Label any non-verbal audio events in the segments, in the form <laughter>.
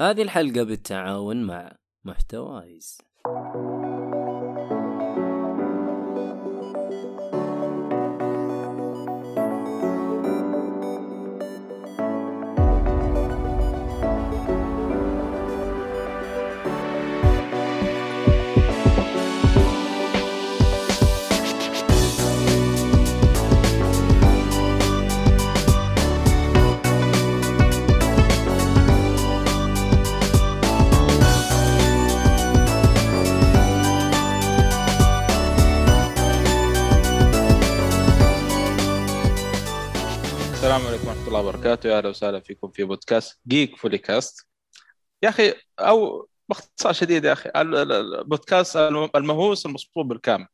هذه الحلقة بالتعاون مع محتوايز. الله وبركاته. يا أهلا وسهلا فيكم في بودكاست Geek Fully Cast يا أخي أو باختصار شديد يا ال- البودكاست المهووس المصبوب بالكامل.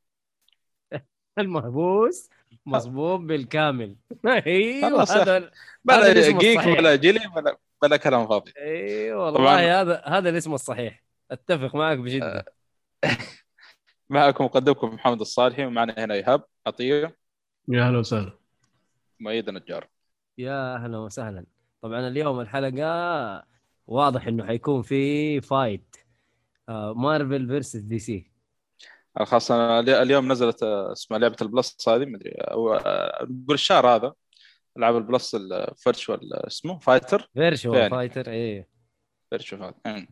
<laughs> المهووس مصبوب بالكامل. <laughs> أيوه هذا هذا بلا geek. ولا جيلي ولا ولا كلام فاضي. أيوه طبعاً. والله هذا هذا الاسم الصحيح. أتفق معك بشده <laughs> معكم مقدمكم محمد الصالحي ومعنا هنا إيهاب عطية. يا أهلا وسهلا. مؤيد النجار. يا أهلا وسهلا. طبعا اليوم الحلقة واضح إنه حيكون في fight آه، Marvel versus DC خاصة ال- اليوم نزلت آه، اسمها لعبة ال Plus هذه مدري أو آه، نقول الشهر هذا ألعاب ال Plus ال virtual اسمه fighter virtual يعني. fighter إيه. virtual fighter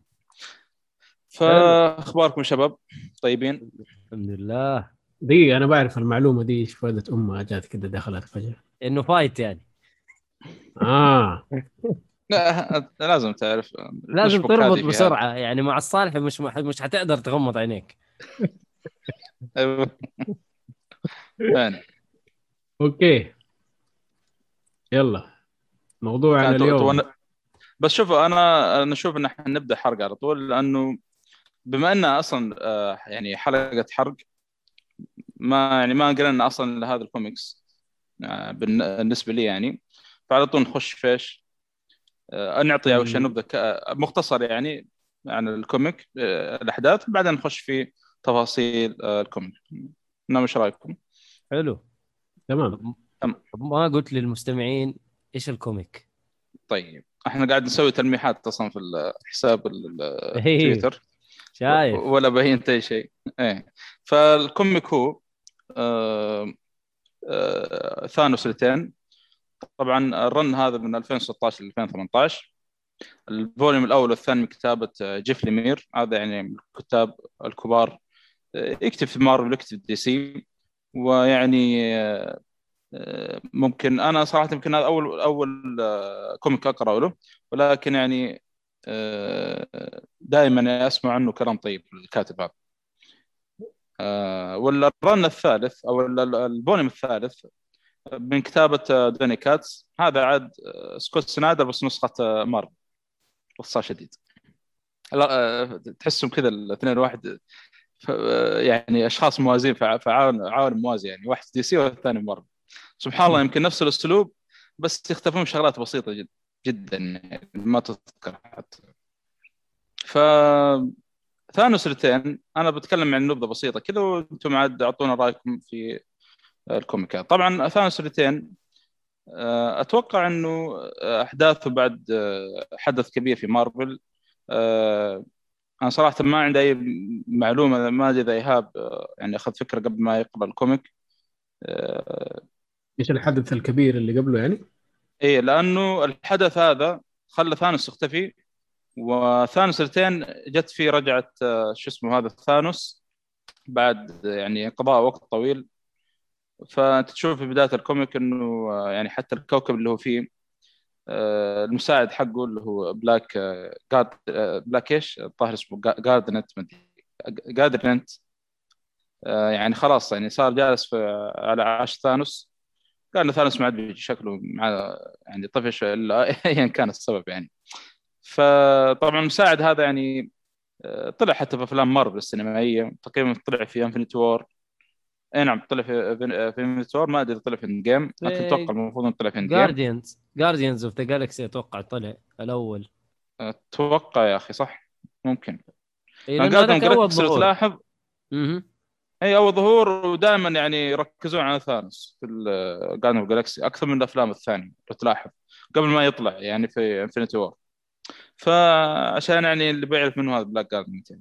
فأخباركم شباب؟ طيبين؟ الحمد لله. دقيقة أنا بعرف المعلومة دي إيش فائدة أمها جات كده دخلت فجأة. إنه fight يعني. آه. لا لازم تعرف لازم تربط بسرعة يعني مع الصالح مش مش حتقدر تغمض عينيك. أيوة. يعني okay. يلا. موضوعنا كانت- اليوم. بس شوف أنا أنا أشوف إن إحنا نبدأ حرق على طول لأنه بما انها أصلا آه، يعني حلقة حرق ما يعني ما قرينا أصلا هذا الكوميكس آه، بالن- بالنسبة لي يعني. فعلى طول نخش فيش آه، نعطي أول شيء ك- مختصر يعني عن ال comic آه، الأحداث بعدين نخش في تفاصيل آه، ال comic. نعم إيش رأيكم؟ حلو. تمام. ما قلت للمستمعين إيش ال comic. طيب. إحنا قاعد نسوي تلميحات أصلا في الحساب ال- <laughs> إيه. التويتر. شايف. ولا ب hint أي شيء. إيه. فال comic هو آه آه ثانوس الاثنين طبعا ال run هذا من 2016 ل 2018 ال volume الأول والثاني من كتابة آه، جيف ليمير هذا يعني من الكتاب الكبار آه، يكتب في مارفل يكتب دي سي. ويعني آه، ممكن أنا صراحة يمكن هذا أول أول comic اقرا له. ولكن يعني دائما أسمع عنه كلام طيب الكاتب هذا. ولا ال run الثالث أو ال- ال- ال volume الثالث من كتابة آه، دوني كاتس. هذا عاد آه، سكوت سنايدر بس نسخة آه، مارفل. باختصار شديد تحسهم كذا الاثنين واحد. يعني أشخاص موازين في عالم موازي يعني واحد دي سي والثاني مارفل. سبحان الله يمكن نفس الأسلوب بس يختلفون شغلات بسيطة جدا جدا يعني ما تذكر حتى. ف ثانوس أنا بتكلم عن نبذة بسيطة. كذا وأنتم عاد أعطونا رأيكم في الكوميكات. طبعا ثانوس الاثنين آه، أتوقع إنه أحداثه بعد آه، حدث كبير في مارفل. آه، أنا صراحة ما عندي أي معلومة ما أدري إذا إيهاب يعني أخذ فكرة قبل ما يقرا ال comic. إيش الحدث الكبير اللي قبله يعني؟ إيه لأنه الحدث هذا خلى ثانوس يختفي وثانوس الاثنين جت في رجعة شو اسمه هذا ثانوس بعد يعني قضاء وقت طويل. فانت تشوف في بداية ال comic إنه آه، يعني حتى الكوكب اللي هو فيه آه، المساعد حقه اللي هو بلاك جارد بلاك إيش؟ الظاهر اسمه جا- جاردنت جاردنت آه، يعني خلاص يعني صار جالس في على عاش ثانوس. قال له ثانوس ما عاد بيجي شكله مع يعني طفش إلا <laughs> ايا كان السبب يعني. فطبعا المساعد هذا يعني طلع حتى في أفلام مارفل السينمائية تقريبا طلع في انفنتي وور اي نعم طلع في في War ما أدري طلع في Endgame لكن أتوقع المفروض إنه طلع في Endgame Guardians Guardians of the Galaxy أتوقع طلع الأول. أتوقع يا أخي صح؟ ممكن. إيه، ظهور. تلاحظ. اي أول ظهور ودائما يعني يركزون على ثانوس في Guardians of Galaxy أكثر من الأفلام الثانية لو تلاحظ قبل ما يطلع يعني في Infinity War فعشان يعني اللي بيعرف منه هذا بلاك جارد 200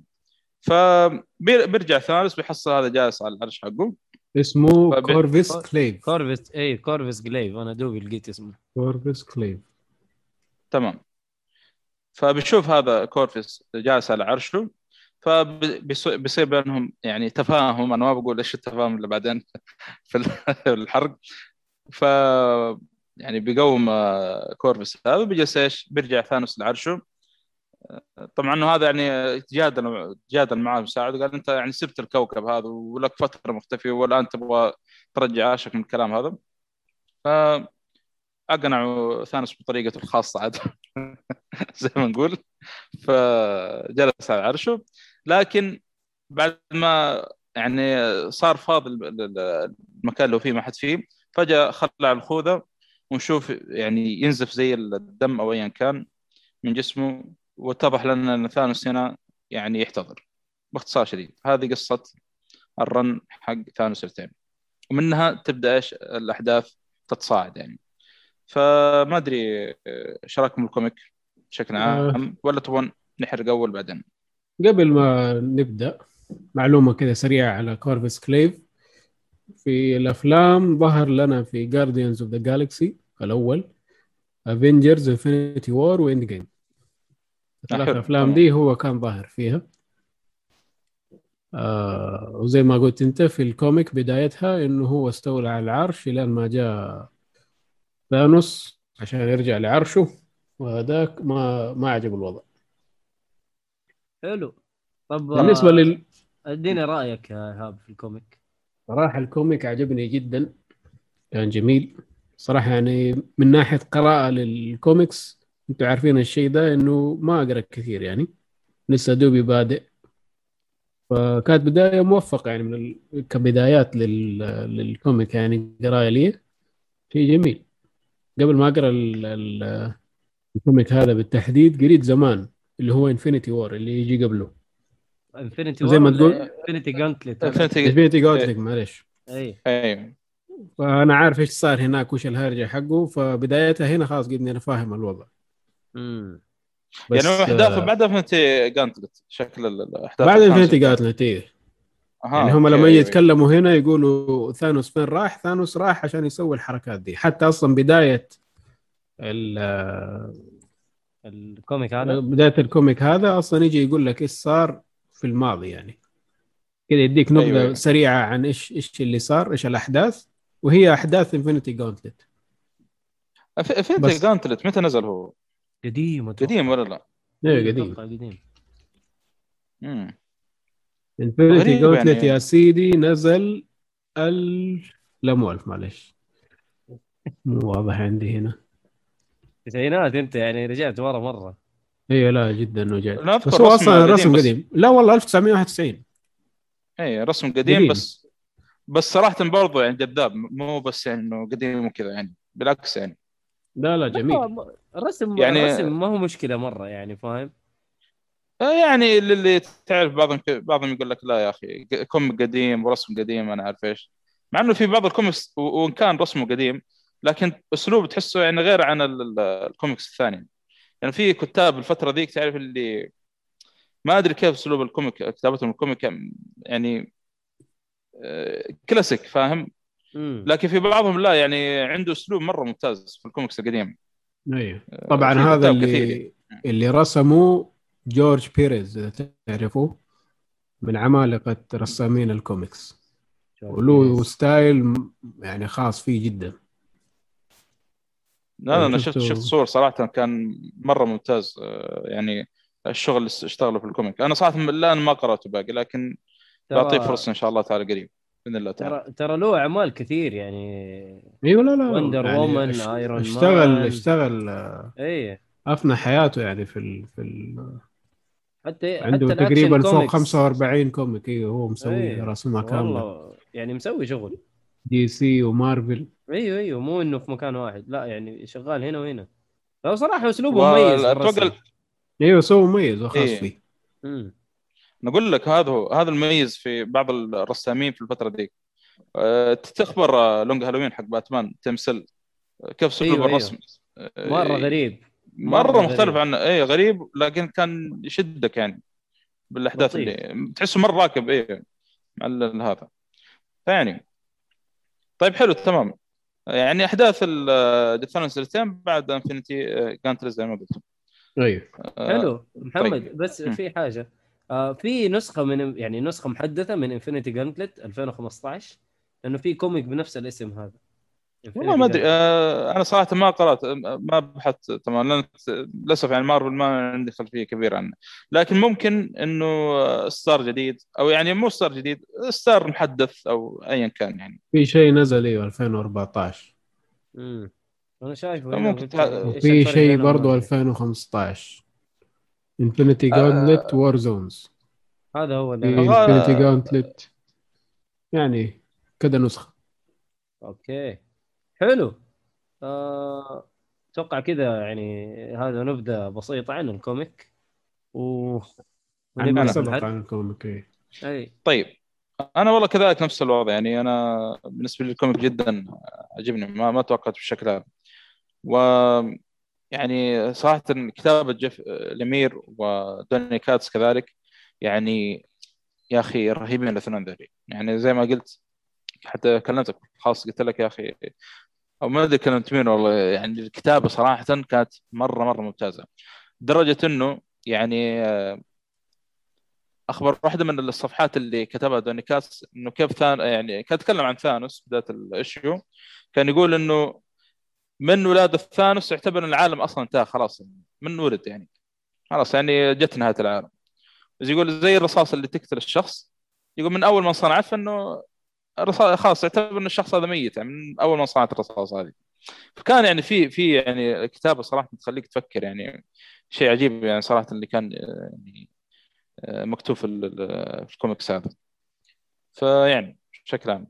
فبيرجع ثانوس بيحصل هذا جالس على العرش حقه. اسمه فبي- كورفيس جليف كورفس اي كورفس جليف أنا دوبي لقيت اسمه. كورفيس جليف تمام. فبيشوف هذا كورفيس جالس على عرشه. فبيصير بينهم يعني تفاهم. أنا ما بقول إيش التفاهم اللي بعدين <laughs> في ال- في الحرق. ف يعني بيقوم آه، كورفيس هذا. بيجلس إيش؟ بيرجع ثانوس لعرشه. آه، طبعا هذا يعني تجادل تجادل معاه مساعد قال أنت يعني سبت الكوكب هذا ولك فترة مختفي والآن تبغى ترجع عاشك من الكلام هذا. ف أقنعوا ثانوس بطريقته الخاصة عاد. <laughs> زي ما نقول. فجلس على عرشه. لكن بعد ما يعني صار فاضي ال- ال- المكان اللي هو فيه ما حد فيه فجأة خلع الخوذة ونشوف يعني ينزف زي الدم أو ايا كان من جسمه. واتضح لنا أن ثانوس هنا يعني يحتضر. باختصار شديد هذه قصة ال run حق ثانوس التيم ومنها تبدأ إيش؟ الأحداث تتصاعد يعني. فما أدري آه، إيش رأيكم بال comic؟ بشكل عام ولا تبغون نحرق أول بعدين؟ قبل ما نبدأ معلومة كذا سريعة على كورفيس جليف في الأفلام ظهر لنا في Guardians of the Galaxy الأول Avengers Infinity War و Endgame الثلاث أفلام. دي هو كان ظاهر فيها. آه وزي ما قلت أنت في ال comic بدايتها إنه هو استولى على العرش لين ما جاء ثانوس عشان يرجع لعرشه وهذاك ما ما عجب الوضع. حلو. طب بالنسبة آه، لل اديني رأيك يا إيهاب في ال comic. صراحة الكوميك عجبني جدا كان جميل. صراحة يعني من ناحية قراءة للكوميكس أنتوا عارفين الشيء ده انه ما اقرأ كثير يعني. لسه دوبي بادئ. فكانت بداية موفقة يعني من ال... كبدايات لل... لل comic يعني قراية لي. شيء جميل. قبل ما أقرأ ال... ال... ال comic هذا بالتحديد قريت زمان اللي هو Infinity War اللي يجي قبله. Infinity زي ما تقول- Infinity Gauntlet Infinity Infinity Gauntlet معلش أي. أيوه. فأنا عارف إيش صار هناك وش الهرجة حقه. فبدايتها هنا خلاص قد أنا فاهم الوضع. امم بس يعني احداثه آه، بعد Infinity Gauntlet شكل ال- الاحداث بعد. Infinity Gauntlet إيه أها، يعني هم لما أيوة. يتكلموا هنا يقولوا ثانوس فين راح ثانوس راح عشان يسوي الحركات دي حتى أصلا بداية ال- ال comic هذا بداية ال comic هذا أصلا يجي يقول لك إيش صار في الماضي يعني كذا يديك نبذة أيوة، أيوة. سريعة عن إيش إيش اللي صار إيش الأحداث وهي أحداث انفنتي أف- Infinity Gauntlet متى نزل هو؟ قديم أتوقع. قديم ولا لا؟ إيه قديم قديم مم. Infinity Gauntlet يعني. يا سيدي نزل ال لا مو ألف معلش مو واضح عندي هنا تسعينات أنت يعني رجعت ورا مرة أيوه لا جدا أذكر بس هو رسم أصلا قديم رسم بس- قديم لا والله 1991 اي رسم قديم, قديم. بس بس صراحة برضو يعني جذاب مو بس يعني إنه قديم وكذا يعني بالعكس يعني لا لا جميل. الرسم يعني- الرسم ما هو مشكلة مرة يعني فاهم؟ آه يعني اللي تعرف بعضهم بعضهم يقول لك لا يا أخي comic قديم ورسم قديم أنا عارف إيش. مع إنه في بعض الكوميكس وإن كان رسمه قديم لكن أسلوب تحسه يعني غير عن ال- ال- الكوميكس الثانية يعني في كتاب الفترة ذيك تعرف اللي ما أدري كيف أسلوب ال comic كتابتهم ال comic يعني آه، كلاسيك فاهم؟ لكن في بعضهم لا يعني عنده أسلوب مرة ممتاز في الكوميكس القديم. أيوه. طبعا في هذا اللي كثير. اللي رسمه جورج بيريز إذا تعرفوه من عمالقة رسامين الكوميكس. وله style يعني خاص فيه جدا. لا لا أنا شفته- شفت شفت صور صراحة كان مرة ممتاز. آه، يعني الشغل اللي اشتغله في ال comic. أنا صراحة الآن ما قرأته باقي لكن بعطيه فرصة إن شاء الله تعالى قريب. الله تعالى ترى ترى له أعمال كثير يعني. إيوه لا لا Wonder يعني Woman، اش- Iron اشتغل Man. اشتغل إيه. أفنى حياته يعني في ال... في ال... حتى عنده حتى تقريبا فوق كوميكس. 45 comic أيوه هو مسوي إيه، رسمها كامله والله يعني مسوي شغل. DC و Marvel إيوه إيوه مو إنه في مكان واحد. لا يعني شغال هنا وهنا. لو صراحة اسلوبه مميز الرسم. إيوه سوى مميز وخاص إيه. فيه. مم. نقول لك هذا هو هذا المميز في بعض الرسامين في الفترة دي آه، تخبر آه، Long Halloween حق باتمان تمثل آه، كيف اسلوب أيوة، أيوة. الرسم آه، مرة غريب مرة مرة مختلف غريب. عن اي غريب لكن كان يشدك يعني بالأحداث لطيف. اللي تحسه مرة راكب اي مع ال- هذا فيعني طيب حلو تمام يعني أحداث الثاني سنتين بعد Infinity كانت زي ما قلت أيوه آه، حلو محمد طيب. بس. في حاجة آه في نسخة من يعني نسخة محدثة من Infinity Gauntlet 2015 لأنه في كوميك بنفس الاسم هذا. والله ما أدري آه، أنا صراحة ما قرأت ما بحثت تمام لأن للأسف يعني مارفل ما عندي خلفية كبيرة عنه. لكن ممكن إنه ستار جديد أو يعني مو ستار جديد ستار محدث أو ايا كان يعني. في شيء نزل إيوه 2014 امم أنا شايفه ممكن وفي الفرق شيء برضه ما أدري. 2015 انفنتي آه. جauntlet وور زونز هذا هو Infinity Gauntlet يعني كذا نسخة. أوكي. حلو. آه، أتوقع كذا يعني هذا نبذة بسيطة عن ال comic. و عن ما سبق ال comic إيه. أي. طيب. أنا والله كذلك نفس الوضع. يعني أنا بالنسبة لي ال comic جدا عجبني ما ما توقعت بالشكل هذا و يعني صراحة كتابة جيف لمير ودوني كاتس كذلك يعني يا أخي رهيبين الاثنين ذولي. يعني زي ما قلت حتى كلمتك خاص قلت لك يا أخي أو ما أدري كلمت مين والله يعني الكتابة صراحة كانت مرة مرة ممتازة. لدرجه إنه يعني آه، أخبر واحدة من الصفحات اللي كتبها دوني كاس إنه كيف ثانوس يعني كان يتكلم عن ثانوس بداية ال issue كان يقول إنه من ولاده ثانوس يعتبر إن العالم أصلا انتهى خلاص. من ولد يعني. خلاص يعني جت نهاية العالم. بس يقول زي الرصاص اللي تقتل الشخص يقول من أول ما صنعت فإنه خلاص يعتبر إن الشخص هذا ميت يعني من أول ما صنعت الرصاص هذه. فكان يعني في في يعني كتابة صراحة تخليك تفكر يعني شيء عجيب يعني صراحة اللي كان يعني آه، مكتوب في الكوميكس هذا. فيعني بشكل عام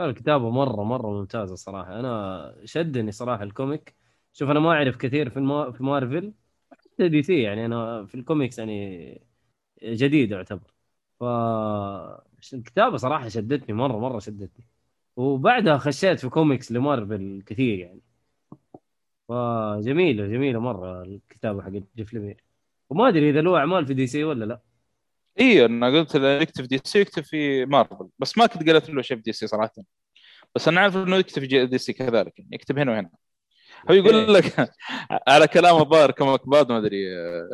الكتابة مرة مرة ممتازة صراحة. أنا شدني صراحة ال comic. شوف أنا ما أعرف كثير في الما... في مارفل. حتى DC يعني أنا في الكوميكس يعني جديد يعتبر. ف الكتابة صراحة شدتني مرة مرة شدتني. وبعدها خشيت في comics ل Marvel كثير يعني. فجميله جميلة مرة الكتابة حق جيف ليمير وما أدري إذا له أعمال في DC ولا لا. إي أنا قلت له يكتب DC يكتب في مارفل بس ما كنت قريت له شيء في DC صراحة. بس أنا عارف إنه يكتب في DC كذلك يعني يكتب هنا وهنا. هو يقول لك <laughs> على كلام الظاهر كمك باد ما أدري آه،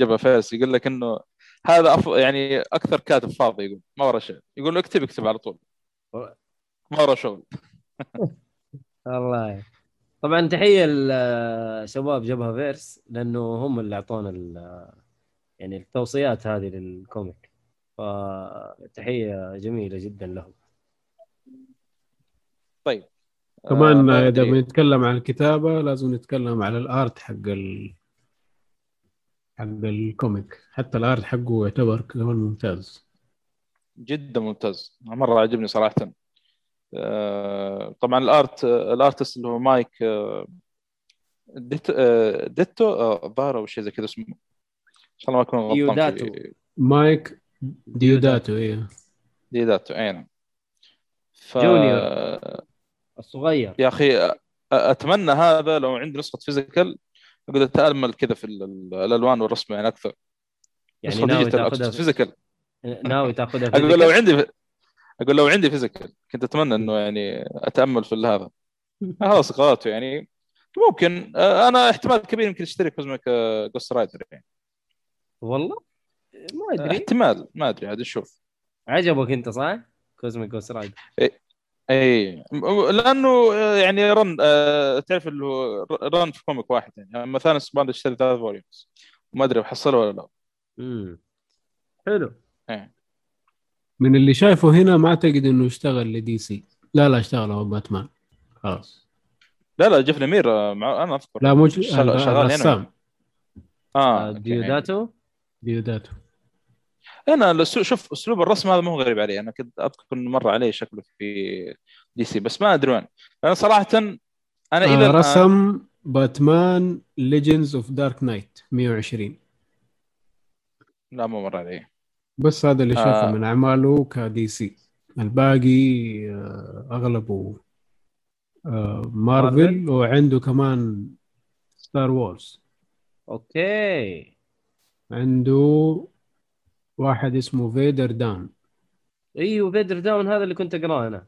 جبهة فارس يقول لك إنه هذا أف... يعني أكثر كاتب فاضي يقول ما ورا شيء. يقول له اكتب اكتب على طول. ما ورا شغل. <laughs> الله. طبعا تحية لشباب جبهة فيرس لأنه هم اللي أعطونا ال- يعني التوصيات هذه لل comic. فتحية جميلة جدا لهم. طيب. كمان آه، إذا أدري. بنتكلم عن الكتابة لازم نتكلم على ال art حق ال... حق ال comic. حتى ال art حقه يعتبر كمان ممتاز. جدا ممتاز. مرة عجبني صراحة. آه، طبعا ال art ال artist اللي هو مايك آه، ديتو آه، ديتو آه، الظاهر أو شيء زي كذا اسمه. شاء الله ما اكون غلطان ديوداتو. في مايك ديوداتو إيه. ديوداتو اي نعم. ف... جونيور. الصغير. يا أخي أ- أتمنى هذا لو عندي نسخة physical. أقدر اتامل كذا في ال- ال- الألوان والرسم يعني أكثر. يعني ناوي digital تاخذها physical. ناوي تاخذها أقول لو؟ عندي أقول لو عندي physical كنت أتمنى إنه يعني أتأمل في هذا. خلاص قراته يعني. ممكن أنا احتمال كبير يمكن اشتري Cosmic Ghost Rider يعني. والله؟ ما أدري. احتمال ما أدري عاد نشوف عجبك أنت صح؟ Cosmic Ghost Rider اي لأنه آه، يعني run آه، تعرف اللي هو run في comic واحد يعني. مثلا سباند اشتري ثلاث volumes وما أدري بحصله ولا لا. امم حلو. من اللي شايفه هنا ما أعتقد إنه يشتغل ل DC لا لا اشتغل هو باتمان خلاص. لا لا Jeff Lemire آه، مع... أنا أذكر. لا مش شغال- شغال هنا. آه آه،. Deodato. Deodato أنا شوف أسلوب الرسم هذا مو غريب علي. أنا كنت أذكر إنه مر علي شكله في DC بس ما أدري وين. أنا صراحة أنا إلى آه رسم Batman Legends of Dark Knight 120 لا ما مر علي. بس هذا اللي شافه آه. من أعماله ك DC. الباقي آه، أغلبه آه، Marvel Marvel. وعنده كمان Star Wars okay. عنده واحد اسمه Vader Down إيوه Vader Down هذا اللي كنت أقراه أنا.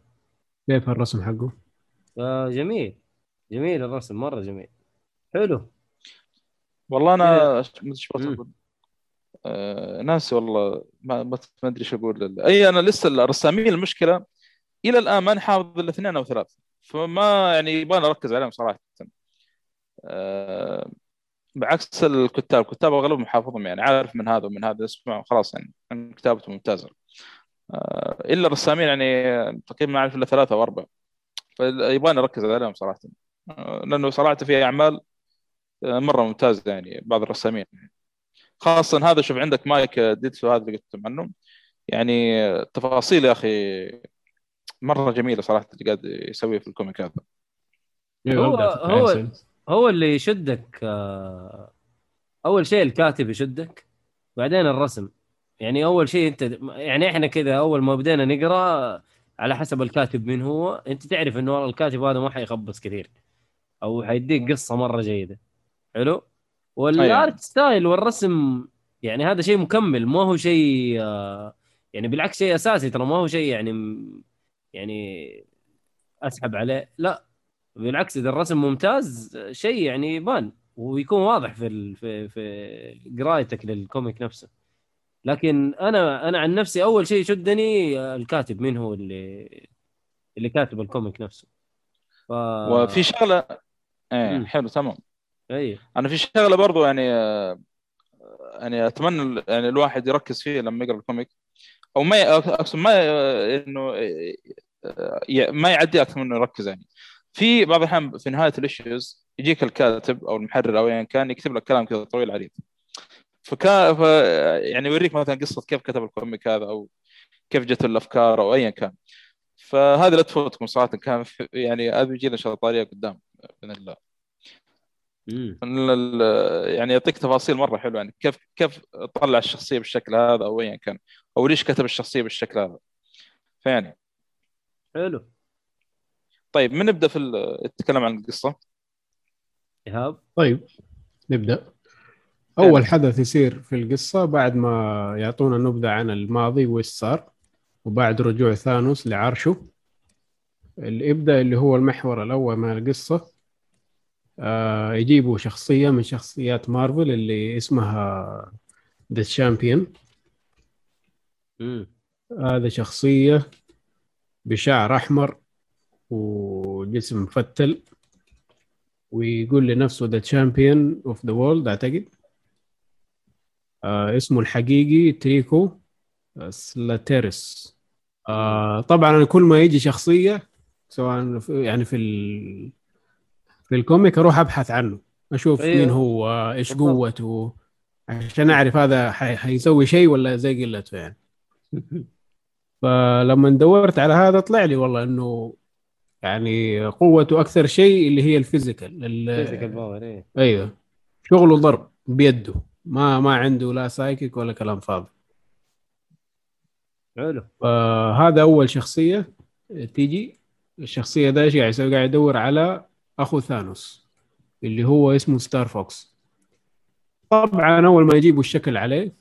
كيف الرسم حقه؟ آه جميل. جميل الرسم مرة جميل. حلو. والله أنا مم. بقول آه ناسي والله ما ما أدري إيش أقول. أي أنا لسه الرسامين المشكلة إلى الآن ما حافظ إلا اثنين أو ثلاث فما يعني يبغى أركز عليهم صراحة. آه بعكس الكتاب الكتاب اغلبهم حافظهم يعني عارف من هذا ومن هذا اسمع خلاص يعني كتابته ممتازة. آه إلا الرسامين يعني تقريبا ما أعرف إلا ثلاثة أو أربعة. فيبغاني أركز عليهم صراحة. آه، لأنه صراحة في أعمال آه، مرة ممتازة يعني بعض الرسامين. خاصة هذا شوف عندك مايك ديتسو هذا اللي قلت عنه يعني تفاصيل يا أخي مرة جميلة صراحة اللي قاعد يسويه في الكوميك هذا. هو- هو-. هو اللي يشدك آه، أول شيء الكاتب يشدك بعدين الرسم. يعني أول شيء أنت يعني إحنا كذا أول ما بدينا نقرأ على حسب الكاتب من هو أنت تعرف إنه والله الكاتب هذا ما حيخبص كثير أو حيديك قصة مرة جيدة. حلو؟ وال art style والرسم يعني هذا شيء مكمل ما هو شيء آه، يعني بالعكس شيء أساسي ترى ما هو شيء يعني يعني أسحب عليه. لا بالعكس إذا الرسم ممتاز شيء يعني يبان ويكون واضح في ال... في في قرايتك لل comic نفسه. لكن أنا أنا عن نفسي أول شيء شدني الكاتب مين هو اللي اللي كاتب ال comic نفسه. ف... وفي شغلة إيه. حلو تمام. أي. أنا في شغلة برضو يعني يعني أتمنى يعني الواحد يركز فيه لما يقرأ ال comic. أو ما أقصد ما إنه آه، ي- ما يعدي أكثر من إنه يركز يعني. في بعض الأحيان في نهاية ال issues يجيك الكاتب أو المحرر أو ايا كان يكتب لك كلام كذا طويل عريض. فكا ف يعني يوريك مثلا قصة كيف كتب الكوميك هذا أو كيف جت الأفكار أو ايا كان. فهذه لا تفوتكم صراحة كان في- يعني هذا بيجي لنا ان شاء الله. طاريه قدام باذن الله يعني يعطيك تفاصيل مرة حلوة يعني كيف كيف طلع الشخصية بالشكل هذا أو ايا كان أو ليش كتب الشخصية بالشكل هذا. فيعني. حلو. طيب من نبدأ في ال- نتكلم عن القصة؟ إيهاب؟ طيب نبدأ. أول حدث يصير في القصة بعد ما يعطونا نبذة عن الماضي وإيش صار وبعد رجوع ثانوس لعرشه. اللي يبدأ اللي هو المحور الأول من القصة آه يجيبوا شخصية من شخصيات مارفل اللي اسمها ذا شامبيون. هذا شخصية بشعر أحمر وجسم مفتل ويقول لنفسه the champion of the world أعتقد آه اسمه الحقيقي Tryco Slatterus آه طبعا كل ما يجي شخصية سواء في يعني في ال... في ال comic أروح أبحث عنه أشوف أيوه. مين هو إيش. قوته عشان أعرف هذا حي... حيسوي شيء ولا زي قلته يعني <laughs> فلما دورت على هذا طلع لي والله إنه يعني قوته أكثر شيء اللي هي ال physical ال- physical power إيه أيوه شغله ضرب بيده ما ما عنده لا psychic ولا كلام فاضي حلو فهذا أول شخصية تيجي الشخصية ده إيش قاعد يسوي؟ قاعد يدور على أخو Thanos اللي هو اسمه Starfox طبعا أول ما يجيبوا الشكل عليه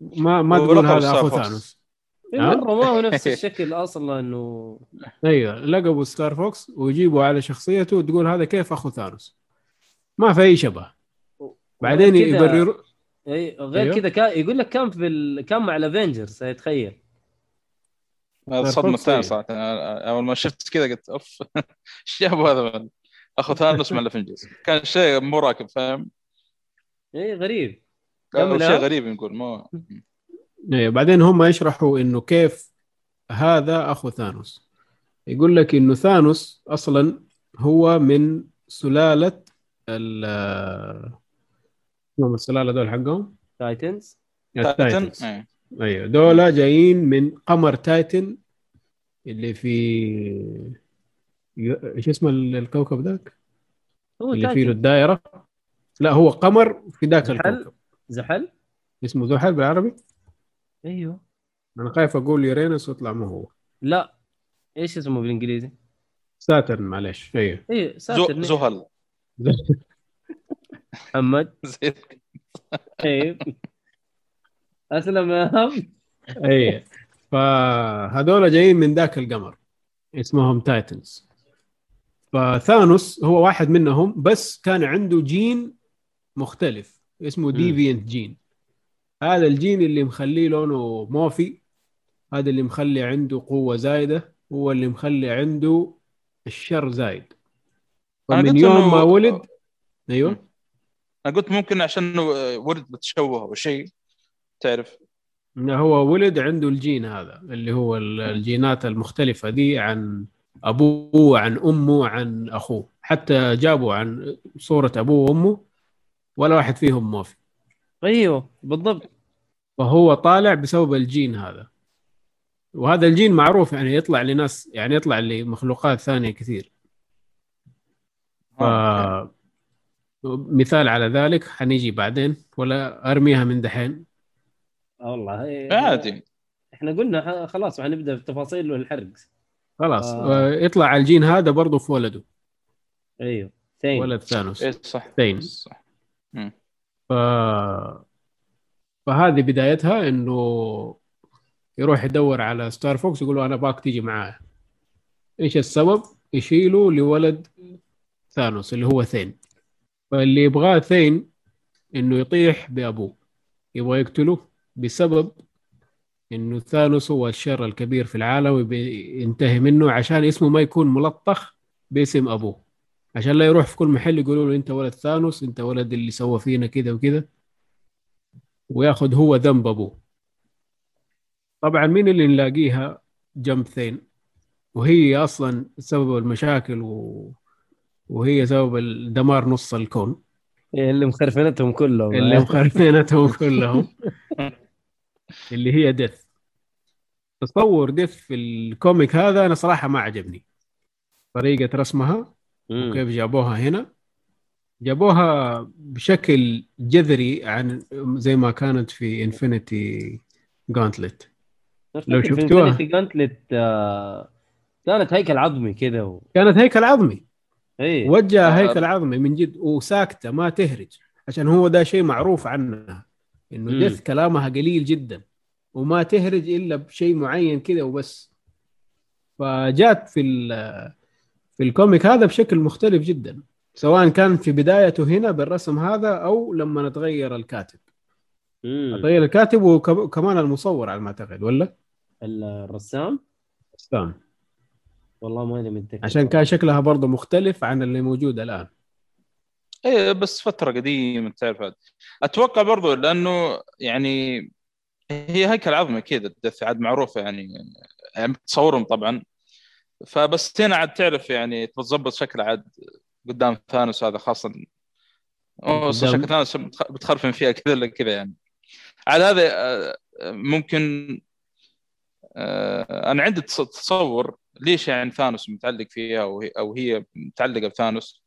ما ما تقول هذا أخو. Thanos. مرة ما هو نفس <laughs> الشكل أصلا إنه أيوه لقبوا Starfox ويجيبوا على شخصيته وتقول هذا كيف أخو Thanos؟ ما في أي شبه. بعدين يبرروا اي غير أيوه. كذا كان يقول لك كان في ال... كان مع ال Avengers تخيل. Fox الثانية إيه. صراحة. أنا أول ما شفت كذا قلت أوف <laughs> إيش جابوا هذا من أخو Thanos مع ال Avengers كان شيء مو راكب فاهم؟ اي غريب. شيء؟ غريب نقول مو أيوه بعدين هم يشرحوا إنه كيف هذا أخو Thanos. يقول لك إنه Thanos أصلا هو من سلالة ال اسمهم السلالة دول حقهم؟ Titans Titan ال Titans إيه. أيوه. دول جايين من قمر Titan اللي في إيش اسمه ال- الكوكب ذاك؟ هو اللي فيه الدائرة؟ لا هو قمر في ذاك؟ الكوكب. زحل؟ اسمه زحل بالعربي؟ أيوه. أنا خايف أقول يورينوس ويطلع مو هو. لا. إيش اسمه بالإنجليزي؟ Saturn معليش. أيوه. زو Saturn زحل محمد. <laughs> طيب. أسلم يا هم اي فهذول جايين من ذاك القمر. اسمهم Titans. ف Thanos هو واحد منهم بس كان عنده جين مختلف. اسمه Deviant gene. هذا الجين اللي مخليه لونه موفي هذا اللي مخلي عنده قوة زايدة. هو اللي مخلي عنده الشر زايد. فمن قلت يوم ما ولد أيوه. أنا قلت ممكن عشان ولد بتشوه أو شيء. تعرف. إنه هو ولد عنده الجين هذا اللي هو ال- الجينات المختلفة دي عن أبوه عن أمه عن أخوه. حتى جابوا عن صورة أبوه وأمه ولا واحد فيهم موفي أيوه بالضبط. فهو طالع بسبب الجين هذا. وهذا الجين معروف يعني يطلع لناس يعني يطلع لمخلوقات ثانية كثير. ف... آه، okay. مثال على ذلك حنيجي بعدين ولا أرميها من دحين؟ آه والله إيه. عادي. إحنا قلنا ح- خلاص حنبدأ بتفاصيل والحرق. خلاص آه. آه. يطلع على الجين هذا برضه في ولده. أيوه ثاني ولد ثانوس. إيه صح. ثين صح. ف... فهذه بدايتها إنه يروح يدور على ستار فوكس يقول له أنا أباك تيجي معايا. إيش السبب؟ يشيله لولد ثانوس اللي هو ثين. فاللي يبغاه ثين إنه يطيح بأبوه. يبغى يقتله بسبب إنه ثانوس هو الشر الكبير في العالم ويبي ينتهي منه عشان اسمه ما يكون ملطخ باسم أبوه. عشان لا يروح في كل محل يقولوا له أنت ولد ثانوس أنت ولد اللي سوى فينا كذا وكذا وياخذ هو ذنب أبوه. طبعا مين اللي نلاقيها؟ جنب ثين. وهي أصلا سبب المشاكل و... وهي سبب الدمار نص الكون. إيه اللي مخرفنتهم كلهم. اللي <laughs> مخرفينتهم كلهم. اللي هي ديث. تصور ديث في ال comic هذا أنا صراحة ما عجبني. طريقة رسمها مم. وكيف جابوها هنا جابوها بشكل جذري عن زي ما كانت في انفينيتي جانتلت لو شفتوها. Gauntlet، آه، كانت هيكل عظمي كذا و... كانت هيكل عظمي إيه وجه آه. هيكل عظمي من جد وساكتة ما تهرج عشان هو ده شيء معروف عنها إنه. ديث كلامها قليل جدا وما تهرج إلا بشيء معين كذا وبس فجات في في الكوميك هذا بشكل مختلف جدا سواء كان في بدايته هنا بالرسم هذا أو لما تغير الكاتب. تغير الكاتب وكمان المصور على ما أعتقد ولا؟ الرسام تمام والله ماني متذكر عشان كان شكلها برضه مختلف عن اللي موجود الآن إيه بس فترة قديمة تعرف هذا. أتوقع برضو لأنه يعني هي هيكل عظمي كذا الدث عاد معروفة يعني يعني تصورهم طبعا فبس هنا عاد تعرف يعني تظبط شكل عاد قدام ثانوس هذا خاصه شكل ثانوس بتخ- بتخرفن فيها كذا ولا كذا يعني. على هذا آه، ممكن آه، أنا عندي تص- تصور ليش يعني ثانوس متعلق فيها أو هي, أو هي متعلقة بثانوس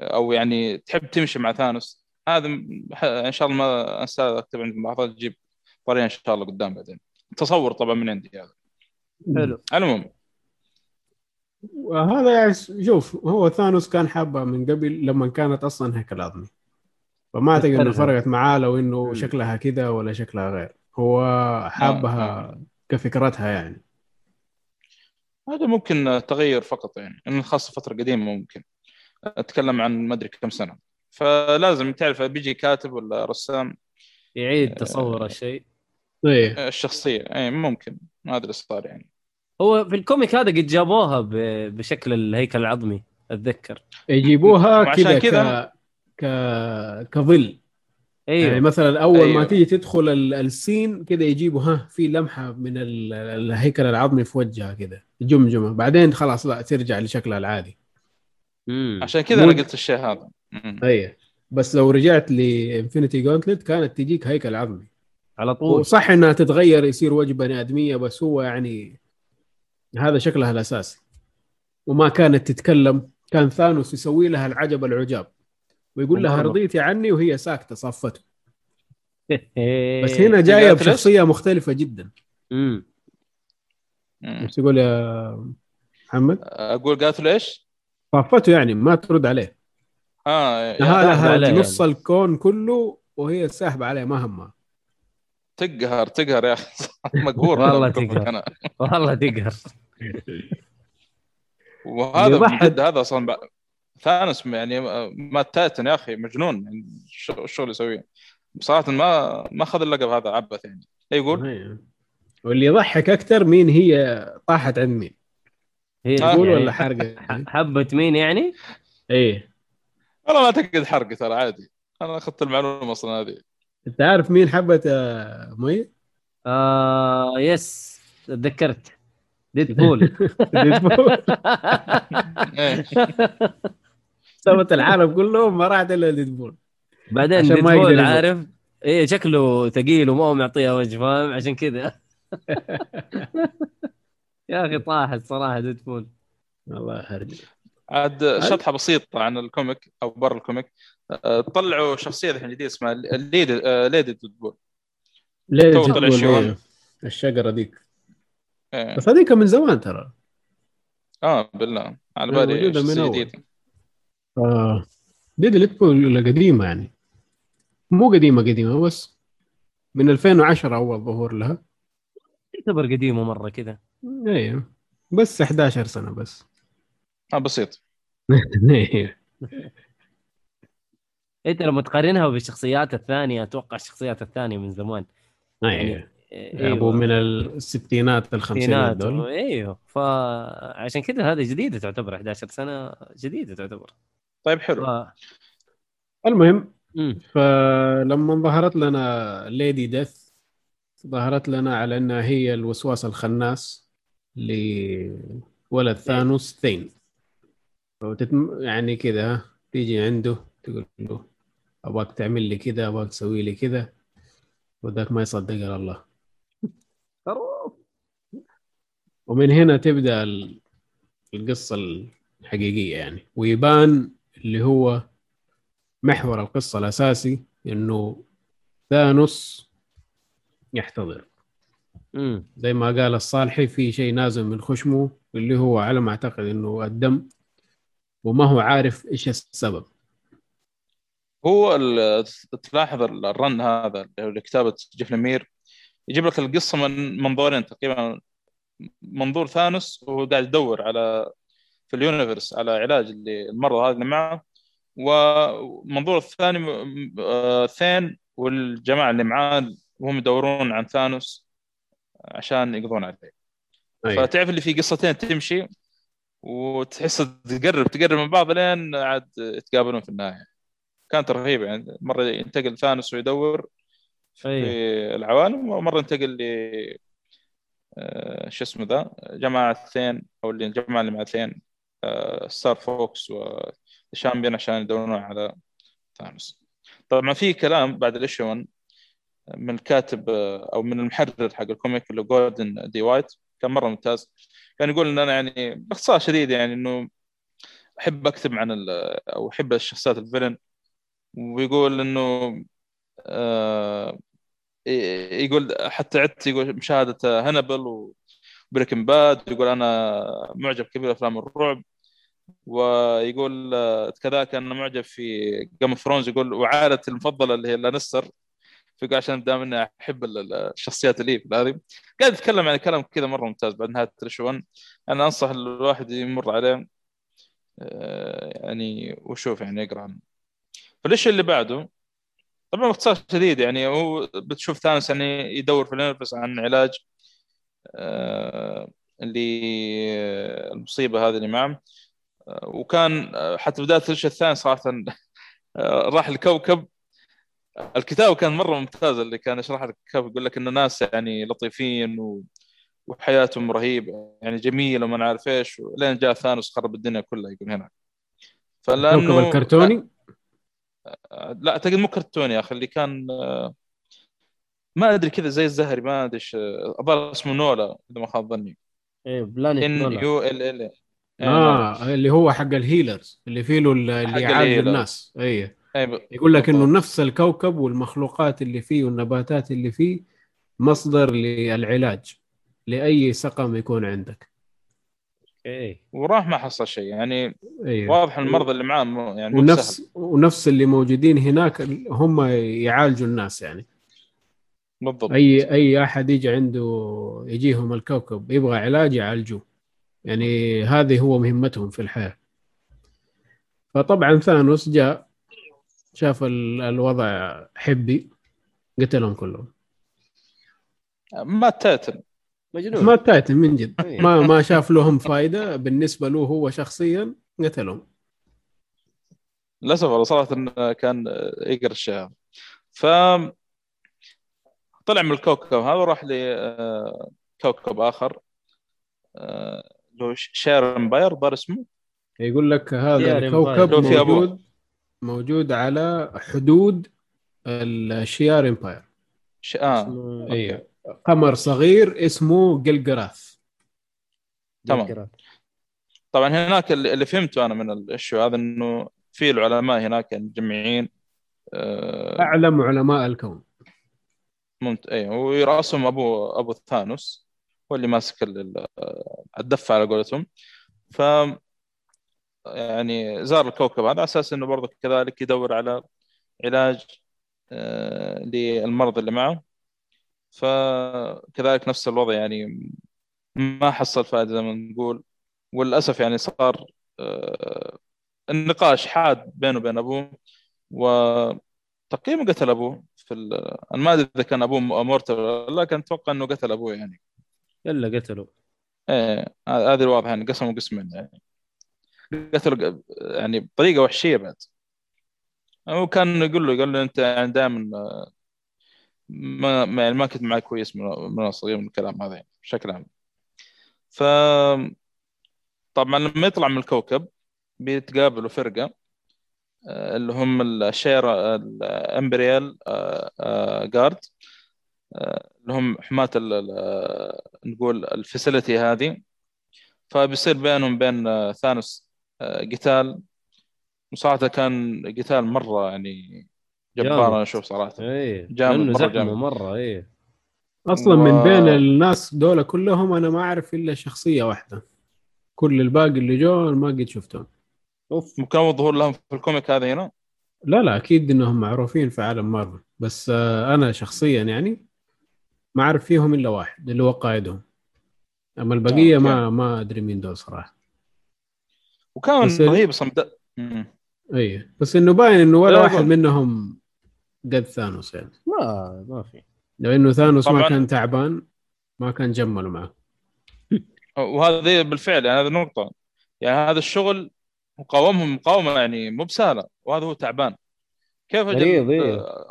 أو يعني تحب تمشي مع ثانوس. هذا م- ح- إن شاء الله ما أنسى أكتب عند الملاحظات تجيب طريقة إن شاء الله قدام بعدين. تصور طبعا من عندي هذا. حلو. المهم وهذا يعني شوف هو ثانوس كان حابها من قبل لما كانت أصلا هيكل عظمي فما أعتقد إنه. فرقت معاه لو إنه. شكلها كذا ولا شكلها غير. هو حابها آه. كفكرتها يعني. هذا ممكن تغير فقط يعني إنه خاصة فترة قديمة ممكن. أتكلم عن ما أدري كم سنة. فلازم تعرف بيجي كاتب ولا رسام يعيد تصور الشيء إيه الشخصية. اي ممكن. ما أدري صار يعني. هو في ال comic هذا قد جابوها بشكل الهيكل العظمي أتذكر. يجيبوها وعشان كذا ك... ك كظل. أيوه. يعني مثلا أول ما أيوه. تيجي تدخل ال- ال scene كذا يجيبوا ها في لمحة من ال- الهيكل العظمي في وجهها كذا جمجمة. بعدين خلاص لا ترجع لشكلها العادي. مم. عشان كذا أنا قلت الشيء هذا. مم. إيه بس لو رجعت لانفينيتي جونتلت كانت تجيك هيكل عظمي. على طول. وصح إنها تتغير يصير وجه بني آدمية بس هو يعني هذا شكلها الاساسي وما كانت تتكلم كان ثانوس يسوي لها العجب العجاب ويقول لها. رضيتي عني وهي ساكتة صفته إيه. <laughs> بس هنا جاية؟ بشخصية مختلفة جدا مم. مم. إيش تقول يا محمد؟ أقول قالت له إيش؟ صفته يعني ما ترد عليه آه يا- لها ساحبة عليها لها نص الكون كله وهي ساحبة عليه ما همها تقهر تقهر يا أخي. <laughs> مقهور والله تقهر. والله تقهر. وهذا. بجد هذا أصلا ثانوس يعني ما تايتن يا أخي مجنون. يعني الش- الشغل يسويه بصراحه ما ما أخذ اللقب هذا عبث يعني. لا يقول. واللي يضحك أكثر مين هي طاحت عند مين هي آه. تقول يعني ولا حرقه ح- حبة مين يعني؟ إيه. والله ما أعتقد حرق ترى عادي. أنا أخذت المعلومة أصلا هذه. انت عارف مين حبت آه، مي؟ آه yes تذكرت. ديدبول. <laughs> ديدبول. <laughs> إيه. سوت العالم كله ما راحت إلا ديدبول. بعدين عشان ما ديدبول يقدر يزق. عارف؟ إيه شكله ثقيل وما هو معطيها وجه فاهم؟ عشان كذا. <laughs> يا أخي طاحت صراحة ديدبول. والله هرجة عاد شطحة بسيطة عن ال comic أو برا ال comic. آه، طلعوا شخصية الحين جديدة اسمها ليدي آه، ليدي ديدبول طلع ديدبول إيه. الشجرة ديك. إيه. بس هذيك من زمان ترى. آه بالله. على بالي شخصية. جديدة. آه. دي ديدبول قديمة يعني؟ مو قديمة قديمة بس من 2010 أول ظهور لها. يعتبر قديمة مرة كذا. أيوه بس 11 سنة بس. آه بسيط. إيه. <laughs> انت لما تقارنها بالشخصيات الثانية أتوقع الشخصيات الثانية من زمان. أيوه. إيه، أبو من الستينات الخمسينات دول. إيوه. فعشان كذا هذه جديدة تعتبر 11 سنة جديدة تعتبر. طيب حلو. ف... المهم مم. فلما ظهرت لنا ليدي ديث ظهرت لنا على إنها هي الوسواس الخناس لولد ثانوس ثين. وتتم يعني كذا تيجي عنده تقول له أبغاك تعمل لي كذا أبغاك تسوي لي كذا وذاك ما يصدق على الله. ومن هنا تبدأ ال- القصة الحقيقية يعني. ويبان اللي هو محور القصة الأساسي إنه ثانوس يحتضر. زي ما قال الصالحي في شيء نازل من خشمه اللي هو على ما أعتقد إنه الدم. وما هو عارف إيش السبب. هو تلاحظ الرن هذا اللي هو لكتابه جيف لمير يجيب لك القصة من منظورين تقريبا. منظور ثانوس وهو قاعد يدور على في اليونيفرس على علاج للمرض هذا اللي معه. ومنظور الثاني آه، ثين والجماعة اللي معاه وهم يدورون عن ثانوس عشان يقضون عليه. أيوة. فتعرف اللي في قصتين تمشي؟ وتحس تقرب تقرب من بعض لين عاد يتقابلون في النهاية. كانت رهيبه يعني. مرة ينتقل ثانوس ويدور في أيوه العوالم ومرة ينتقل ل آه، شو اسمه ذا جماعة ثين أو اللي الجماعة اللي مع ثين آه، ستار فوكس وشامبيون عشان يدورون على ثانوس. طبعا في كلام بعد ال issue 1 من الكاتب آه، أو من المحرر حق ال comic اللي جوردن دي وايت كان مرة ممتاز. كان يقول إن أنا يعني باختصار شديد يعني إنه أحب أكتب عن أو أحب الشخصيات ال villain. ويقول إنه آه يقول حتى عدت يقول مشاهدة هانبل وبريكن باد يقول أنا معجب كبير بأفلام الرعب. ويقول آه، كذلك أنا معجب في جيم اوف ثرونز يقول وعائلتي المفضلة اللي هي لانستر. فيقول عشان دائما إني أحب ال- ال- الشخصيات اللي هذه قاعد يتكلم عن كلام كذا مرة ممتاز بعد نهاية 1 أنا أنصح الواحد يمر عليه آه، يعني وشوف يعني يقرأ عنه. فالشيء اللي بعده طبعا باختصار شديد يعني هو بتشوف ثانوس يعني يدور في اليونيفرس عن علاج آه، للمصيبه هذه اللي معه. آه، وكان آه، حتى بداية الشيء الثاني صراحة آه، راح الكوكب الكتاب كان مرة ممتاز اللي كان يشرح لك الكتاب يقول لك ان ناس يعني لطيفين و... وحياتهم رهيبة يعني جميلة وما عارف إيش لين جاء ثانوس خرب الدنيا كلها يقول هنا فلأنه كوكب الكرتوني؟ لا اعتقد مو كرتوني يا أخي اللي كان ما أدري كذا زي الزهري ما أدري إيش الظاهر اسمه نولا إذا ما خاب ظني. إيه بلانت إن. يو إل إل. آه اللي هو حق الهيلرز اللي فيه له اللي يعالج. الناس. اي أي يقول لك إنه. نفس الكوكب والمخلوقات اللي فيه والنباتات اللي فيه مصدر للعلاج لأي سقم يكون عندك. إيه وراح ما حصل شيء يعني أيوه واضح المرضى اللي معاه مو- يعني مو سهل ونفس ونفس اللي موجودين هناك هم يعالجوا الناس يعني. بالضبط. أي أي أحد يجي عنده يجيهم الكوكب يبغى علاج يعالجوه. يعني هذه هو مهمتهم في الحياة. فطبعا ثانوس جاء شاف ال- الوضع حبي قتلهم كلهم. mad titan مجنون. mad titan من جد. إيه. ما ما شاف لهم فائده بالنسبة له هو شخصيا قتلهم للأسف والله صراحة إنه كان يقرا الشهر ف طلع من الكوكب هذا وراح لكوكب آخر آه، اللي هو شير امباير ظهر اسمه؟ يقول لك هذا الكوكب. موجود موجود على حدود الشيار امباير. ش... آه. اسمه- أيوه قمر صغير اسمه جلجراث تمام. طبعا هناك اللي اللي فهمته أنا من ال issue هذا إنه في العلماء هناك مجمعين آه، أعلم علماء الكون. ممت... اي ويراسهم ابو أبو ثانوس هو اللي ماسك ال- ال- الدفة على قولتهم. ف يعني زار الكوكب هذا على أساس إنه برضه كذلك يدور على علاج آه، للمرضى اللي معه. فكذلك نفس الوضع يعني ما حصل فائدة زي ما نقول. وللأسف يعني صار آه، النقاش حاد بينه وبين أبوه وتقريبا قتل أبوه في ال... أنا ما أدري إذا كان أبوه لا لكن أتوقع إنه قتل أبوه يعني. الا قتلوا. إيه هذه الواضحة يعني قسموا قسمين يعني. قتلوا يعني بطريقة وحشية بعد. هو كان يقول له يقول له أنت يعني دائما ما ما يعني ما كنت معي كويس من الصغير من الكلام هذا يعني بشكل عام. ف طبعا لما يطلع من الكوكب بيتقابلوا فرقة آه، اللي هم الشير الإمبريال جارد آه، اللي هم حماة نقول ال facility هذه. فبيصير بينهم بين آه، ثانوس آه، قتال. وصراحة كان قتال مرة يعني جبار جامد. أنا أشوف صراحة. إيه. جامد، زحمة جامد. مرة إيه. أصلا و- من بين الناس دول كلهم أنا ما أعرف إلا شخصية واحدة. كل الباقي اللي جو ما قد شفتهم. أوف أول ظهور لهم في ال comic هذا هنا؟ لا لا أكيد إنهم معروفين في عالم مارفل. بس آه، أنا شخصيا يعني ما أعرف فيهم إلا واحد اللي هو قائدهم. أما البقية آه، ما ما أدري مين دول صراحة. وكان رهيب مم. أي بس إنه باين إنه ولا لا، واحد أظن. منهم قد ثانوس يعني ما ما في لأنه ثانوس ما. كان تعبان ما كان جمل معه <laughs> وهذا بالفعل يعني هذه نقطة يعني هذا الشغل مقاومهم مقاومة يعني مو بسهلة وهذا هو تعبان كيف.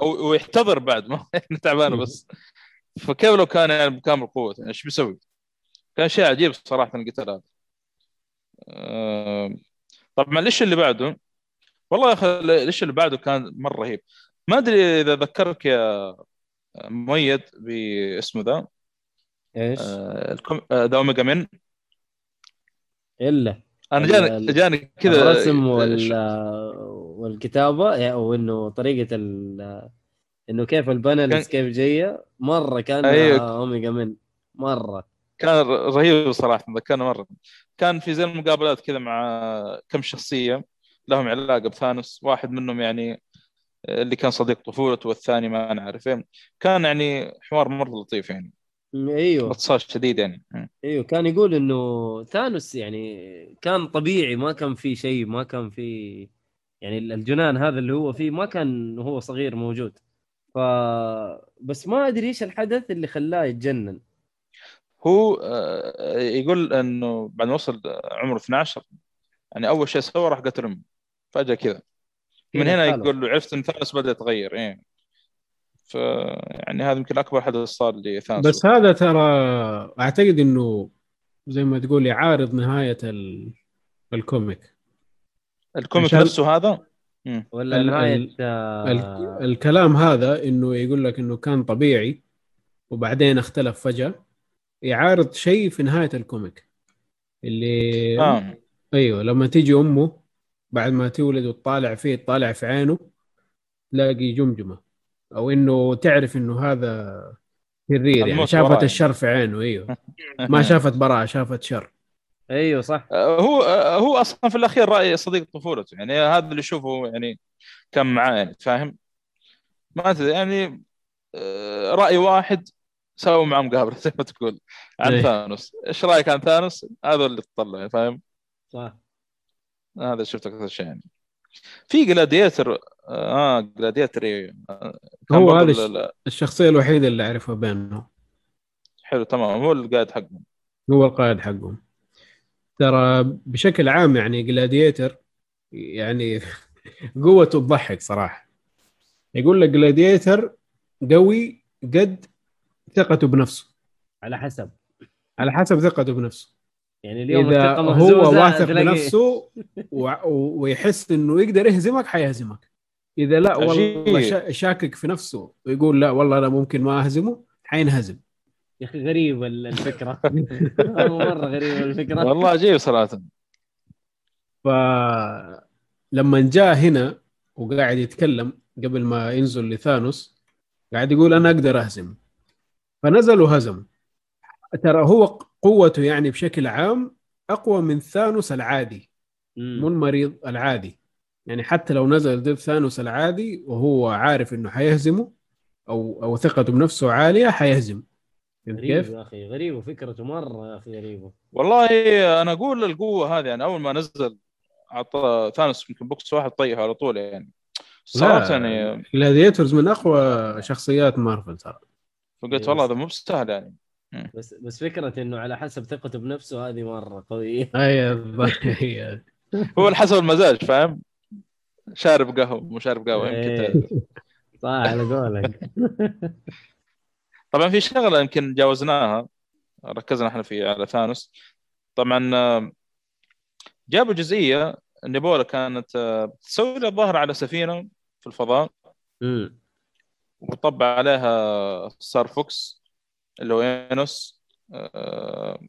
أو ويحتضر بعد ما <laughs> تعبان بس فكيف لو كان يعني بكامل قوته يعني إيش بيسوي؟ كان شيء عجيب صراحة القتال هذا طبعا ليش اللي بعده؟ والله يا أخي ليش اللي بعده كان مرة رهيب. ما أدري إذا ذكرك يا مؤيد باسمه ذا. إيش؟ آه، آه، ذا Omega Men. إلا. أنا جاني جاني كذا الرسم ش- وال والكتابة يعني أو إنه طريقة ال إنه كيف ال panels كيف جاية. مرة كان أيوة. Omega Men. مرة. كان رهيب صراحة ذكرنا مرة. كان في زي المقابلات كذا مع كم شخصية لهم علاقة بثانوس واحد منهم يعني اللي كان صديق طفولته والثاني ما نعرف إيه. كان يعني حوار مرة لطيف يعني. أيوه. باختصار شديد يعني. أيوه كان يقول إنه ثانوس يعني كان طبيعي ما كان في شيء ما كان في يعني الجنان هذا اللي هو فيه ما كان وهو صغير موجود. ف بس ما أدري إيش الحدث اللي خلاه يتجنن. هو آه، يقول إنه بعد ما وصل عمره 12 يعني أول شيء سوى راح قتل أمه. فجأة كذا. من كذا هنا. يقول له عرفت إن ثانوس بدأ يتغير إيه. ف يعني هذا يمكن أكبر حدث صار لثانوس بس هذا ترى أعتقد إنه زي ما تقول يعارض نهاية ال... ال comic. ال comic عشان- نفسه هذا؟ مم. ولا ال- نهاية ال- آه، ال... الكلام هذا إنه يقول لك إنه كان طبيعي وبعدين اختلف فجأة. يعارض شيء في نهاية الكوميك. اللي آه. أيوه لما تيجي أمه بعد ما تولد وتطالع فيه تطالع في عينه تلاقي جمجمة. أو إنه تعرف إنه هذا شرير يعني شافت وراه. الشر في عينه أيوه. <laughs> ما شافت براءة شافت شر. أيوه صح. آه، هو آه، هو أصلا في الأخير رأي صديق طفولته. يعني هذا اللي يشوفه يعني كان معاه يعني فاهم؟ ما يعني آه، رأي واحد سووا معاه مقابله <laughs> زي ما تقول. عن إيه. ثانوس. إيش رأيك عن ثانوس؟ هذا اللي تطلع فاهم؟ صح. هذا شفت أكثر شيء يعني. في جلاديتر آه جلاديتر هو هذا ال- ال- الشخصية الوحيدة اللي أعرفها بينهم. حلو تمام. هو القائد حقهم. هو القائد حقهم. ترى بشكل عام يعني جلاديتر يعني <laughs> قوته تضحك صراحة. يقول لك جلاديتر قوي قد ثقته بنفسه. على حسب. على حسب ثقته بنفسه. يعني اليوم إذا هو واثق تلاقي- بنفسه و- ويحس إنه يقدر يهزمك حيهزمك. إذا لا والله شاكك في نفسه ويقول لا والله أنا ممكن ما أهزمه حينهزم. يا أخي غريب ال- الفكرة. <laughs> مرة غريبة الفكرة. والله عجيب صراحة. فلما جاء هنا وقاعد يتكلم قبل ما ينزل لثانوس قاعد يقول أنا أقدر أهزم. فنزل وهزم ترى هو قوته يعني بشكل عام أقوى من ثانوس العادي مو. المريض العادي. يعني حتى لو نزل ضد ثانوس العادي وهو عارف إنه حيهزمه أو أو ثقته بنفسه عالية حيهزم. غريب كيف؟ يا أخي غريب وفكرته مرة يا أخي غريبة. والله أنا أقول القوة هذه يعني أول ما نزل اعطى ثانوس يمكن بوكس واحد طيحه على طول يعني. صراحة يعني Gladiator من أقوى شخصيات مارفل ترى فقلت والله هذا مو بسهل يعني. بس بس فكرة إنه على حسب ثقته بنفسه هذه مرة قوية. <laughs> هي هي هو على حسب المزاج فاهم؟ شارب قهوة مو شارب قهوة يمكن إيه. <laughs> صح على قولك. <laughs> طبعا في شغلة يمكن جاوزناها ركزنا إحنا في على ثانوس. طبعا جابوا جزئية نيبولا كانت آه، تسوي لها الظاهر على سفينة في الفضاء. مم. وطبع عليها ستار فوكس اللي هو يانوس آه،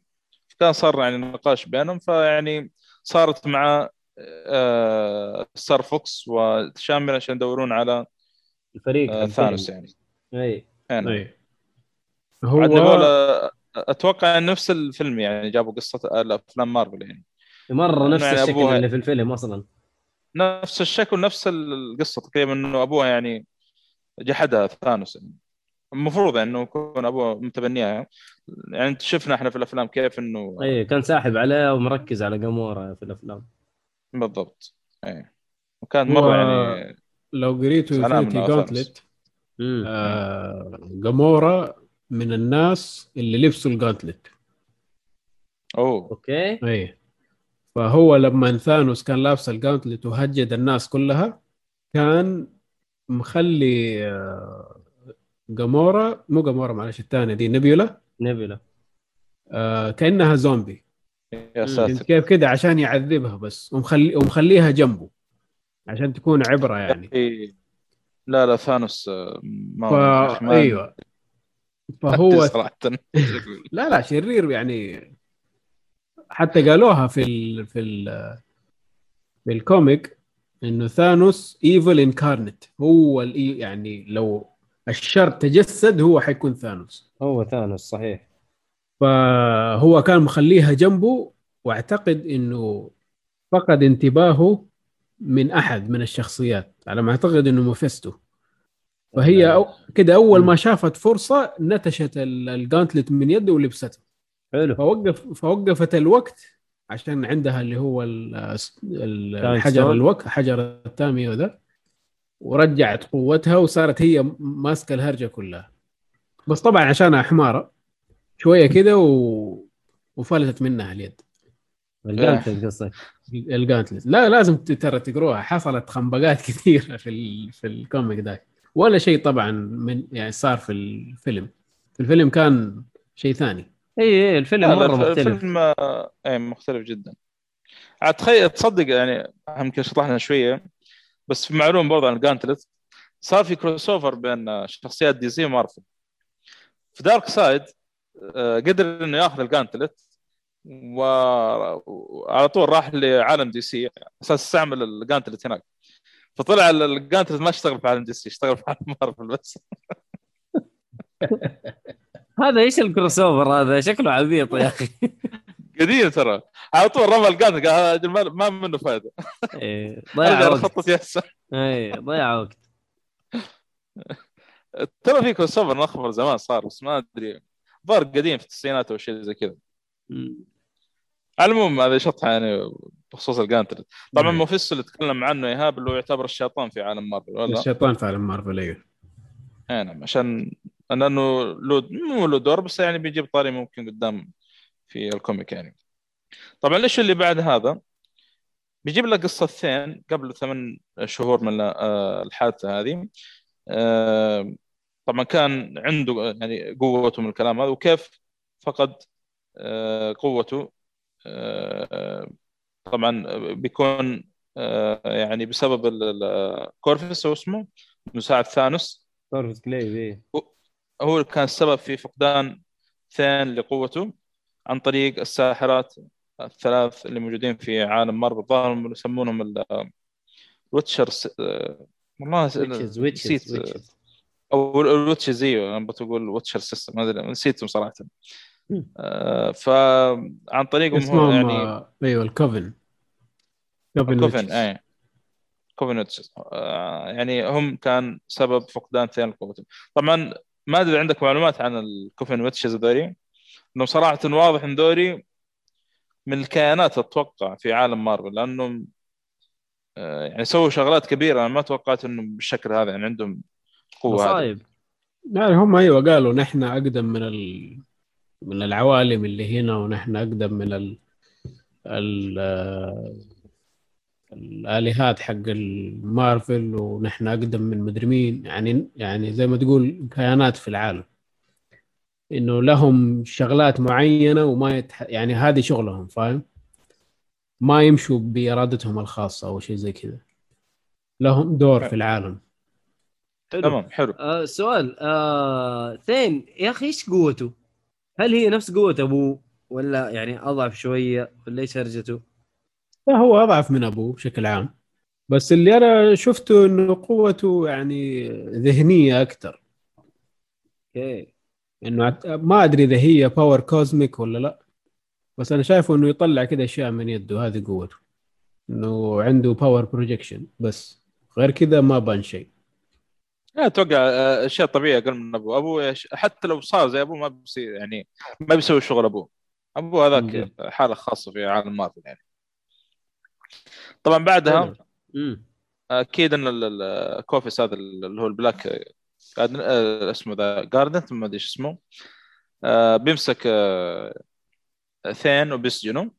كان صار يعني نقاش بينهم فيعني صارت مع آه، ستار فوكس وشامل عشان يدورون على الفريق آه، ثانوس. يعني. أي. عاد هو أتوقع نفس الفيلم يعني جابوا قصة افلام مارفل يعني. مرة نفس يعني الشكل اللي في الفيلم أصلا. نفس الشكل نفس القصة تقريبا إنه أبوها يعني جحدها ثانوس. يعني. المفروض إنه يكون ابوها متبنيها يعني أنت شفنا إحنا في الأفلام كيف إنه اي كان ساحب عليه ومركز على جامورا في الأفلام. بالضبط. اي وكان مرة يعني لو قريتوا Infinity مم. آه جامورا من الناس اللي لبسوا الجانتلت أوه. أوكي. اي فهو لما ثانوس كان لابس ال gauntlet وهجد الناس كلها كان مخلي آه، جامورا مو جامورا معلش الثانية دي نيبولا نبيلا آه كأنها زومبي. يا ساتر. كيف كده؟ عشان يعذبها بس ومخلي ومخليها جنبه عشان تكون عبرة يعني. إيه. لا لا ثانوس آه، ما ما- أيوه. فهو صراحة. <laughs> لا لا شرير يعني. حتى قالوها في ال في ال في ال comic إنه ثانوس evil incarnate هو يعني لو الشر تجسد هو حيكون ثانوس. هو ثانوس صحيح. فهو كان مخليها جنبه واعتقد إنه فقد انتباهه من أحد من الشخصيات. على ما أعتقد إنه مفستو فهي أو كده أول ما شافت فرصة نتشت ال- الجانتلت من يده ولبسته. حلو. فوقف فوقفت الوقت عشان عندها اللي هو الحجر. الوقت حجر التامية ذا ورجعت قوتها وصارت هي ماسكة الهرجة كلها. بس طبعا عشانها حمارة شوية كده و... وفلتت منها اليد. ال gauntlet قصدك؟ ال gauntlet لا لازم ترى تقروها. حصلت خنبقات <laughs> كثيرة في ال... في ال comic ذاك. ولا شيء طبعا من يعني صار في الفيلم. في الفيلم كان شيء ثاني. اي اي الفيلم مرة مختلف. الفيلم اي مختلف جدا. عاد تخيل تصدق يعني يمكن شطحنا شوية. بس في معلومه برضه عن ال gauntlet صار في crossover بين شخصيات دي سي ومارفل في دارك سايد آه، قدر إنه ياخذ ال gauntlet وعلى طول راح لعالم دي سي أساس يستعمل ال gauntlet هناك. فطلع ال- ال gauntlet ما اشتغل في عالم دي سي اشتغل في عالم مارفل بس. <laughs> هذا إيش ال crossover هذا؟ شكله عبيط يا أخي. <laughs> قديم ترى. على طول رمى القاعدة قال ما ما منه فائده إيه، <laughs> ضيع أرجع وقت. اي ضيع وقت. <laughs> ترى في crossover نخبر زمان صار بس ما أدري. ظهر قديم في التسعينات أو شيء زي كذا. على العموم هذا شطحه يعني بخصوص ال gauntlet طبعا. مفيستو اللي تكلم عنه إيهاب اللي هو يعتبر الشيطان في عالم مارفل ولا؟ الشيطان فعلا مارفل أيوه اي نعم عشان لأنه له مو له دور بس يعني بيجيب طاري ممكن قدام في الكوميك يعني. طبعا ليش اللي بعد هذا بيجيب لك قصة ثين قبل ثمان شهور من آه، الحادثة هذه. آه، طبعا كان عنده يعني قوته من الكلام هذا وكيف فقد آه، قوته. طبعا بيكون يعني بسبب كورفوس هو اسمه مساعد ثانوس. في جليف إيه. هو كان السبب في فقدان ثين لقوته عن طريق الساحرات الثلاث اللي موجودين في عالم مارفل. الظاهر يسمونهم ال- witcher s- آه، والله نسيت. أو ال witches إيوه أنا بتقول witcher sisters ما أدري نسيتهم صراحة. آه، فعن طريقهم هو يعني آه، أيوه ال coven. coven. أي. coven آه، يعني هم كان سبب فقدان ثين قوتهم طبعا ما أدري عندك معلومات عن ال coven witches ذولي انهم صراحة واضح إن ذولي من الكيانات أتوقع في عالم مارفل لأنهم آه، يعني سووا شغلات كبيرة. أنا ما توقعت إنهم بالشكل هذا يعني عندهم قوة هذه مصايب. يعني هم أيوه قالوا نحن أقدم من ال... من العوالم اللي هنا ونحن أقدم من ال... ال... الآلهات حق المارفل ونحن أقدم من مدري مين. يعني يعني زي ما تقول كيانات في العالم. إنه لهم شغلات معينة وما يتح... يعني هذه شغلهم فاهم؟ ما يمشوا بإرادتهم الخاصة أو شيء زي كذا. لهم دور في العالم. حلو. تمام حلو. آه سؤال آه ثين يا أخي إيش قوته؟ هل هي نفس قوة أبوه ولا يعني أضعف شوية ولا إيش هرجته؟ لا هو أضعف من أبوه بشكل عام. بس اللي أنا شفته إنه قوته يعني ذهنية أكثر أوكي. إنه ما أدري إذا هي power cosmic ولا لا. بس أنا شايفه إنه يطلع كذا أشياء من يده هذه قوته. إنه عنده power projection بس. غير كذا ما بان شيء. لا أتوقع آه، أشياء طبيعية أقل من أبوه. أبوه حتى لو صار زي أبوه ما بيصير يعني ما بيسوي شغل أبوه. أبوه هذاك. حالة خاصة في عالم مارفل يعني. طبعا بعدها أكيد إن ال- ال- الكورفس هذا اللي هو ال black آه، اسمه ذا جاردن ما أدري إيش اسمه. آه، بيمسك آه، ثين وبيسجنه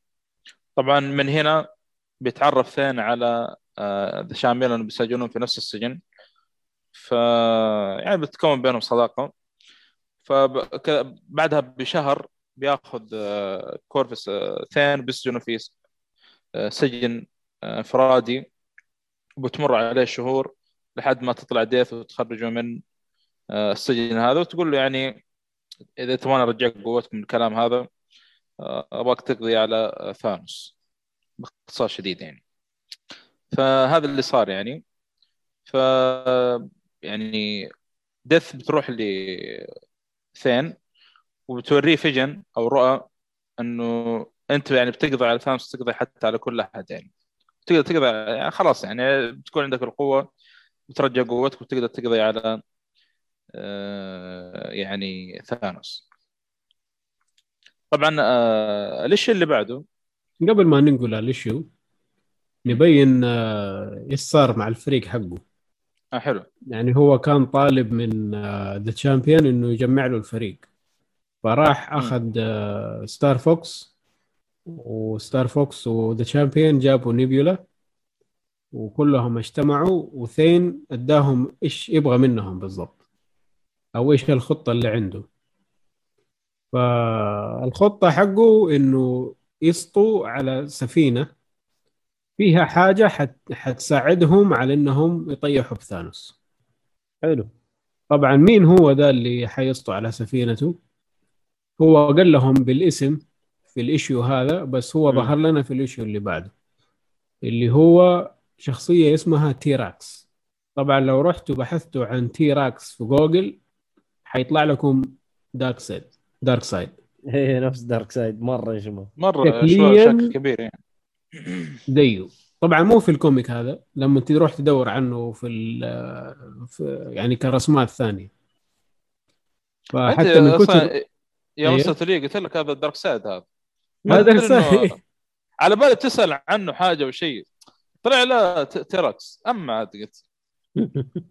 طبعا من هنا بيتعرف ثين على آه، ذا تشامبيون إنه بيسجنون في نفس السجن. ف يعني بتكون بينهم صداقة. فبعدها بشهر بياخذ كورفس ثين بيسجنوا في سجن آه، انفرادي وبتمر عليه شهور لحد ما تطلع ديث وتخرجوا من آه، السجن هذا وتقول له يعني إذا تبغى أرجعك قوتك من الكلام هذا آه، أبغاك تقضي على آه، ثانوس باختصار شديد يعني. فهذا اللي صار يعني. ف يعني ديث بتروح لثين وبتوريه فيجن أو رؤى إنه أنت يعني بتقضي على ثانوس تقضي حتى على كل أحد يعني. تقدر تقضي يعني خلاص يعني بتكون عندك القوة بترجع قوتك وتقدر تقضي على آه، يعني ثانوس. طبعا آه، ال issue اللي بعده. قبل ما ننقل على ال issue نبين آه، إيش صار مع الفريق حقه. آه حلو. يعني هو كان طالب من ذا تشامبيون إنه يجمع له الفريق. فراح. أخذ آه، ستار فوكس وستار فوكس وذا تشامبيون جابوا نيبيولا وكلهم اجتمعوا وثين اداهم إيش يبغى منهم بالضبط. أو إيش الخطة اللي عنده. فالخطة حقه إنه يسطوا على سفينة فيها حاجة حت حتساعدهم على إنهم يطيحوا بثانوس حلو. طبعا مين هو ذا اللي حيسطوا على سفينته؟ هو قال لهم بالاسم في ال issue هذا بس هو مم. ظهر لنا في ال issue اللي بعده اللي هو شخصية اسمها تيراكس طبعا لو رحتوا بحثتوا عن تيراكس في جوجل حيطلع لكم دارك سايد دارك سايد هي نفس دارك سايد مرة يشبه مرة شكلياً- شكل كبير يعني. زيه طبعا مو في ال comic هذا لما تروح تدور عنه في, ال- في يعني كرسمات ثانية. فحتى من كتر أصلا يوم أيوه. ارسلت لي قلت لك هذا الدارك سايد هذا. ما إنه- سايد. على بالي تسأل عنه حاجة وشيء طلع لا تيركس أما عاد قلت. <laughs>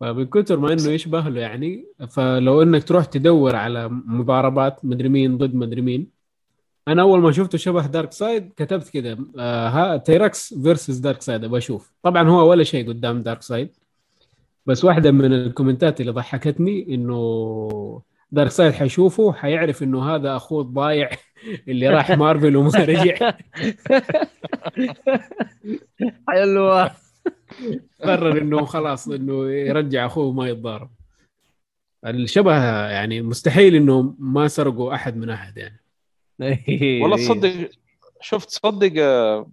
فمن كثر ما إنه يشبه له يعني فلو إنك تروح تدور على مضاربات مدري مين ضد مدري مين أنا أول ما شفته شبه دارك سايد كتبت كده آه ها تيركس versus دارك سايد أبغى أشوف. طبعا هو ولا شيء قدام دارك سايد بس واحدة من الكومنتات اللي ضحكتني إنه دارك سايد حيشوفه حيعرف إنه هذا أخوه الضايع <laughs> اللي راح مارفل وما <laughs> رجع. حلوة. قرر إنه خلاص إنه يرجع أخوه ما يتضارب. الشبه يعني مستحيل إنه ما سرقوا أحد من أحد يعني. إيه، والله تصدق شفت تصدق آه،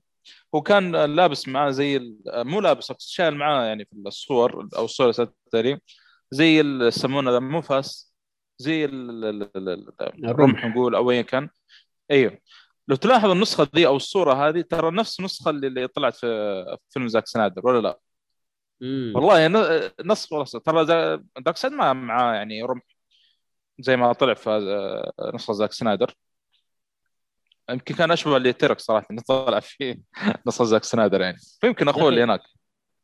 هو كان لابس معاه زي مو لابس شايل معاه يعني في الصور أو الصور اللي زي يسمونه ذا مو فاس زي ال- ال- ال- ال- الرمح. نقول أو ايا كان. أيوه. لو تلاحظ النسخة دي أو الصورة هذه ترى نفس النسخة اللي اللي طلعت في في فيلم زاك سنايدر ولا لا؟ مم. والله ن- نسخ والله ترى زا- دارك سايد ما معاه يعني رمح زي ما طلع في نسخة زاك سنايدر. يمكن كان أشبه لتيركس صراحة انه طلع في <laughs> نسخة زاك سنايدر يعني. فيمكن اخوه اللي هناك.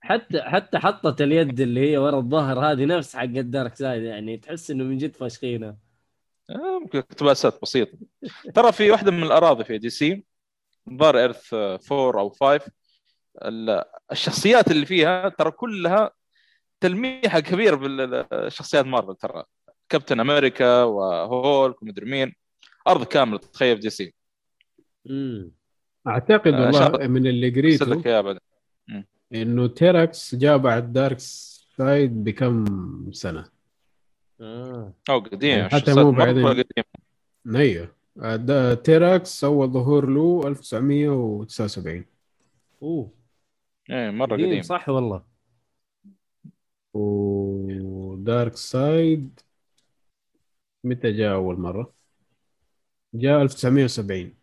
حتى حتى حطت اليد اللي هي ورا الظهر هذه نفس حق الدارك سايد يعني تحس إنه من جد فاشخينه آه، ممكن اقتباسات بسيطة. ترى في واحدة من الأراضي في دي سي ظهر Earth 4 أو 5 ال- الشخصيات اللي فيها ترى كلها تلميحه كبير بالشخصيات مارفل ترى. كابتن أمريكا وهولك ومدري مين. أرض كاملة تتخيل في دي سي. امم أعتقد آه، والله من اللي قريته. لك إياها بعدين. إنه تيركس جاء بعد دارك سايد بكم سنة؟ آه. أو قديم يعني حتى مو بعدين. أيوه دا- تيركس أول ظهور له 1979 أوه. إيه مرة قديم قديم. صح والله. ودارك سايد متى جاء أول مرة؟ جاء 1970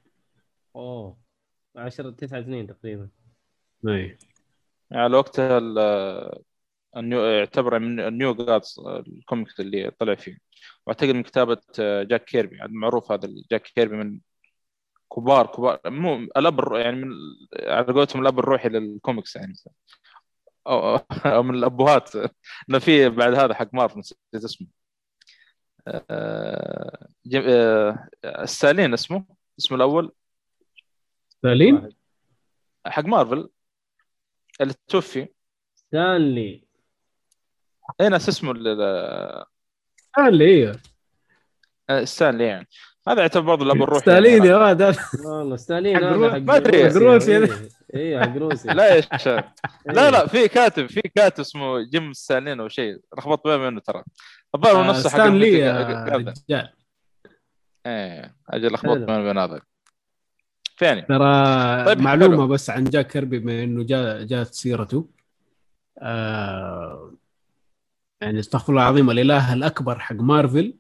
أوه. 10 9 سنين تقريبا. اي على وقتها ال- ال New يعتبر من ال New Gods ال comics اللي طلع فيه. واعتقد من كتابة جاك كيربي. يعني معروف هذا جاك كيربي من كبار كبار مو الأب يعني من على قولتهم الأب الروحي للكوميكس يعني. أو أو من الابهات إنه في بعد هذا حق مارفل نسيت اسمه. آه، جم- آه، اسمه اسمه الأول. ستالين؟ واحد. حق مارفل. اللي توفي ستانلي اي ناس اسمه ال- ال- ستانلي أيوه آه، ستانلي يعني هذا يعتبر برضه الاب الروحي ستالين يعني. يا ولد هذا والله ستالين حق هذا رو- حق ما. روسيا. حق روسيا إيه. حق روسيا لا يا لا إيه. لا في كاتب في كاتب اسمه جيم ستالين أو شيء لخبط بين منه ترى الظاهر هو آه، نفسه حق ستانلي يا هذا. رجال إيه أجل لخبط حلو. بين بين هذا ثاني. ترى طيب، معلومة حلو. بس عن جاك كيربي بما إنه جاء جاءت سيرته. آه يعني استغفر الله العظيم الإله الأكبر حق مارفل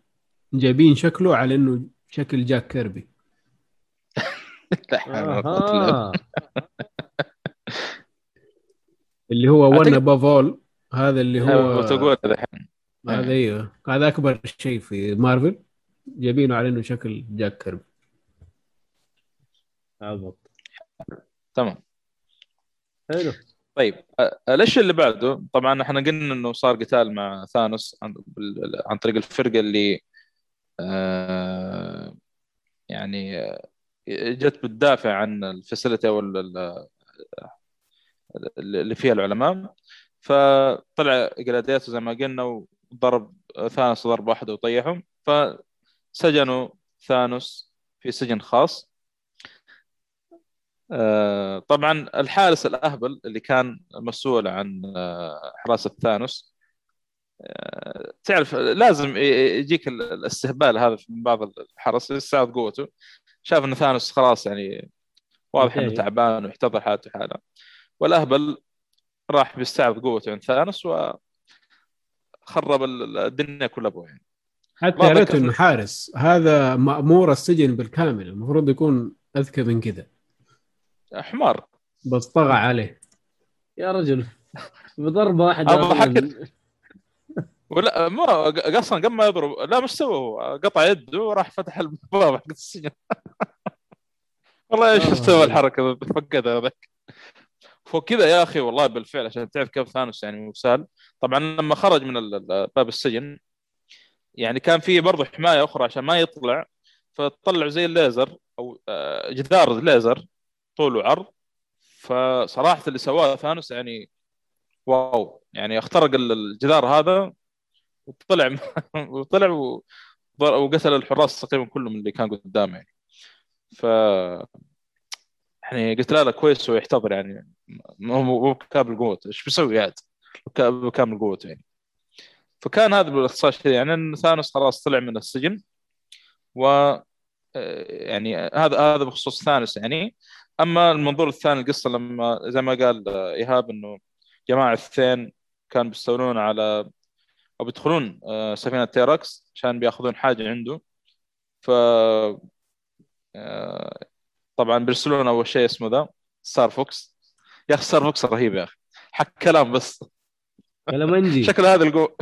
جايبين شكله على إنه شكل جاك كيربي. <laughs> اللي هو ون اباف اول هذا اللي هو تقول الحين هذا أيوه. هذا أكبر شيء في مارفل جايبينه على إنه شكل جاك كيربي. عبط تمام. حلو. طيب الأشياء اللي بعده طبعا إحنا قلنا إنه صار قتال مع ثانوس عن, عن طريق الفرقة اللي آه يعني جت بتدافع عن الفاسيلتي أو ال- ال- اللي فيها العلماء. فطلع جلادياتو زي ما قلنا وضرب ثانوس ضرب واحدة وطيحهم. فسجنوا ثانوس في سجن خاص. آه، طبعا الحارس الأهبل اللي كان مسؤول عن آه، حراسه ثانوس آه، تعرف لازم يجيك ال- الاستهبال هذا من بعض الحرس يستعرض قوته. شاف إن ثانوس خلاص يعني واضح إنه. تعبان ويحتضر حالته حاله والأهبل راح بيستعرض قوته عند ثانوس وخرب ال- الدنيا كلها ابوه يعني حتى يا ريت إنه حارس. هذا مأمور السجن بالكامل. المفروض يكون اذكى من كذا. حمار. بس طغى عليه. يا رجل. بضربه واحد أضحك. ولا ما أصلا قبل ما يضرب لا مش سوى هو. قطع يده وراح فتح الباب حق السجن. <laughs> والله إيش آه. سوى الحركة؟ فقد هذاك وكذا يا أخي والله بالفعل عشان تعرف كيف ثانوس يعني مو سهل. طبعا لما خرج من باب السجن يعني كان في برضه حماية أخرى عشان ما يطلع. فطلع زي الليزر أو آه، جدار ليزر طول وعرض. فصراحة اللي سواه ثانوس يعني واو. يعني اخترق ال- الجدار هذا وطلع <laughs> وطلع وقتل الحراس تقريبا كلهم اللي كان قدامه يعني. ف يعني قلت لا لا كويس ويحتضر يعني. مو بكامل قوته. إيش بيسوي قاعد بك- بكامل قوته يعني. فكان هذا شديد يعني إن ثانوس خلاص طلع من السجن و آه، يعني هذا هذا بخصوص ثانوس يعني. أما المنظور الثاني القصة لما زي ما قال آه، إيهاب إنه جماعة ثين كانوا بيستولون على أو بيدخلون آه، سفينة تيراكس عشان بيأخذون حاجة عنده. ف آه، طبعا بيرسلون أول شيء اسمه the Starfox. يا أخي Starfox رهيب يا أخي. حق كلام بس. كلامنجي <laughs> شكل هذا القوة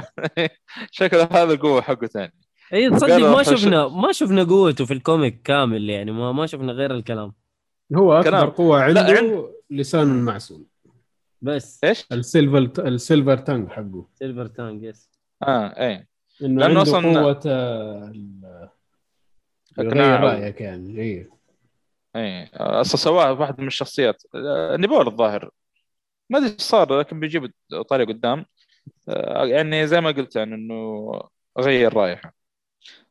<laughs> شكل هذا القوة حقه ثاني اي تصدق ما شفنا ما شفنا قوته في ال comic كامل يعني ما ما شفنا غير الكلام. هو أكبر كلام. قوة لا، عنده عند- لسان معسول بس. إيش؟ ال silver ال silver tongue حقه. silver tongue yes آه إيه. إنه لأنه عنده أصلاً- قوة آه، و- رأيك يعني اي إيه. أصلا سواها واحد من الشخصيات. آه، نيبولا الظاهر. ما أدري إيش صار لكن بيجيب طريق قدام. آه، يعني زي ما قلت يعني إنه غير رايحه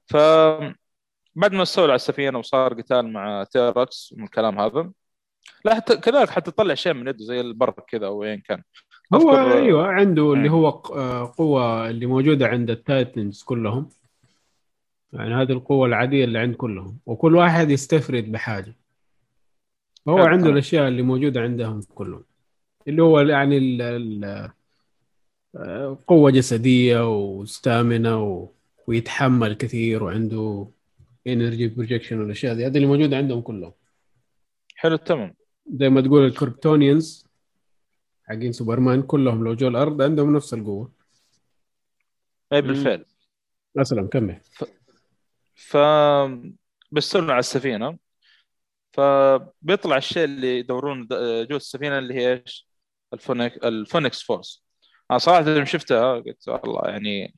ف بعد ما استولى على السفينه وصار قتال مع تيراكس من الكلام هذا لا حتى كذلك حتى طلع شيء من يده زي البرق كذا أو ايا كان. هو أيوه عنده اللي إيه. هو آه، قوة اللي موجودة عند ال Titans كلهم. يعني هذه القوة العادية اللي عند كلهم. وكل واحد يستفرد بحاجة. حلو، عنده. الأشياء اللي موجودة عندهم كلهم. اللي هو يعني ال- ال- آه، قوة جسدية و stamina و... ويتحمل كثير وعنده energy projection والاشياء دي هذه. اللي موجودة عندهم كلهم. حلو تمام. زي ما تقول ال Kryptonians حقين سوبرمان كلهم لو جو الأرض عندهم نفس القوة. اي بالفعل. أسلم كمل. ف بيستولون على السفينة. فبيطلع الشيء اللي يدورون جوه السفينة اللي هي إيش؟ ال Phoenix ال Phoenix Force. أنا صراحة لما شفتها قلت والله يعني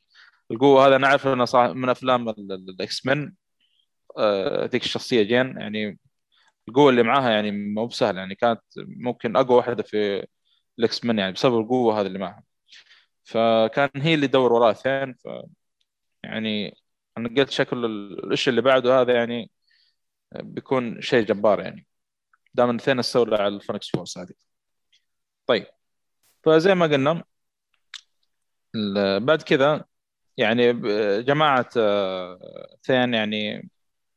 القوة هذا أنا أعرف انها صراحة من أفلام ال- ال- ال X-Men ذيك الشخصية جين يعني القوة اللي معاها يعني مو بسهلة يعني كانت ممكن أقوى واحدة في ال X-Men يعني بسبب القوة هذه اللي معها. فكان هي اللي تدور وراها ثين ف يعني أنا قلت شكل ال- الإشي اللي بعده هذا يعني بيكون شيء جبار يعني. دام ثين استولى على ال Phoenix Force هذه. طيب فزي ما قلنا بعد كذا يعني جماعة آه، ثين يعني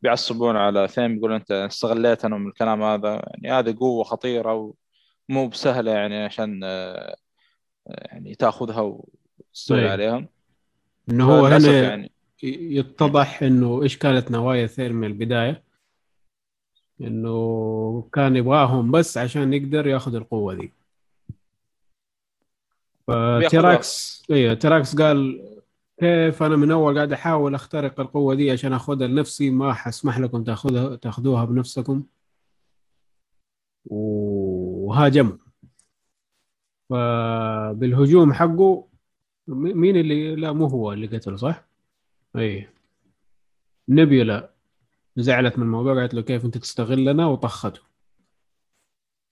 بيعصبون على ثين بيقولون أنت استغليتنا من الكلام هذا. يعني هذه قوة خطيرة ومو بسهلة يعني عشان آه، يعني تأخذها وتستولي أي. عليها. إنه هو هنا يعني يتضح إنه إيش كانت نوايا ثين من البداية؟ إنه كان يبغاهم بس عشان يقدر يأخذ القوة دي فتيراكس أيوه تيراكس قال كيف؟ أنا من أول قاعد أحاول أخترق القوة دي عشان أخذها لنفسي. ما حسمح لكم تاخذها تأخذوها بنفسكم. وهاجموا فبالهجوم حقه مين اللي لا مو هو اللي قتله صح؟ اي نبيولا زعلت من الموضوع قالت له كيف أنت تستغلنا؟ وطخته.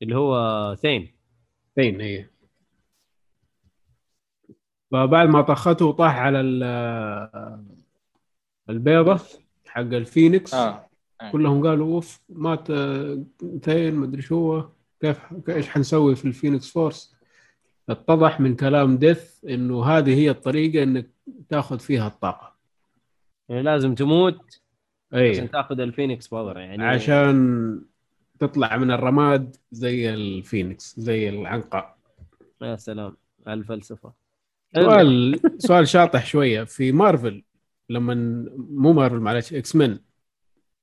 اللي هو ثين. فين هي فبعد ما طخته طاح على ال- البيضة حق الفينيكس آه. كلهم قالوا أوه مات آه، ثين مدري شو هو. كيف إيش حنسوي في ال Phoenix Force؟ اتضح من كلام ديث إنه هذه هي الطريقة إنك تاخذ فيها الطاقة. يعني لازم تموت عشان اي تاخذ ال Phoenix power يعني. عشان تطلع من الرماد زي الفينيكس زي العنقاء. يا سلام على الفلسفة. سؤال سؤال شاطح شوية. في مارفل لما مو مارفل معلش X-Men.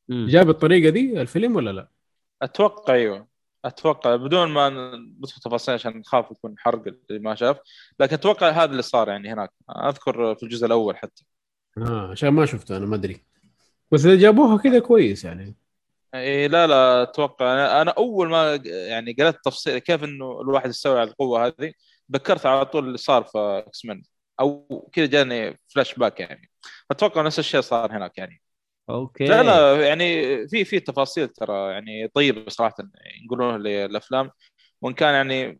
جاب الطريقة دي الفيلم ولا لا؟ أتوقع أيوه. أتوقع بدون ما ندخل تفاصيل عشان نخاف يكون حرق اللي ما شاف. لكن أتوقع هذا اللي صار يعني هناك. أذكر في الجزء الأول حتى. آه عشان ما شفته أنا ما أدري. بس إذا جابوها كذا كويس يعني. إيه لا لا أتوقع. أنا, أنا أول ما يعني قرأت تفصيل كيف إنه الواحد يستوعب القوة هذه. ذكرت على طول اللي صار في X-Men أو كذا جاني فلاش باك يعني. أتوقع نفس الشيء صار هناك يعني. أوكي. لا لا يعني في في تفاصيل ترى يعني طيبة صراحة يقولونها للأفلام. وإن كان يعني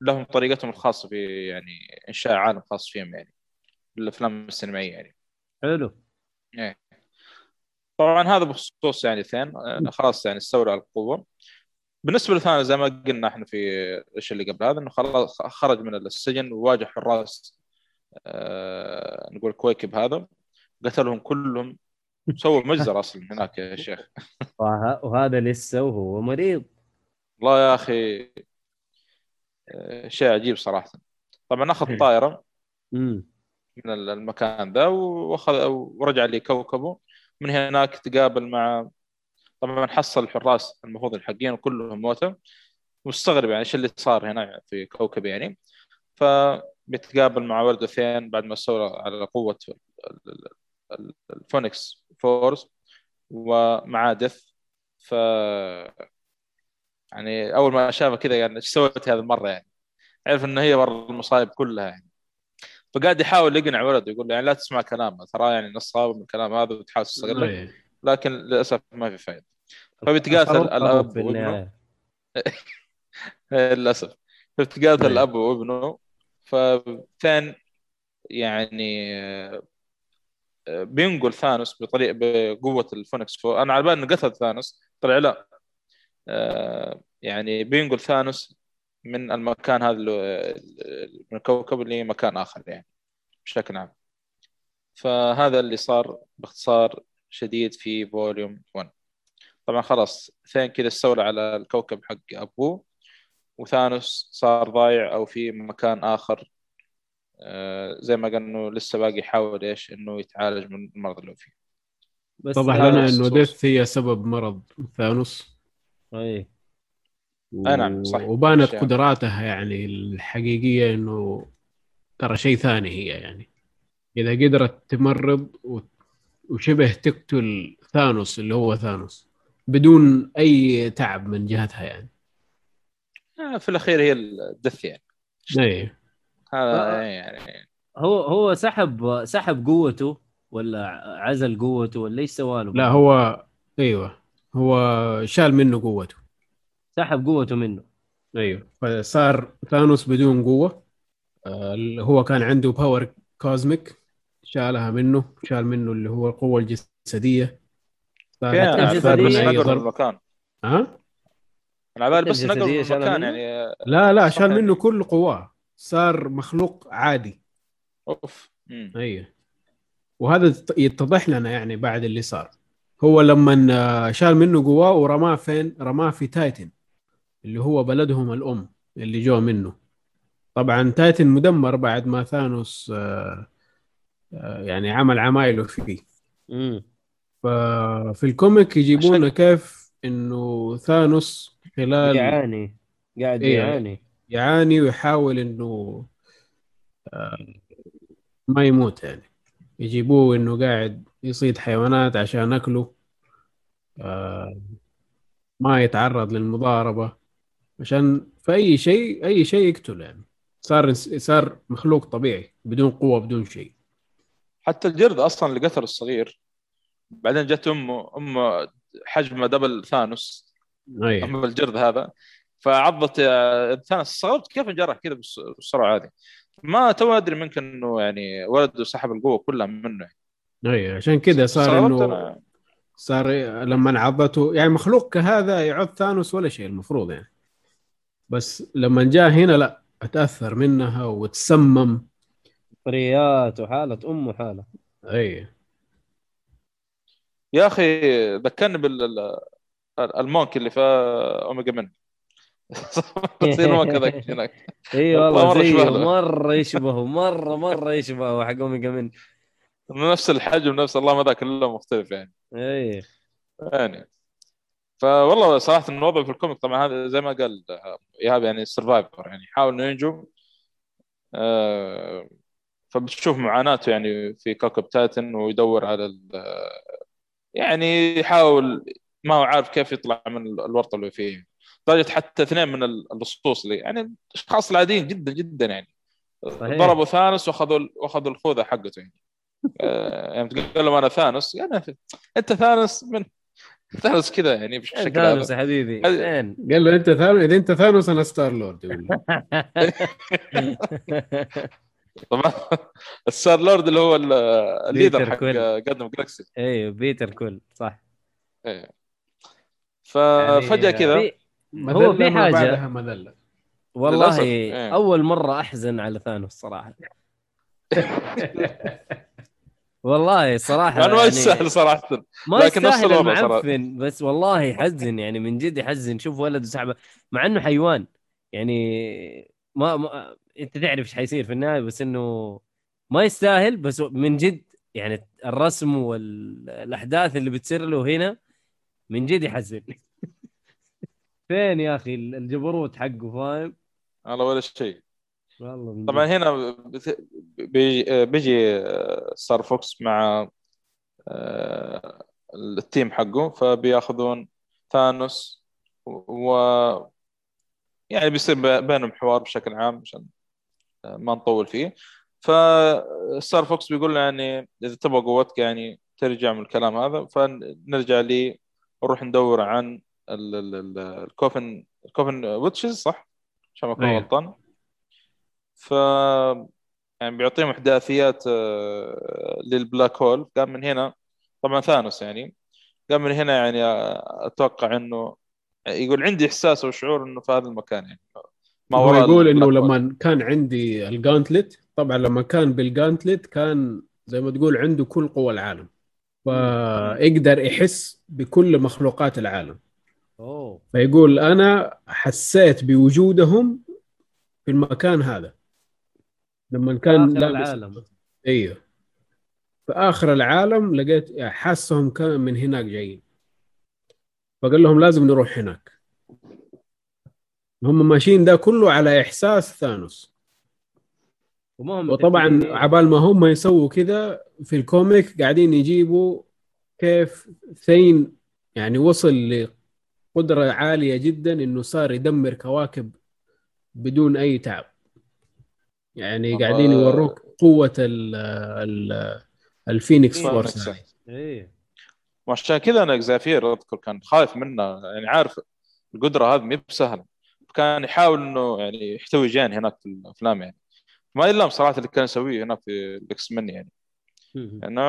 لهم طريقتهم الخاصة في يعني إنشاء عالم خاص فيهم يعني. الأفلام السينمائية يعني. حلو. إيه. طبعا هذا بخصوص يعني آه، خلاص يعني استولوا على القوة. بالنسبة لثاني زي ما قلنا إحنا في إيش اللي قبل هذا إنه خلاص خرج من السجن وواجه حراس آه نقول كويكب هذا قتلهم كلهم. سووا مجزر <laughs> أصلا هناك يا شيخ. وه- وهذا لسه وهو مريض. والله يا أخي آه، شيء عجيب صراحة. طبعا أخذ طائرة من المكان ذا واخذ ورجع لكوكبه. من هناك تقابل مع طبعا حصل الحراس المفروض الحقين كلهم موتى مستغرب يعني إيش اللي صار هنا في كوكب يعني. فبيتقابل مع ولده ثين بعد ما استولى على قوة ال- ال- ال- ال Phoenix Force ومع ديث. ف يعني أول ما شافه كذا يعني إيش سويت هذه المرة يعني؟ عرف إنه هي ورا المصايب كلها يعني. فقاعد يحاول يقنع ولده يقول له يعني لا تسمع كلامه ترى يعني نصاب من الكلام هذا وتحاول تستغله. لكن للأسف ما في فائده فبيتقاتل خرب الأب وابنه. للأسف. فبتقاتل أيوة. الأب وابنه. فثين يعني آه، آه، بينقل ثانوس بطريقه بقوة ال Phoenix Force. أنا على بالي إنه قتل ثانوس طلع لا. آه، يعني بينقل ثانوس من المكان هذا اللي- من الكوكب لمكان آخر يعني بشكل عام. فهذا اللي صار باختصار شديد في فوليوم 1 طبعا خلاص ثين كذا استولى على الكوكب حق أبوه وثانوس صار ضايع أو في مكان آخر. آه، زي ما قال إنه لسه باقي يحاول إيش إنه يتعالج من المرض اللي هو فيه. بس اتضح هذا لنا إنه ديث هي سبب مرض ثانوس. أي. آه نعم، صح. وبانت. قدراتها يعني الحقيقية إنه ترى شيء ثاني هي يعني. إذا قدرت تمرض و- وشبه تقتل ثانوس اللي هو ثانوس بدون أي تعب من جهتها يعني. آه، في الأخير هي الدث يعني. اي هذا آه. يعني هو هو سحب سحب قوته ولا عزل قوته ولا إيش سوى له؟ لا هو أيوه. هو شال منه قوته. سحب قوته منه. أيوه. فصار ثانوس بدون قوة. آه، اللي هو كان عنده power cosmic شالها منه شال منه اللي هو القوة الجسدية. بس نقل المكان. ها؟ أنا على بالي بس نقل المكان؟ يعني لا لا شال يعني. منه كل قواه. صار مخلوق عادي. أوف. أيوه. وهذا يت- يتضح لنا يعني بعد اللي صار. هو لما آه، شال منه قواه ورماه فين؟ رماه في تايتن اللي هو بلدهم الأم اللي جو منه. طبعا تايتن مدمر بعد ما ثانوس آه، يعني عمل عمايله فيه. امم ففي ال comic يجيبونا كيف إنه ثانوس خلال يعاني. قاعد إيه. يعاني. يعاني ويحاول إنه آه، ما يموت يعني. يجيبوه إنه قاعد يصيد حيوانات عشان أكله آه، ما يتعرض للمضاربة عشان في أي شيء أي شيء يقتل يعني. صار صار مخلوق طبيعي بدون قوة بدون شيء. حتى الجرد أصلا اللي قتل الصغير. بعدين جت امه امه حجمه دبل ثانوس. اي أم الجرد هذا. فعضت ثانوس. استغربت كيف انجرح كذا بسرعة هذه. ما تو أدري منك إنه يعني ولده سحب القوة كلها منه. اي عشان كذا صار إنه. صار لما عضته يعني مخلوق كهذا يعض ثانوس ولا شيء المفروض يعني. بس لما جاء هنا لا أتأثر منها وتسمم. فريات وحالة امه حاله اي يا أخي ذكرني بال monk اللي في Omega Men. يصير monk هذاك هناك. إي والله مرة زيه. مرة يشبهه مرة مرة يشبهه حق Omega Men. إنه نفس الحجم نفس الله ما ذاك اللون مختلف يعني. إيه يعني. فوالله صراحة الوضع في ال comic طبعا هذا زي ما قال إيهاب يعني survivor يعني. يحاول إنه ينجو. آه، فبتشوف معاناته يعني في كوكب تايتن ويدور على ال- يعني يحاول ما هو عارف كيف يطلع من الورطة اللي فيه. لدرجة حتى اثنين من ال- اللصوص اللي يعني الاشخاص العاديين جدا جدا يعني. صحيح. ضربوا ثانوس وأخذوا وأخذوا الخوذة حقته يعني. آه، يعني تقول لهم أنا ثانوس يعني أنت ثانوس من ثانوس كذا يعني بالشكل ثانوس يا حبيبي. قال له أنت ثانوس إذا أنت ثانوس أنا ستار لورد. <laughs> طبعا <laughs> الستار لورد اللي هو ال- ال leader حق. Guardians Galaxy أيوه بيتر كويل صح. إيه. ففجاه يعني كذا. هو في حاجة بعدها مذلة. والله إيه. أول مرة أحزن على ثانوس صراحة. <laughs> والله صراحة يعني ما يعني يستاهل صراحة. ما لكن نفس يستاهل. المعفن بس والله يحزن يعني من جد يحزن شوف ولد وسحبة مع إنه حيوان. يعني ما, ما انت تعرف إيش حيصير في النهاية بس إنه ما يستاهل بس من جد يعني الرسم والأحداث اللي بتصير له هنا من جد يحزن. <laughs> فين يا أخي الجبروت حقه فاهم؟ والله ولا شيء. والله من طبعا. هنا بيجي, بيجي ستار فوكس مع آه، ال team حقه فبياخذون ثانوس و يعني بيصير بينهم حوار بشكل عام عشان ما نطول فيه فستار فوكس بيقول يعني إذا تبغى قوتك يعني ترجع من الكلام هذا فنرجع لي نروح ندور عن ال- ال- ال- ال coven ال coven witches صح؟ عشان ما أكون أيوه. غلطان ف يعني بيعطيهم إحداثيات آه، للبلاك هول قام من هنا طبعا ثانوس يعني قام من هنا يعني آه، أتوقع إنه يقول عندي إحساس وشعور إنه في هذا المكان يعني. ما هو يقول إنه. لما كان عندي الجانتلت طبعا لما كان بالجانتلت كان زي ما تقول عنده كل قوى العالم. فيقدر يحس بكل مخلوقات العالم. أوه. فيقول أنا حسيت بوجودهم في المكان هذا. لما كان آخر العالم. أيوه في آخر العالم لقيت حاسهم كان من هناك جايين. فقال لهم لازم نروح هناك هم ماشيين ده كله على إحساس ثانوس وطبعا. عبال ما هم يسووا كذا في الكوميك قاعدين يجيبوا كيف ثين يعني وصل لقدرة عالية جدا إنه صار يدمر كواكب بدون أي تعب يعني قاعدين يوروك قوة ال ال ال Phoenix Phoenix. Force هذه. وعشان كذا أنا إكزافير أذكر كان خايف منه يعني عارف القدرة هذه ما بسهله كان يحاول إنه يعني يحتوي جين هناك في الأفلام يعني. ما يلام صراحة اللي كان يسويه هناك في ال X-Men يعني إنه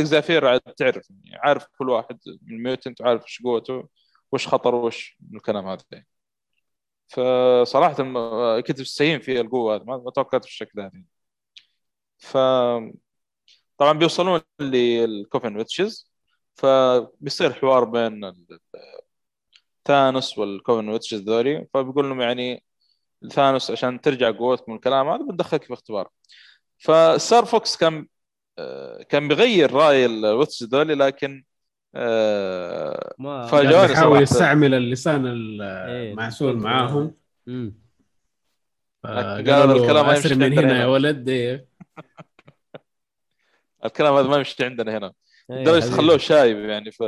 إكزافير عاد تعرف يعني عارف كل واحد من mutant عارف إيش قوته وش خطر وش من الكلام هذا يعني. فصراحة الم- كنت مستهين في القوة هذه ما ما توقعت بالشكل هذا ف طبعا بيوصلون لل coven witches. فبيصير حوار بين ثانوس وال coven witches ذولي فبيقول لهم يعني ثانوس عشان ترجع قوتك من الكلام هذا بندخلك في اختبار فستار فوكس كان آه، كان بيغير رأي ال witches ذولي لكن آه، ما فجأة قاعد جواني يحاول. يستعمل اللسان المعسول بالضبط. معاهم مم. قال قال له الكلام ما يمشي من هنا. يا ولد إيه. <laughs> الكلام هذا ما يمشي عندنا هنا لدرجه حبيبي. خلوه شايب يعني ف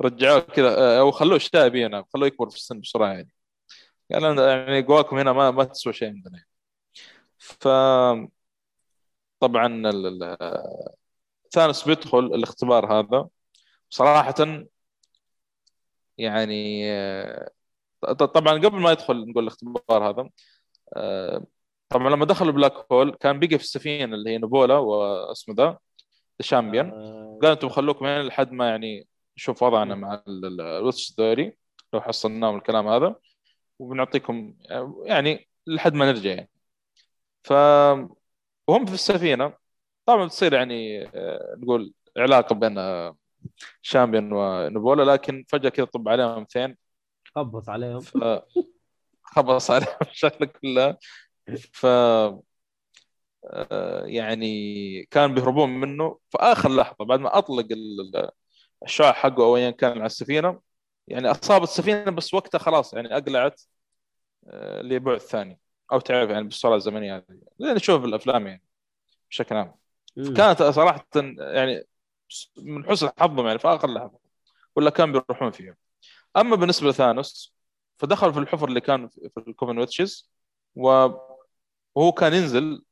رجعوه كذا آه، أو خلوه شايب هنا خلوه يكبر في السن بسرعة يعني قال يعني قواكم هنا ما ما تسوى شيء عندنا يعني. ف طبعا ال- ثانوس بيدخل الاختبار هذا صراحة يعني آه، طبعا قبل ما يدخل نقول الاختبار هذا آه، طبعا لما دخل ال black hole كان بقى في السفينة اللي هي نبولا واسمه ذا ال Champion آه، قال أنتم خلوكم هنا لحد ما يعني نشوف وضعنا مع الوتش ذوري لو حصلناهم الكلام هذا. وبنعطيكم يعني لحد ما نرجع يعني. ف وهم في السفينة. طبعا بتصير يعني آه، نقول علاقة بين آه، شامبيون ونبولا لكن فجأة كذا طب عليهم اثنين خبط عليهم. ف خبص عليهم <laughs> الشغله كلها ف آه، يعني كان بيهربون منه. في آخر لحظة بعد ما أطلق ال- ال- الشعاع حقه أو ايا كان على السفينة يعني اصابت السفينة بس وقتها خلاص يعني أقلعت آه، لبعد ثاني. أو تعرف يعني بالسرعه الزمنية هذه. زي نشوف بالافلام يعني بشكل عام. كانت صراحة يعني من حسن حظهم يعني في آخر لحظة ولا كان بيروحون فيها. أما بالنسبة لثانوس فدخل في الحفر اللي كان في الكوفن ويتشز وهو كان ينزل آه،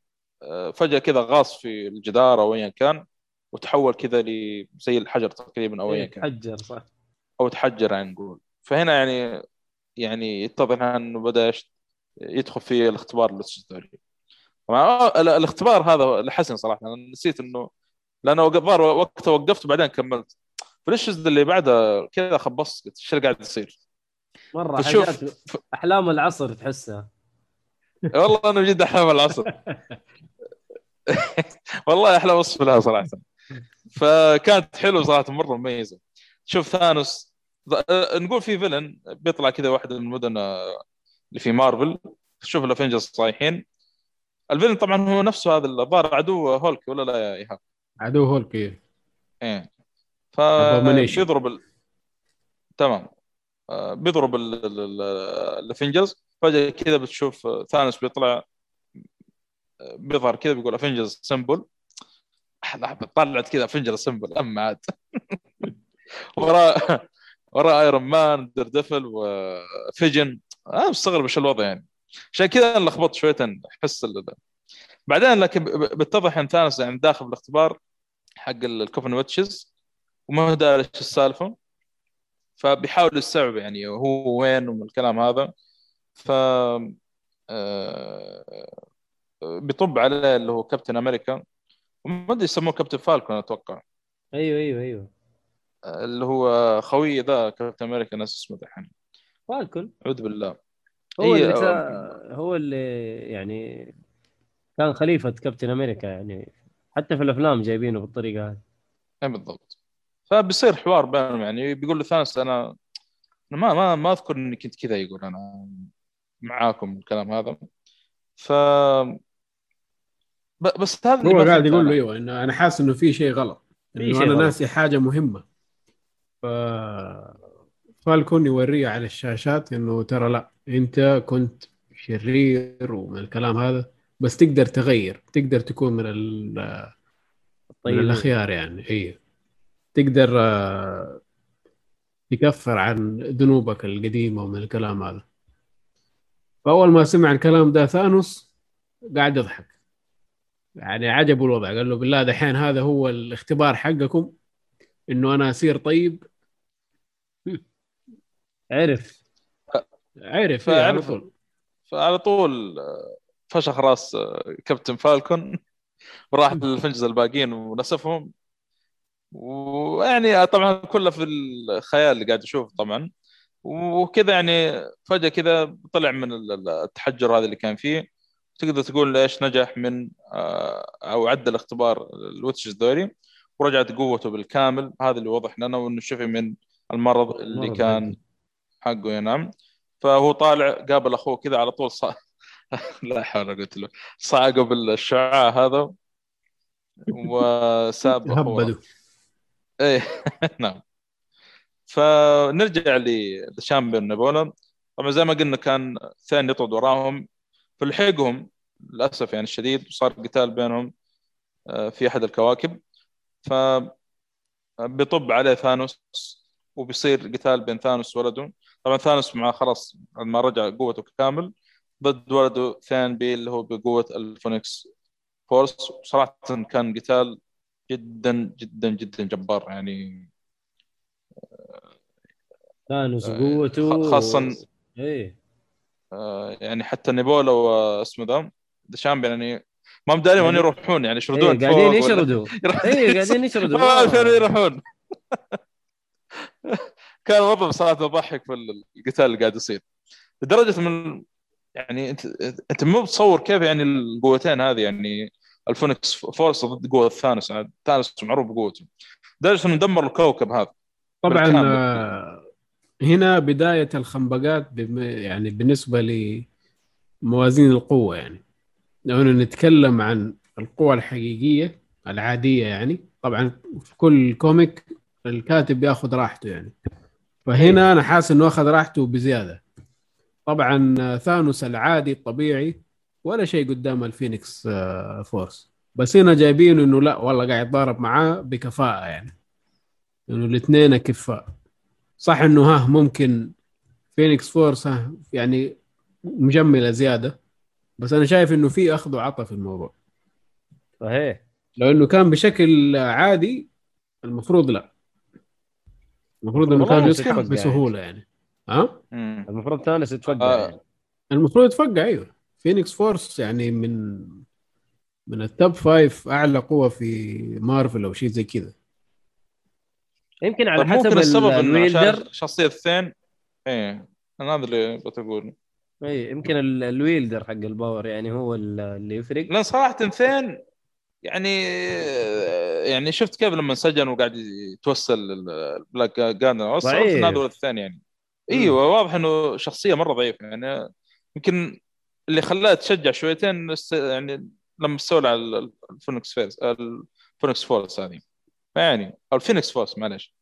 فجأة كذا غاص في الجدار أو ايا كان وتحول كذا ل زي الحجر تقريبا أو ايا إيه، كان. حجر صح. أو تحجر يعني نقول فهنا يعني يعني يتضح إنه بدأ يدخل في الاختبار الاستثنائي طبعا ال- الاختبار هذا لحسن صراحة. أنا نسيت إنه لأنه الظاهر وقتها وقفت وبعدين كملت. فليش اللي بعده؟ كذا خبصت قلت إيش اللي قاعد يصير؟ مرة حاجات أحلام العصر تحسها. والله أنا جد أحلام العصر. <laughs> والله أحلى وصف لها صراحة. فكانت حلوة صراحة مرة مميزة. شوف ثانوس نقول في villain بيطلع كذا واحد من المدن آه، اللي في مارفل. شوف ال Avengers صايحين. ال villain طبعا هو نفسه هذا الظاهر عدو هولك ولا لا يا إيهاب؟ عدو هولك إيه. إيه. ف. بيضرب ال... تمام. آه، بيضرب ال- ال- ال- ال Avengers فجأة كذا بتشوف ثانوس بيطلع بيظهر كذا بيقول Avengers assemble طلعت كذا Avengers assemble اما عاد. وراه وراه ايرون مان دير ديفل وفيجن أنا مستغرب إيش الوضع يعني. عشان كذا أنا لخبطت شوية أحس بعدين لكن بتضح إن ثانوس يعني داخل بالاختبار حق ال coven witches وما هو داري إيش السالفة. فبيحاول يستوعب يعني هو وين ومن الكلام هذا. ف آه، بيطب عليه اللي هو كابتن أمريكا. وما أدري يسموه كابتن فالكون أتوقع. أيوه أيوه أيوه. اللي هو خوي ذا كابتن أمريكا ناس اسمه دحين فالكون؟ أعوذ بالله. هو إيه، اللي آه، سا... هو اللي يعني كان خليفة كابتن أمريكا يعني حتى في الأفلام جايبينه بالطريقة هذه. اي بالضبط. فبيصير حوار بينهم يعني بيقول له ثانوس أنا ما ما ما أذكر إني كنت كذا يقول أنا. معاكم الكلام هذا ف بس هذا هو قاعد يقول له. أيوه إنه أنا حاسس إنه في شيء غلط إنه شيء أنا غلط. ناسي حاجة مهمة ف فالكون يوريه على الشاشات إنه ترى لا أنت كنت شرير ومن الكلام هذا بس تقدر تغير تقدر تكون من, ال- من طيب الأخيار يعني اي تقدر آه، تكفر عن ذنوبك القديمة ومن الكلام هذا فأول ما سمع الكلام ده ثانوس قاعد يضحك. يعني عجبه الوضع. قال له بالله دحين هذا هو الاختبار حقكم إنه أنا أصير طيب؟ <laughs> عرف. عرف إيه على. طول. فعلى طول آه، فشخ راس آه، كابتن فالكون. <laughs> وراح للفنجز الباقيين ونسفهم. ويعني طبعا كله في الخيال اللي قاعد يشوف طبعا. وكذا يعني فجأة كذا طلع من ال- ال- التحجر هذا اللي كان فيه. تقدر تقول إيش نجح من آه، أو عدى الاختبار الوتشز ذولي ورجعت قوته بالكامل. هذا اللي وضح لنا وإنه شفي من المرض اللي كان حقه ينام فهو طالع قابل أخوه كذا على طول صا... <laughs> لا حول إلا بالله صعقه بالشعاع هذا <laughs> وساب هبدوا إيه <laughs> نعم. فنرجع لشامبيون نابولا طبعا زي ما قلنا كان ثاني يطرد وراهم. فلحقهم للأسف يعني الشديد وصار قتال بينهم آه، في أحد الكواكب. ف بيطب عليه ثانوس وبيصير قتال بين ثانوس وولده. طبعا ثانوس مع خلاص ما رجع قوته كامل. ضد ولده ثان بي اللي هو بقوة ال Phoenix Force. صراحة كان قتال جدا جدا جدا جبار يعني. ثانوس آه، قوته خاصة- إيه. آه، يعني حتى نيبولا واسمه The Champion يعني ما مداري وين يعني- يروحون يعني إيه يشردون قاعدين فوق ولا- يشردوا. <laughs> إيه قاعدين يشردوا. <laughs> ما وين آه. يروحون. <laughs> كان الوضع صراحة يضحك في القتال اللي قاعد يصير. لدرجة من يعني انت أنت مو متصور كيف يعني القوتين هذه يعني ال Phoenix Force ضد قوة ثانوس عاد ثانوس معروف بقوته. لدرجة إنه دمر الكوكب هذا طبعا. آه، هنا بداية الخنبقات يعني بالنسبة لموازين القوة يعني. لو نتكلم عن القوى الحقيقية العادية يعني طبعا في كل comic الكاتب بيأخذ راحته يعني. فهنا أنا حاسس إنه أخذ راحته بزيادة. طبعا ثانوس العادي الطبيعي ولا شيء قدام الفينيكس آه، Force. بس هنا جايبين إنه لا والله قاعد يتضارب معاه بكفاءة يعني. إنه الاثنين كفاء صح إنه ها ممكن Phoenix Force ها يعني مجملة زيادة بس أنا شايف إنه في أخذ وعطى في الموضوع. صحيح. لو إنه كان بشكل عادي المفروض لا. المفروض إنه كان يسحب بسهولة يعني. ها؟ مم. المفروض ثانوس يتفقع آه. يعني. المفروض يتفقع أيوه. Phoenix Force يعني من من ال top five أعلى قوة في مارفل أو شيء زي كذا. يمكن على طيب حسب ممكن السبب إنه عشان شخصية الثين؟ إيه أنا هذا اللي بتقول اي يمكن ال- ال wielder حق ال power يعني هو ال- اللي يفرق. لأن صراحة ثين يعني يعني شفت كيف لما انسجن وقاعد يتوسل ال Black Garden ضعيف. هذا الثاني يعني. إيوه واضح إنه شخصية مرة ضعيفة يعني. يمكن اللي خلاها تشجع شويتين يعني لما استولى على ال- ال Phoenix Force ال Phoenix Force هذه. فيعني أو ال Phoenix Force معلش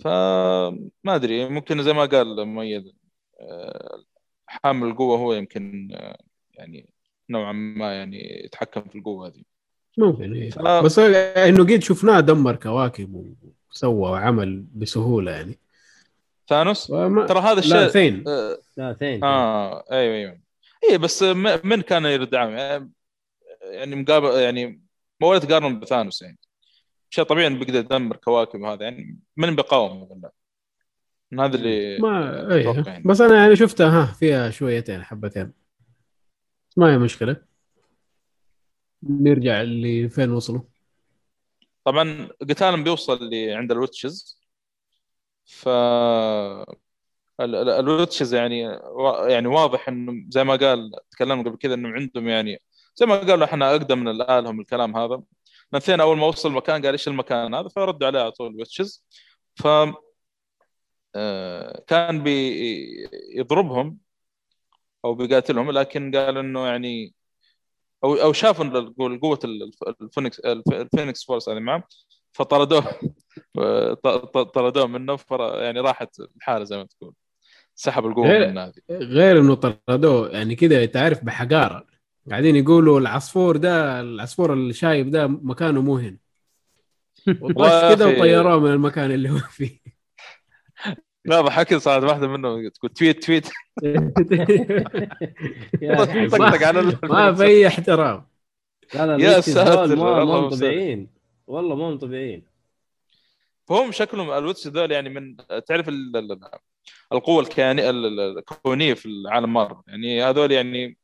فما أدري ممكن زي ما قال مؤيد آه، حامل القوة هو يمكن آه، يعني نوعا ما يعني يتحكم في القوة هذه. ممكن إيه. ف- بس إنه قد شفناه دمر كواكب وسوى وعمل بسهولة يعني. ثانوس؟ وما... ترى هذا لا الشيء ثين. آه، لا ثين آه أيوه أيوه. اي بس من كان يدعم يعني مقابل يعني ما ولا تقارن بثانوس يعني. شيء طبيعي إنه بيقدر يدمر كواكب هذا يعني من بيقاوم ولا هذا اللي ما إيه يعني. بس أنا يعني شفتها ها فيها شويتين حبتين. ما هي مشكلة. نرجع لفين وصلوا. طبعا قتالهم بيوصل اللي عند ال witches. ف ال- ال- ال witches يعني يعني واضح إنه زي ما قال تكلمنا قبل كذا إنه عندهم يعني زي ما قالوا إحنا أقدم من الآلهة الكلام هذا. الاثنين أول ما وصل المكان قال إيش المكان هذا؟ فردوا عليه على طول ال witches ف آه، كان بيضربهم أو بيقاتلهم لكن قال إنه يعني أو أو شافوا قوة ال Phoenix ال Phoenix Force هذه معه فطردوه. <laughs> طردوه منه يعني راحت الحاله زي ما تقول. سحب القوة غير- منه هذه. غير إنه طردوه يعني كذا تعرف بحقارة. قاعدين يقولوا العصفور ده العصفور الشايب ده مكانه مو هنا. <laughs> وطش أخي. وطيروه من المكان اللي هو فيه. لا ضحكت صارت واحدة منهم تقول تويت تويت. <laughs> طقطق على ما في أي احترام. لا لا يا ساتر، ما. طبيعيين. والله ما هم طبيعيين. فهم شكلهم الوتش ذول يعني من تعرف ال- ال- ال- القوة الكونية في العالم مره يعني هذول يعني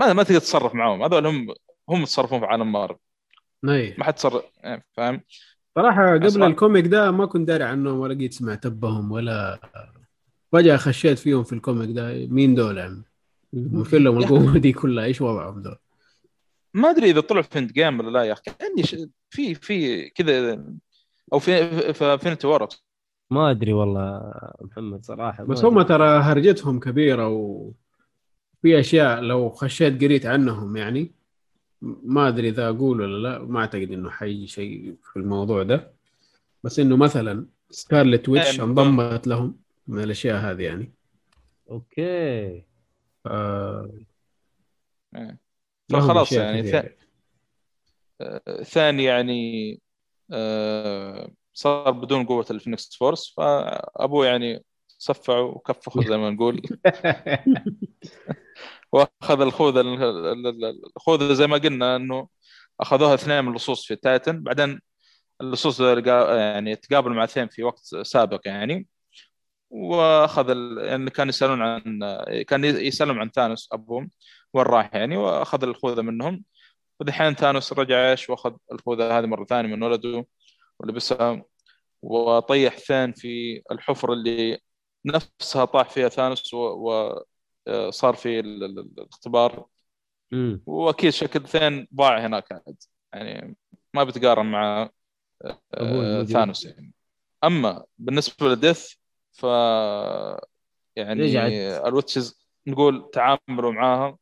ما ما تقدر تتصرف معاهم هذول هم هم يتصرفون في عالم مارفل اي ما حد تصرف يعني فاهم؟ صراحة قبل أصلاً. ال comic ده ما كنت داري عنهم ولا قد سمعت بهم ولا فجأة خشيت فيهم في ال comic ده. مين دول يعني؟ مثل لهم القوة دي كلها إيش وضعهم دول؟ ما أدري إذا طلعوا في Endgame ولا لا يا أخي. كاني ش... في في كذا أو في في Infinity War ما أدري والله محمد صراحة ما بس هم. ترى هرجتهم كبيرة وفي أشياء لو خشيت قريت عنهم يعني ما أدري إذا أقول ولا لا ما أعتقد إنه حيجي شيء في الموضوع ده. بس إنه مثلا Scarlet Witch يعني- انضمت لهم من الأشياء هذه يعني. okay. آه فخلاص أشياء يعني كثيرة. ث... آه، ثاني يعني آه، صار بدون قوة ال Phoenix Force فأبوه يعني صفعه وكفخه زي ما نقول. <laughs> وأخذ الخوذة ال- ال- ال- الخوذة زي ما قلنا إنه أخذوها اثنين من اللصوص في تايتن. بعدين اللصوص يعني تقابلوا مع اثنين في وقت سابق يعني. وأخذ ال... يعني كانوا يسألون عن كان يسألهم عن ثانوس أبوهم وين راح يعني وأخذ الخوذة منهم. ودحين ثانوس رجع إيش؟ وأخذ الخوذة هذه مرة ثانية من ولده ولبسها وطيح ثان في الحفره اللي نفسها طاح فيها ثانوس وصار في ال- ال- الاختبار. امم وأكيد شكل ثين ضاع هناك عاد. يعني ما بتقارن مع آه،. ثانوس يعني. أما بالنسبة لديث ف يعني رجعت. ال witches نقول تعاملوا معاها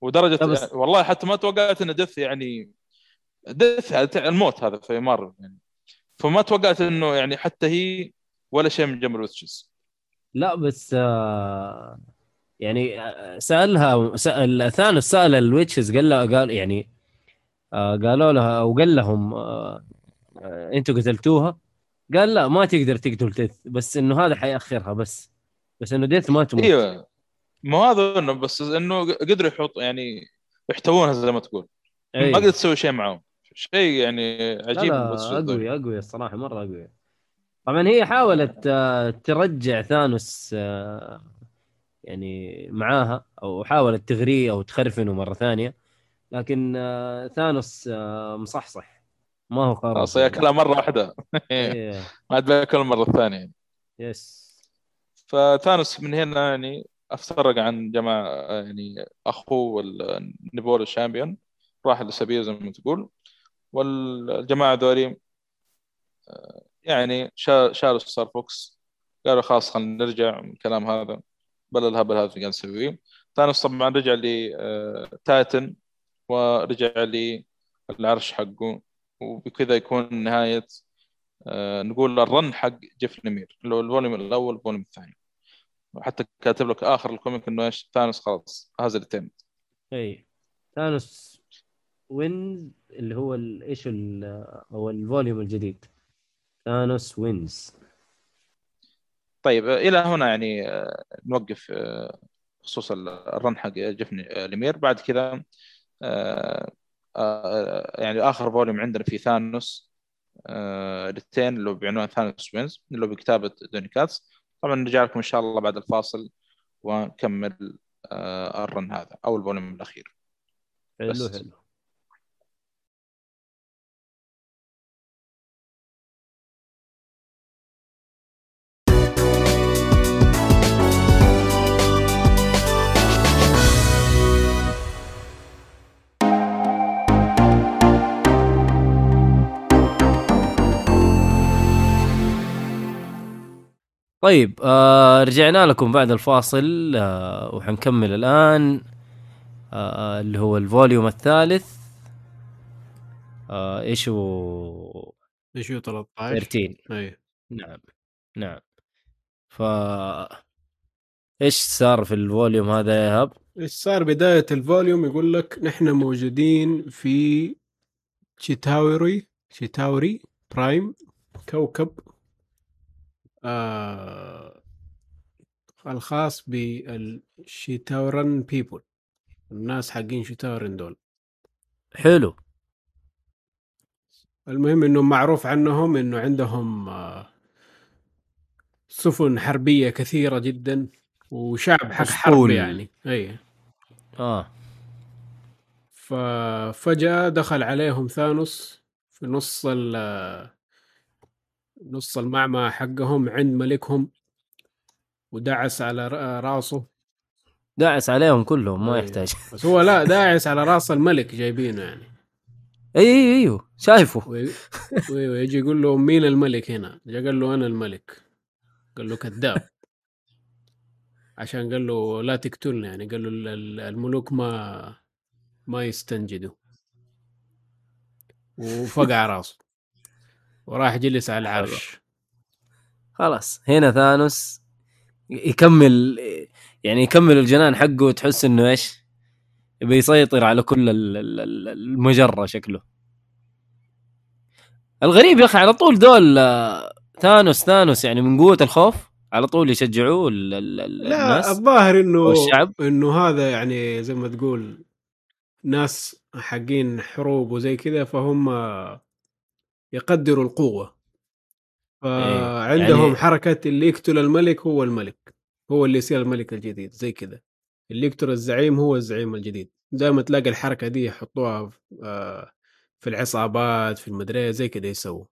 ودرجة بس- يعني والله حتى ما توقعت إن Death يعني هذا الموت هذا في مارفل يعني. فما توقعت إنه يعني حتى هي ولا شيء من جنب witches لا بس آه يعني آه، سألها سأل ثانوس سأل ال witches قال له قال يعني آه قالوا لها أو قال لهم آه أنتوا قتلتوها؟ قال لا ما تقدر تقتل ديث بس إنه هذا حيأخرها بس بس إنه ديث ما تموت. إيوه. ما هذا إنه بس إنه قدروا يحط يعني يحتوونها زي ما تقول. أي. ما قدرت تسوي شيء معهم شيء يعني لا عجيب لا بس ذولي. اقوياء اقوياء الصراحة مرة اقوياء طبعا هي حاولت ترجع ثانوس يعني معاها أو حاولت تغريه أو تخرفنه مرة ثانية. لكن آه، ثانوس آه، مصحصح. ما هو خارق خلاص هي كلام مرة واحدة. <laughs> إيه، ما عاد بياكل المره الثانية يس. فثانوس من هنا يعني افترق عن جماعة يعني أخوه النيبول الشامبيون راح لسبيل زي ما تقول. والجماعة ذولي آه، يعني شا- شالوا ستار فوكس. قالوا خلاص خلينا نرجع من الكلام هذا. بلا الهبل هذا اللي قاعد نسويه ثانوس طبعا رجع لتايتن ورجع للعرش حقه وبكذا يكون نهاية آه، نقول ال run حق جيف ليمير اللي هو ال volume الأول وال volume الثاني. وحتى كاتب لك آخر ال comic إنه إيش؟ ثانوس خلاص هذا التم إي ثانوس Wins اللي هو إيش أو ال volume الجديد. ثانوس Wins طيب آه، إلى هنا يعني آه، نوقف آه، خصوص ال run حق جيف ليمير بعد كذا آه، آه، يعني آخر volume عندنا في ثانوس آه، الاثنين اللي بعنوان ثانوس Wins اللي هو بكتابة دوني كاتس. طبعا نرجع لكم إن شاء الله بعد الفاصل ونكمل آه، ال run هذا أو ال volume الأخير. حلو. حلو. طيب آه رجعنا لكم بعد الفاصل آه وحنكمل الآن آه اللي هو ال volume الثالث. آه إيش هو؟ issue 13 13 إي. نعم نعم. ف إيش صار في ال volume هذا يا إيهاب؟ إيش صار بداية الفوليوم؟ يقول لك نحن موجودين في شيتاوري شيتاوري Prime كوكب آه الخاص بالشيتاورن people الناس حقين شيتاورن دول. حلو. المهم إنه معروف عنهم إنه عندهم آه سفن حربية كثيرة جدا وشعب حق حرب. يعني. اي آه. ففجأة دخل عليهم ثانوس في نص ال نص المعمعة حقهم عند ملكهم ودعس على راسه. داعس عليهم كلهم ما أي. يحتاج. بس هو لا داعس على راس الملك جايبينه يعني. اي اي إيوه شايفه. وي- وي- ويجي يقول له مين الملك هنا؟ جا قال له أنا الملك. قال له كذاب. عشان قال له لا تقتلني يعني. قال له ال- ال- الملوك ما ما يستنجدوا. وفقع راسه. وراح جلس على العرش. خلاص هنا ثانوس يكمل يعني يكمل الجنان حقه وتحس إنه إيش يبي يسيطر على كل ال- ال- ال- المجرة شكله. الغريب يا أخي على طول دول آه، ثانوس ثانوس يعني من قوة الخوف على طول يشجعوه ال- ال- ال- لا الناس الظاهر إنه والشعب. إنه هذا يعني زي ما تقول ناس حقين حروب وزي كذا فهم يقدروا القوة فعندهم يعني- حركة اللي يقتل الملك هو الملك هو اللي يصير الملك الجديد زي كذا اللي يقتل الزعيم هو الزعيم الجديد دائما تلاقي الحركة دي يحطوها في- آه، العصابات في المدرية زي كذا يسووا.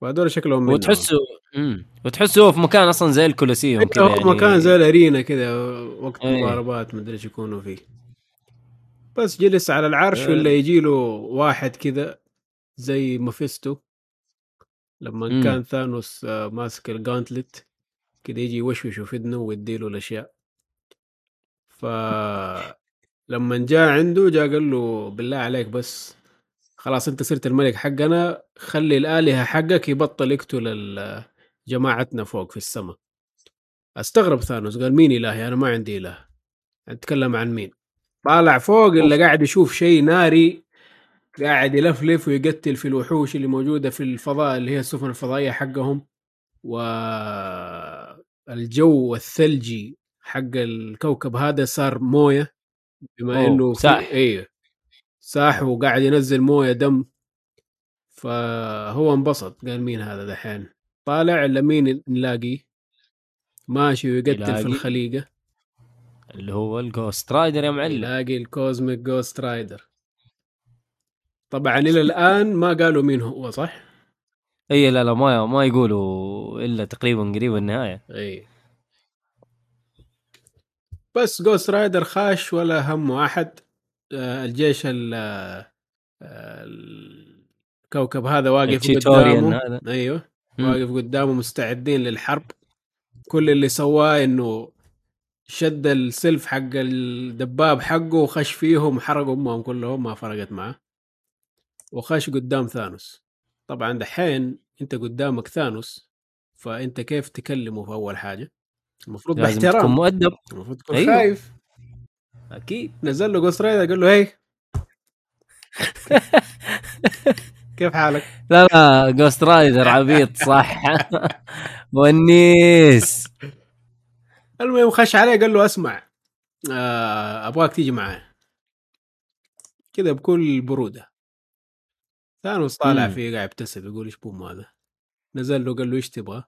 فهذول شكلهم. وتحسه. وتحسه هو في مكان أصلا زي الكولوسيوم كذا هو يعني مكان زي ال arena كذا وقت إيه. مضاربات مدري إيش يكونوا فيه بس جلس على العرش آه. ولا يجي له واحد كذا زي مافيستو لما مم. كان ثانوس آه، ماسك ال gauntlet كذا يجي يوشوشه في اذنه ويديله الأشياء. ف لما جاء عنده جاء قال له بالله عليك بس خلاص أنت صرت الملك حقنا خلي الآلهة حقك يبطل يقتل جماعتنا فوق في السماء. استغرب ثانوس قال مين الهي أنا ما عندي إله. أتكلم عن مين؟ طالع فوق اللي قاعد يشوف شيء ناري قاعد يلفلف ويقتل في الوحوش اللي موجودة في الفضاء اللي هي السفن الفضائية حقهم. والجو الثلجي حق الكوكب هذا صار موية بما إنه ساح. أيوه ساح وقاعد ينزل موية دم. فهو انبسط قال مين هذا دحين؟ طالع إلا مين نلاقيه ماشي ويقتل في. الخليقة. اللي هو الجوست رايدر يا معلم. يلاقي الكوزميك جوست رايدر طبعا إلى الآن ما قالوا مين هو صح؟ إي لا لا ما ما يقولوا إلا تقريبا قريب النهاية إي بس جوست رايدر خاش ولا همه احد آه، الجيش ال آه، الكوكب هذا واقف قدامه هذا. أيوه مم. واقف قدامه مستعدين للحرب كل اللي سواه إنه شد السلف حق الدباب حقه وخش فيهم حرق أمهم كلهم ما فرقت معه وخش قدام ثانوس. طبعا دحين أنت قدامك ثانوس فأنت كيف تكلمه في أول حاجة؟ المفروض لازم تكون باحترام. مؤدب. المفروض تكون أيوه. خايف. أكيد. نزل له جوست رايدر قال له hey. <laughs> كيف حالك؟ لا لا جوست رايدر عبيط صح. <laughs> ونيس المهم خش عليه قال له أسمع آه أبغاك تيجي معايا كذا بكل برودة. ثانوس طالع مم. فيه قاعد يبتسم يقول إيش بوم هذا نزل له قال له إيش تبغى؟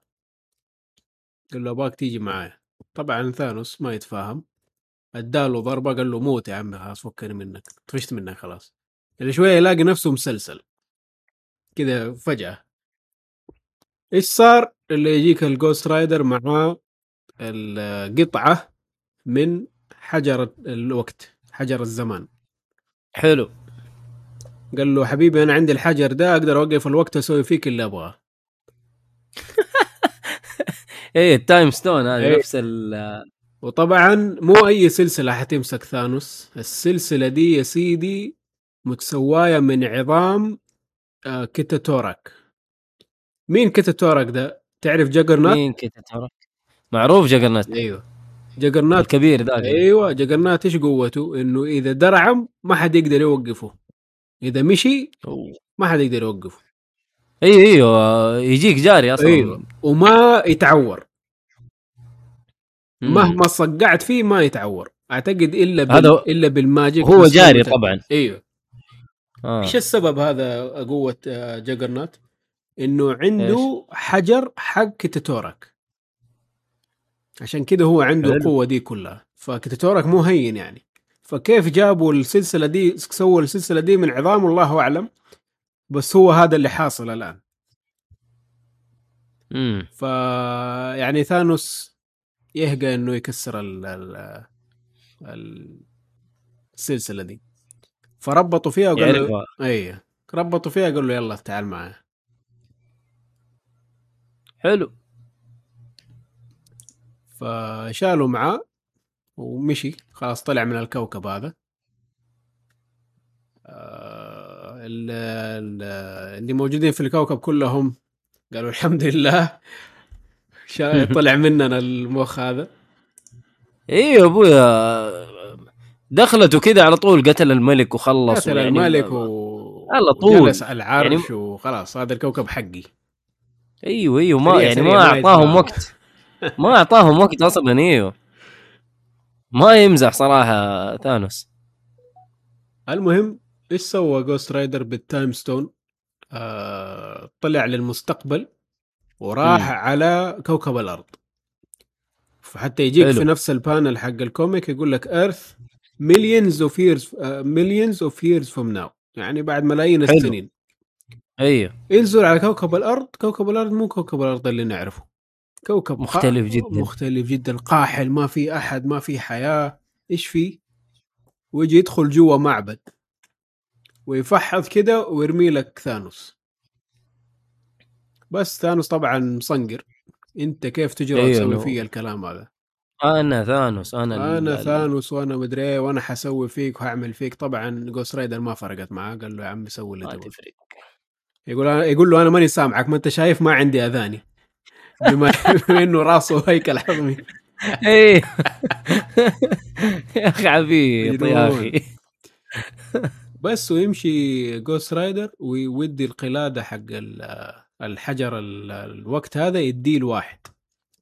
قال له أبغاك تيجي معايا. طبعا ثانوس ما يتفاهم. أداله ضربة قال له موت يا عمي خلاص فكني منك طفشت منك خلاص. اللي شوية يلاقي نفسه مسلسل. كذا فجأة. إيش صار؟ اللي يجيك الجوست رايدر معاه القطعة من حجر الوقت حجر الزمان. حلو. قال له حبيبي أنا عندي الحجر ده أقدر أوقف الوقت أسوي فيك اللي أبغاه. <laughs> إيه ال time stone هذه إيه. نفس ال وطبعا مو أي سلسلة حتمسك ثانوس. السلسلة دي يا سيدي متسواية من عظام آه، كيتاتورك مين كيتاتورك ده؟ تعرف جاجرنات؟ مين كذا ترى معروف جاجرنات. أيوه. جاجرنات. الكبير ذاك. أيوه جاجرنات إيش قوته؟ إنه إذا درعم ما حد يقدر يوقفه. إذا مشي. ما حد يقدر يوقفه. أيوه أيوه يجيك جاري أصلا. أيوه وما يتعور. مم. مهما صقعت فيه ما يتعور. أعتقد إلا بال... هذا إلا بالماجيك هو جاري. طبعا. أيوه آه. إيش السبب هذا قوة آه، جاجرنات؟ إنه عنده حجر حق كيتاتورك عشان كده هو عنده. القوة دي كلها. فكيتاتورك مو هين يعني. فكيف جابوا السلسلة دي سووا السلسلة دي من عظام الله أعلم بس هو هذا اللي حاصل الآن. مم. ف يعني ثانوس يهقى إنه يكسر ال... ال... ال... السلسلة دي. فربطوا فيها وقال له يعرفها. اي ربطوا فيها قال له يلا تعال معايا حلو. فشالوا معاه. ومشي. خلاص طلع من الكوكب هذا. آه، ال- ال- اللي موجودين في الكوكب كلهم قالوا الحمد لله. <laughs> طلع مننا المخ هذا. أيوه أبويا دخلته كذا على طول قتل الملك وخلص قتل يعني الملك و... على طول. وجلس على العرش يعني- وخلاص. هذا الكوكب حقي. أيوه أيوه ما يعني ما أعطاهم. وقت. ما أعطاهم وقت أصلا أيوه ما يمزح صراحة ثانوس. المهم إيش سوى جوست رايدر بال time stone آه طلع للمستقبل وراح مم. على كوكب الأرض. فحتى يجيك حلو. في نفس ال panel حق ال comic يقول لك Earth millions of years millions of years from now يعني بعد ملايين. السنين. أيوه. انزل على كوكب الأرض كوكب الأرض مو كوكب الأرض اللي نعرفه. كوكب مختلف جداً. مختلف جدا. قاحل ما في أحد ما في حياة. إيش في؟ ويجي يدخل جوا معبد. ويفحص كده ويرمي لك ثانوس. بس ثانوس طبعا مصنقر. أنت كيف تجرؤ أيوة، تسوي فيا الكلام هذا؟ أنا ثانوس أنا أنا ثانوس وأنا مدري إيه وأنا حسوي فيك وهعمل فيك. طبعا Ghost Rider ما فرقت معاه. قال له يا عمي سوي اللي تبغى. يقول يقول له أنا ماني سامعك ما أنت شايف ما عندي أذاني. بما إنه راسه هيكل عظمي إيه. يا أخي عبيط يا. أخي. بس ويمشي Ghost Rider ويودي القلادة حق ال- الحجر ال- الوقت هذا يديه الواحد.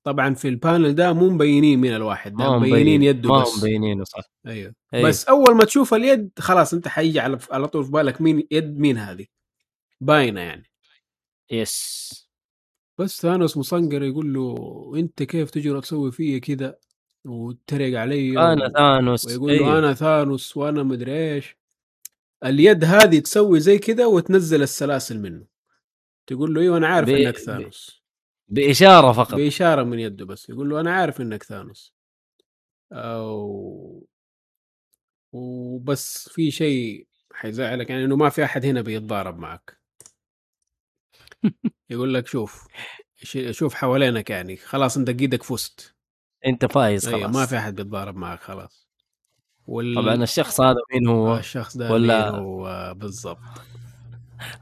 طبعا في ال panel ده مو مبينين من الواحد ده مبينين مبين يده ما بس. مبينينه صح. أيوه. أيوه. بس أول ما تشوف اليد خلاص أنت حيجي على طول في بالك مين يد مين هذه. باينة يعني. yes بس ثانوس مصنقر يقول له أنت كيف تجي تسوي فيا كذا وتريق علي أنا و... ثانوس ويقول له أيوه. أنا ثانوس وأنا مدري إيش اليد هذه تسوي زي كذا وتنزل السلاسل منه. تقول له إيوه أنا عارف ب- إنك ب- ثانوس. بإشارة فقط. بإشارة من يده بس يقول له أنا عارف إنك ثانوس. أو... وبس في شيء حيزعلك يعني إنه ما في أحد هنا بيتضارب معك. يقول لك شوف شوف حوالينك يعني خلاص انت إيدك فزت انت فايز أيوة خلاص ما في أحد بيتضارب معك خلاص وال... طبعا الشخص هذا مين هو؟ الشخص ده ولا- مين هو آه، بالضبط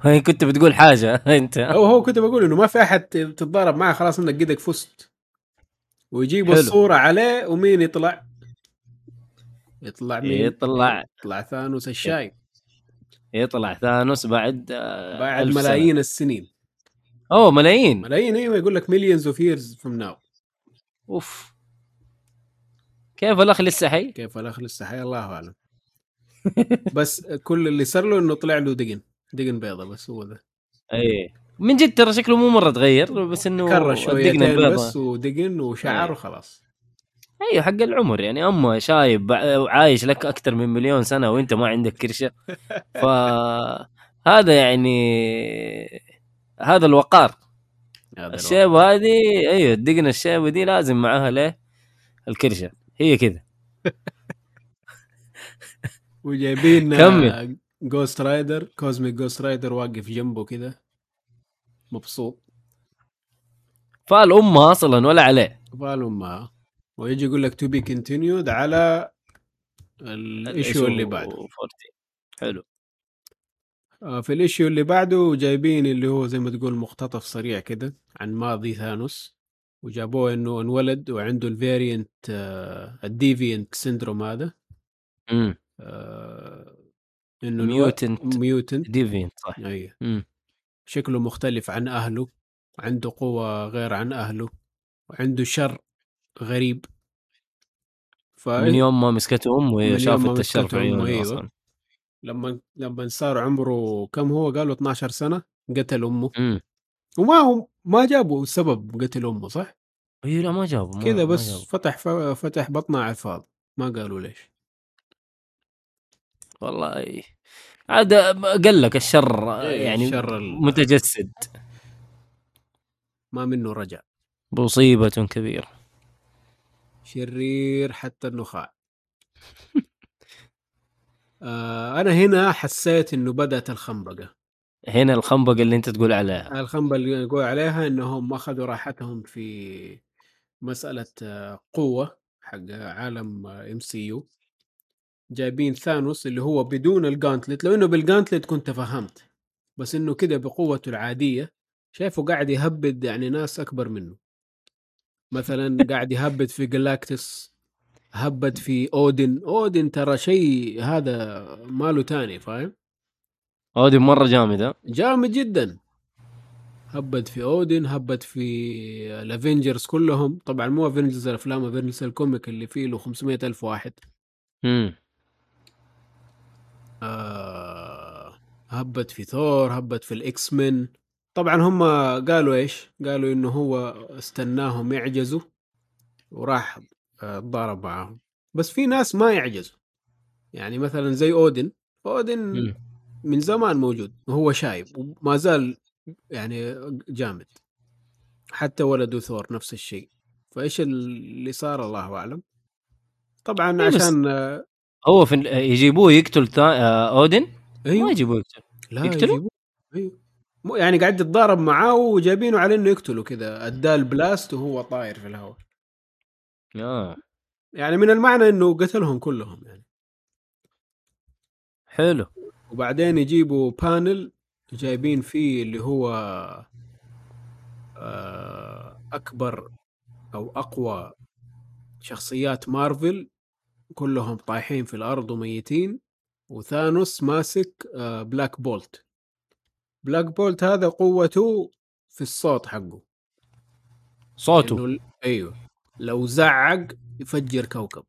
<laughs> كنت بتقول حاجة <laughs> انت أو هو كنت بقول إنه ما في أحد تتضارب معه خلاص انك قدك فزت ويجيبوا حلو. الصورة عليه ومين يطلع؟ يطلع مين؟ يطلع يطلع ثانوس الشايب يطلع ثانوس بعد آه، بعد ألف سنة. ملايين السنين أوه ملايين. ملايين. أيوه يقول لك millions of years from now أوف. كيف الأخ لسه حي؟ كيف الأخ لسه حي؟ الله أعلم. بس كل اللي صار له إنه طلع له دقن. دقن بيضة بس هو ذا إيه. من جد ترى شكله مو مرة تغير بس إنه كرر شويتين بس ودقن وشعر إيه. وخلاص. أيوه حق العمر. يعني اما شايب عايش لك أكثر من مليون سنة وأنت ما عندك كرشة. <laughs> ف هذا يعني هذا الوقار. الشيبه هذه أيوه الدقن الشيبه دي لازم معاها ليه؟ الكرشه. هي كذا. <laughs> وجايبين كمل. Ghost Rider Cosmic Ghost Rider واقف جنبه كده مبسوط. فالام أصلا ولا عليه. باله ما ويجي يقول لك to be continued على ال issue اللي بعده. 40. حلو. آه، في ال issue اللي بعده جايبين اللي هو زي ما تقول مقتطف سريع كده عن ماضي ثانوس وجابوه إنه انولد وعنده ال Deviant ال Deviant syndrome هذا. امم آه، إنه mutant mutant. Deviant صح. أي. امم شكله مختلف عن أهله عنده قوة غير عن أهله وعنده شر غريب. ف من يوم ما مسكته أمه من هي يوم شافت ما الشر في أمه، عيونه أيوة. أصلا. لما لما صار عمره كم هو؟ قالوا 12 سنة قتل أمه. امم وما هو ما جابوا سبب قتل أمه صح؟ أيوه لا ما جابوا ما- كذا ما بس جابوا. فتح فتح بطنها على الفاضي ما قالوا ليش. والله عاد قال لك الشر يعني الشر ال- متجسد. ما منه رجع. مصيبة كبيرة. شرير حتى النخاع. <laughs> آه أنا هنا حسيت إنه بدأت الخنبقة. هنا الخنبقة اللي أنت تقول عليها. الخنبقة اللي نقول عليها إنهم أخذوا راحتهم في مسألة آه، قوة حق عالم MCU جايبين ثانوس اللي هو بدون ال gauntlet. لو إنه بال gauntlet كنت فهمت بس إنه كده بقوته العادية شايفه قاعد يهبد يعني ناس أكبر منه. مثلا قاعد يهبد في Galactus هبد في أودن. أودن ترى شيء هذا ماله تاني فاهم؟ اودي مرة جامدة. جامد جدا. هبد في أودن هبد في ال Avengers كلهم. طبعا مو Avengers الأفلام Avengers ال comic اللي فيه له 500 ألف واحد. امم آه هبت في ثور هبت في الاكس من طبعا هم قالوا إيش؟ قالوا إنه هو استناهم يعجزوا وراح اتضارب معاهم. بس في ناس ما يعجزوا. يعني مثلا زي أودن. أودن. من زمان موجود. وهو شايب وما زال يعني جامد. حتى ولده ثور نفس الشيء. فإيش اللي صار الله أعلم. طبعا إيه عشان هو في يجيبوه يقتل تا... أودن؟ ما أيوه. يجيبوه يقتل. لا يقتلوا؟ يجيبوه. مو- يعني قاعد يتضارب معاه وجايبينه على إنه يقتله كذا. أداه ال blast وهو طاير في الهواء. آه. يعني من المعنى إنه قتلهم كلهم يعني. حلو. وبعدين يجيبوا panel جايبين فيه اللي هو آه، أكبر أو أقوى شخصيات مارفل كلهم طايحين في الأرض وميتين. وثانوس ماسك آه، Black Bolt Black Bolt هذا قوته في الصوت حقه. صوته. أيوه. لو زعق يفجر كوكب.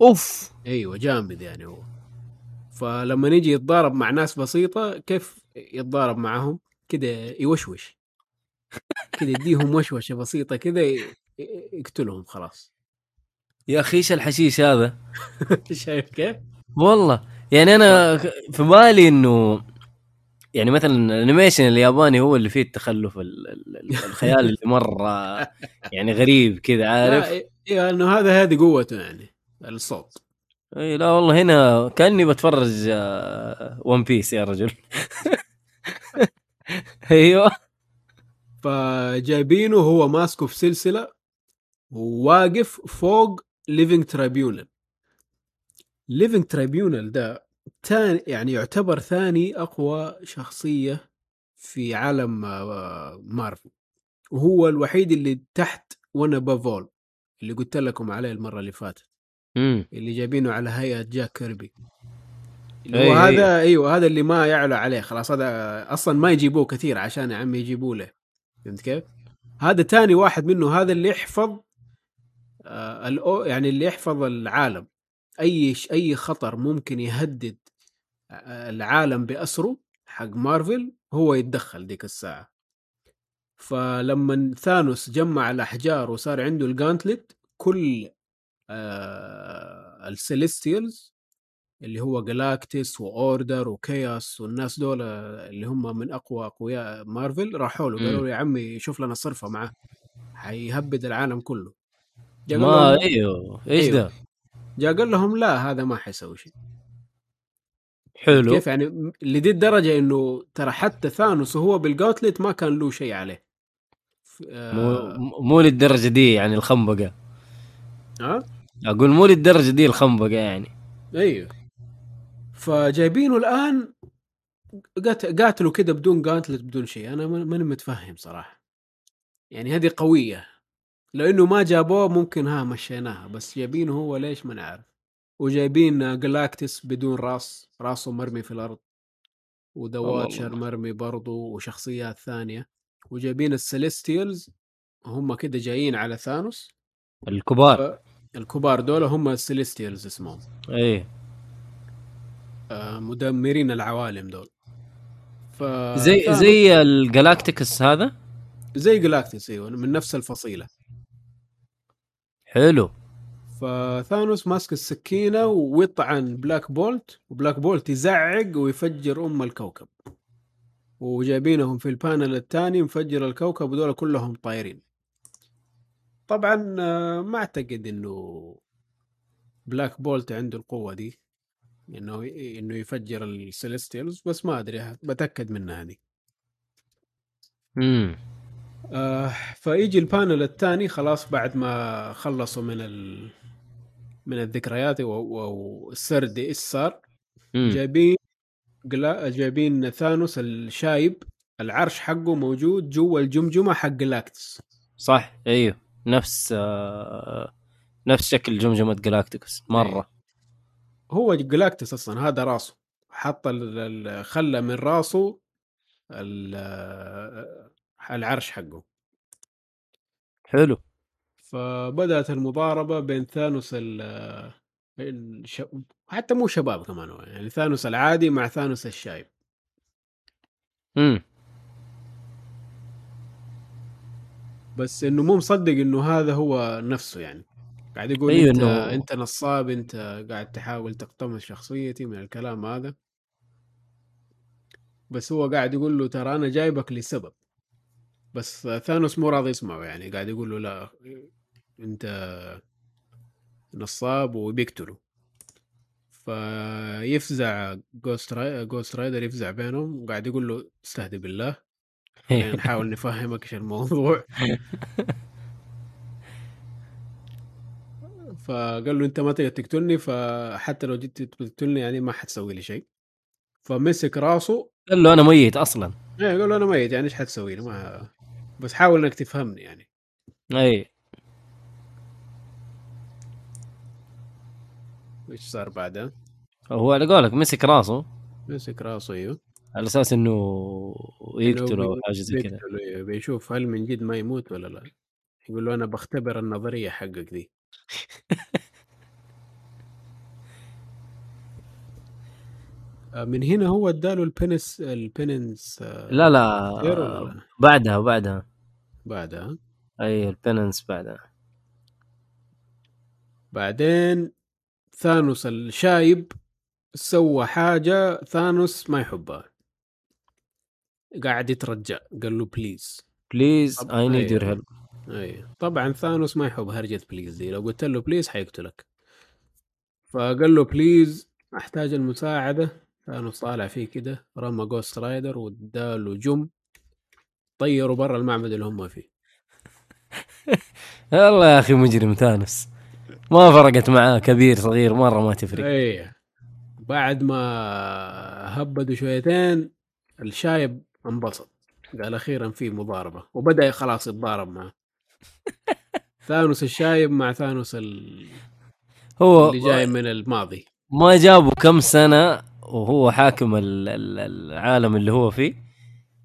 أوف. أيوه جامد يعني هو. فلما يجي يتضارب مع ناس بسيطة كيف يتضارب معهم؟ كده يوشوش. كده يديهم وشوشة بسيطة كده يقتلهم خلاص. يا أخي إيش الحشيش هذا؟ <laughs> شايف كيف؟ والله. يعني أنا في بالي إنه يعني مثلا الانيميشن الياباني هو اللي فيه التخلف ال- ال- ال- الخيال اللي مرة يعني غريب كذا عارف؟ إيه إنه هذا هذه قوته يعني الصوت. إي لا والله هنا كأني بتفرج One Piece يا رجل. <laughs> أيوه. فجايبينه هو ماسكه في سلسلة وواقف فوق Living Tribunal Living Tribunal ده تاني يعني يعتبر ثاني أقوى شخصية في عالم آه، مارفل وهو الوحيد اللي تحت One Above All اللي قلت لكم عليه المرة اللي فاتت. اللي جايبينه على هيئة جاك كيربي. اللي أي أيوه هذا اللي ما يعلى عليه خلاص هذا أصلا ما يجيبوه كثير عشان يا عمي يجيبوه له. فهمت كيف؟ هذا تاني واحد منه هذا اللي يحفظ آه يعني اللي يحفظ العالم. أي أي خطر ممكن يهدد العالم بأسره حق مارفل هو يتدخل ديك الساعة فلما ثانوس جمع الأحجار وصار عنده الجانتلت كل آه ال Celestials اللي هو Galactus و Order و Chaos والناس دول اللي هم من أقوى أقوياء مارفل راحوا له. قالوا له يا عمي شوف لنا صرفة معاه حيهبد العالم كله جا ما إيوه إيش أيوه. ده جا قال لهم لا هذا ما حيسوي شيء حلو. كيف يعني لدي الدرجه إنه ترى حتى ثانوس وهو بال gauntlet ما كان له شيء عليه. ف- مو آه. مو للدرجة دي يعني الخنبقة. ها؟ أقول مو للدرجة دي الخنبقة يعني. أيوه. فجايبينه الآن قات- قاتلوا كده بدون جانتلت بدون شيء. أنا ما- ماني متفهم صراحة. يعني هذه قوية. لأنه ما جابوه ممكن ها مشيناها. بس جايبينه هو ليش ما نعرف؟ وجايبين جلاكتس بدون راس راسه مرمي في الأرض. و The Watcher. مرمي برضو وشخصيات ثانية. وجايبين ال Celestials هم كده جايين على ثانوس. الكبار. الكبار دول هم ال Celestials اسمهم. إيه. آه، مدمرين العوالم دول. ف زي ثانوس- زي الجلاكتيكس هذا؟ زي جلاكتس أيوه من نفس الفصيلة. حلو. فثانوس ماسك السكينة ويطعن بلاك بولت وبلاك بولت يزعق ويفجر أم الكوكب. وجايبينهم في ال panel الثاني مفجر الكوكب ودول كلهم طايرين. طبعا آه، ما أعتقد إنه بلاك بولت عنده القوة دي إنه إنه يفجر ال Celestials بس ما أدري بتأكد منها هذه. امم آه فيجي ال panel الثاني خلاص بعد ما خلصوا من ال... من الذكريات والسرد إيش صار. جايبين. جايبين ثانوس الشايب العرش حقه موجود جوا الجمجمة حق جلاكتس صح أيوه نفس آه نفس شكل جمجمة جلاكتيكس مرة. هو جلاكتس أصلا هذا راسه. حط خلى من راسه ال... العرش حقه. حلو. فبدأت المضاربة بين ثانوس ال الش... حتى مو شباب كمان هو، يعني ثانوس العادي مع ثانوس الشايب. امم بس إنه مو مصدق إنه هذا هو نفسه يعني. قاعد يقول أيوة أنت إنه- أنت نصاب أنت قاعد تحاول تقتمص شخصيتي من الكلام هذا. بس هو قاعد يقول له ترى أنا جايبك لسبب. بس ثانوس مو راضي يسمعه يعني قاعد يقول له لا. أنت نصاب وبيقتله فيفزع جوست راي... جوست رايدر يفزع بينهم وقاعد يقول له استهدي بالله. يعني <laughs> نحاول نفهمك إيش الموضوع. <laughs> فقال له أنت ما تقدر تقتلني فحتى لو جيت تقتلني يعني ما حتسوي لي شيء. فمسك راسه. قال له أنا ميت أصلا. إيه قال له أنا ميت يعني إيش حتسوي؟ لي ما بس حاول إنك تفهمني يعني. اي إيش صار بعدها؟ هو على قولك مسك راسه. مسك راسه أيوه. على أساس إنه يقتله أو حاجة زي كذا. إيه، بيشوف هل من جد ما يموت ولا لا. يقول له أنا بختبر النظرية حقك دي. <laughs> من هنا هو اداله البنس البننس آه، لا لا؟ بعدها بعدها. بعدها. اي ال penance بعدها. بعدين ثانوس الشايب سوى حاجة ثانوس ما يحبها. قاعد يترجى قال له please please I need your. help أي طبعا ثانوس ما يحب هرجة please دي. لو قلت له please حيقتلك. فقال له please أحتاج المساعدة. ثانوس طالع فيه كده رمى جوست رايدر واداله جم طيروا برا المعبد اللي هم فيه. <laughs> يلا يا أخي مجرم ثانوس. ما فرقت معاه كبير صغير مرة ما تفرق. اي بعد ما هبدوا شويتين الشايب انبسط. قال أخيرا في مضاربة. وبدأ خلاص يتضارب معه <laughs> ثانوس الشايب مع ثانوس ال- هو اللي جاي من الماضي. ما جابوا كم سنة وهو حاكم ال- ال- العالم اللي هو فيه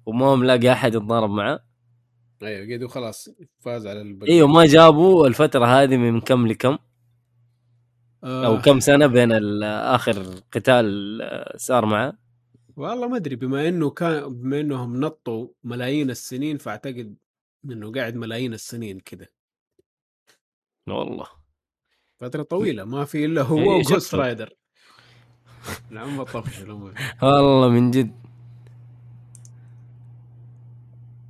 وما ملاقي أحد يتضارب معاه. أيوه قدوا خلاص فاز على البقية. إيوه ما جابوا الفترة هذه من كم لكم. أو كم سنة بين آخر قتال آه، صار معاه والله ما أدري بما إنه كان بما إنهم نطوا ملايين السنين فأعتقد إنه قاعد ملايين السنين كده. والله. فترة طويلة ما في إلا إيه، هو وجوست شكراً. رايدر العم طفش. والله من جد.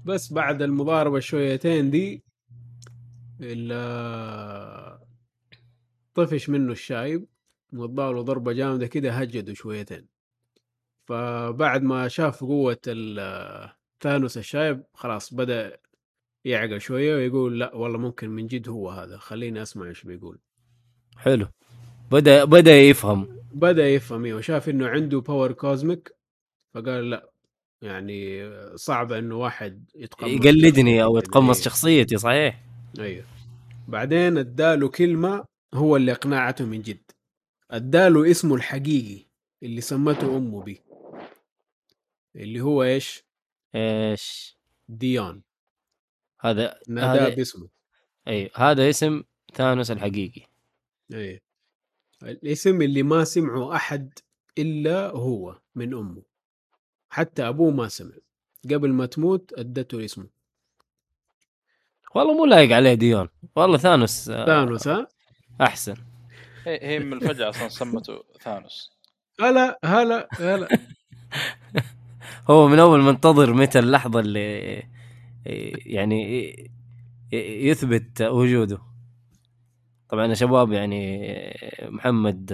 بس بعد المضاربة شويتين دي ال- طفش منه الشايب وضاله ضربة جامدة كده هجده شويتين. فبعد ما شاف ال- <hesitation> ثانوس الشايب خلاص بدأ يعقل شوية ويقول لا والله ممكن من جد هو هذا خليني أسمع إيش بيقول. حلو. بدأ بدأ يفهم. بدأ يفهم أيوه. شاف إنه عنده power cosmic فقال لا يعني صعب إنه واحد يتقمص يقلدني أو. يتقمص إيه. شخصيتي صحيح. أيوه. بعدين اداله كلمة هو اللي اقنعته من جد. اداله اسمه الحقيقي اللي سمته أمه بيه. اللي هو إيش؟ إيش؟ ديون. هذا ناداه هذا باسمه. إي هذا اسم ثانوس الحقيقي. أيوه الاسم اللي ما سمعه أحد إلا هو من أمه. حتى أبوه ما سمع. قبل ما تموت أدته اسمه. والله مو لايق عليه ديون. والله ثانوس آه، ثانوس ها؟ أحسن. هي هي من الفجأة أصلا سمته ثانوس. هلا هلا هلا. <laughs> هو من أول منتظر متى اللحظة اللي يعني يثبت وجوده. طبعا يا شباب يعني محمد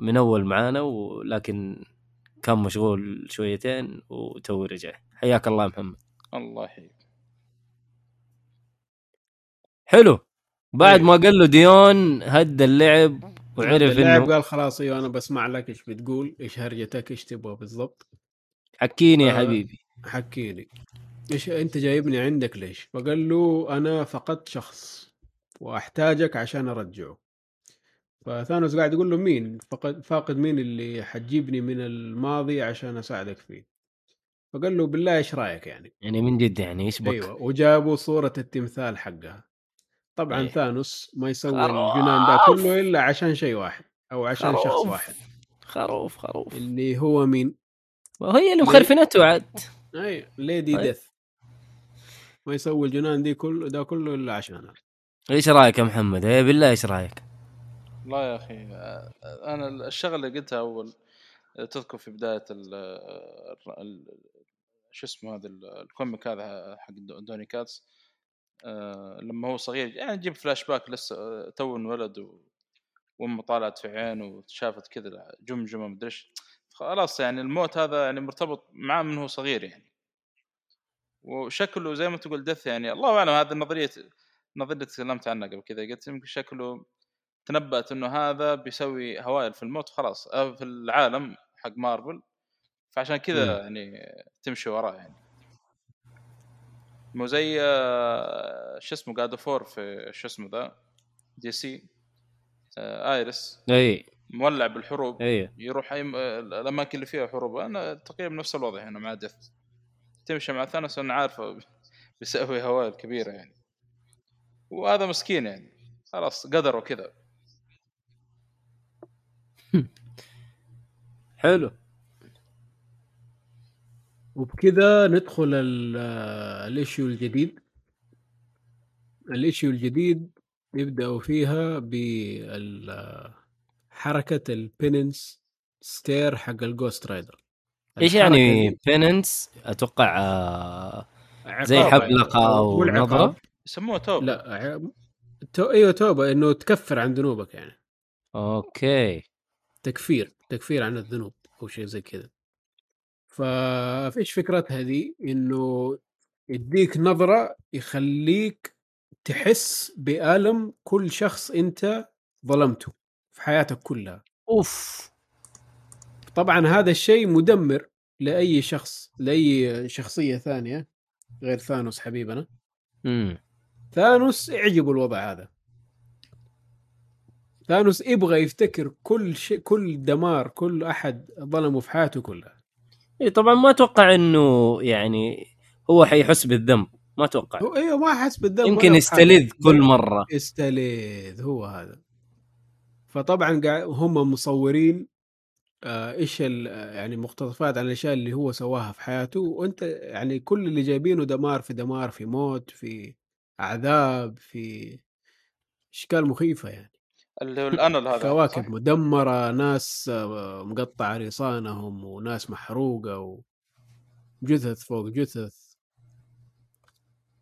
من أول معانا ولكن كان مشغول شويتين وتو رجع. حياك الله محمد. الله يحييك. حلو. بعد إيه. ما قال له ديون هد اللعب وعرف إنه قال خلاص أيوه أنا بسمع لك إيش بتقول إيش هرجتك إيش تبغى بالضبط. حكيني يا. حبيبي. حكي لي إيش أنت جايبني عندك ليش؟ فقال له أنا فقدت شخص وأحتاجك عشان أرجعه. فثانوس قاعد يقول له مين؟ فقد فاقد مين اللي حتجيبني من الماضي عشان أساعدك فيه؟ فقال له بالله إيش رأيك يعني؟ يعني من جد يعني إيش بك؟ أيوه وجابوا صورة التمثال حقها. طبعا أيه. ثانوس ما يسوي خروف. الجنان ده كله إلا عشان شيء واحد أو عشان شخص خروف. واحد خروف خروف اللي هو مين؟ وهي اللي؟ مخرفنته عاد أي Lady طيب. Death ما يسوي الجنان دي كله ده كله إلا عشانها إيش رأيك يا محمد إيه بالله إيش رأيك لا يا أخي آه، أنا الشغلة اللي قلتها أول آه، تذكر في بداية ال ال- شو اسمه هذا ال- ال comic هذا حق دو- دوني كيتس آه، لما هو صغير يعني تجيب فلاش باك لسه آه، تو انولد و- وامه طالعت في عينه وشافت كذا جمجمة مدري خلاص يعني الموت هذا يعني مرتبط معاه من هو صغير يعني وشكله زي ما تقول Death يعني الله أعلم هذه نظرية نظري اللي تكلمت عنها قبل كذا قلت يمكن شكله تنبأت إنه هذا بيسوي هوائل في الموت خلاص آه، في العالم حق مارفل فعشان كذا. يعني تمشي وراه يعني مو زي آه، شو اسمه God of War في شو اسمه ذا؟ دي سي آه، آيرس. إي. مولع بالحروب. إي. يروح أي م- الأماكن اللي فيها حروب. أنا تقريبا نفس الوضع هنا مع Death تمشي مع ثانوس أنا عارفه بيسوي هوائل كبيره يعني. وهذا مسكين يعني. خلاص قدر وكذا <laughs> حلو. وبكذا ندخل ال- ال issue الجديد. ال issue الجديد يبدأوا فيها بحركة ال penance stare حق الجوست رايدر. إيش يعني penance؟ أتوقع آه، زي يعني. حبلقة أو. نظرة؟ يسموها توبة. لا تو... إيوه توبة إنه تكفر عن ذنوبك يعني. أوكي. تكفير تكفير عن الذنوب أو شيء زي كذا. فايش فكرتها دي إنه يديك نظرة يخليك تحس بألم كل شخص أنت ظلمته في حياتك كلها. أوف! طبعا هذا الشيء مدمر لأي شخص لأي شخصية ثانية غير ثانوس حبيبنا. امم ثانوس يعجبه الوضع هذا. ثانوس يبغى يفتكر كل شيء كل دمار كل أحد ظلمه في حياته كلها. اي طبعا ما أتوقع إنه يعني هو حيحس بالذنب ما أتوقع. هو أيوه ما حس بالذنب يمكن يستلذ. كل مرة. يستلذ هو هذا. فطبعا هم مصورين آه، إيش ال- يعني مقتطفات عن الأشياء اللي هو سواها في حياته وأنت يعني كل اللي جايبينه دمار في دمار في موت في عذاب في إشكال مخيفة يعني. اللي هو الأنل هذا كواكب صح؟ مدمرة ناس آه، مقطع رصانهم وناس محروقة وجثث فوق جثث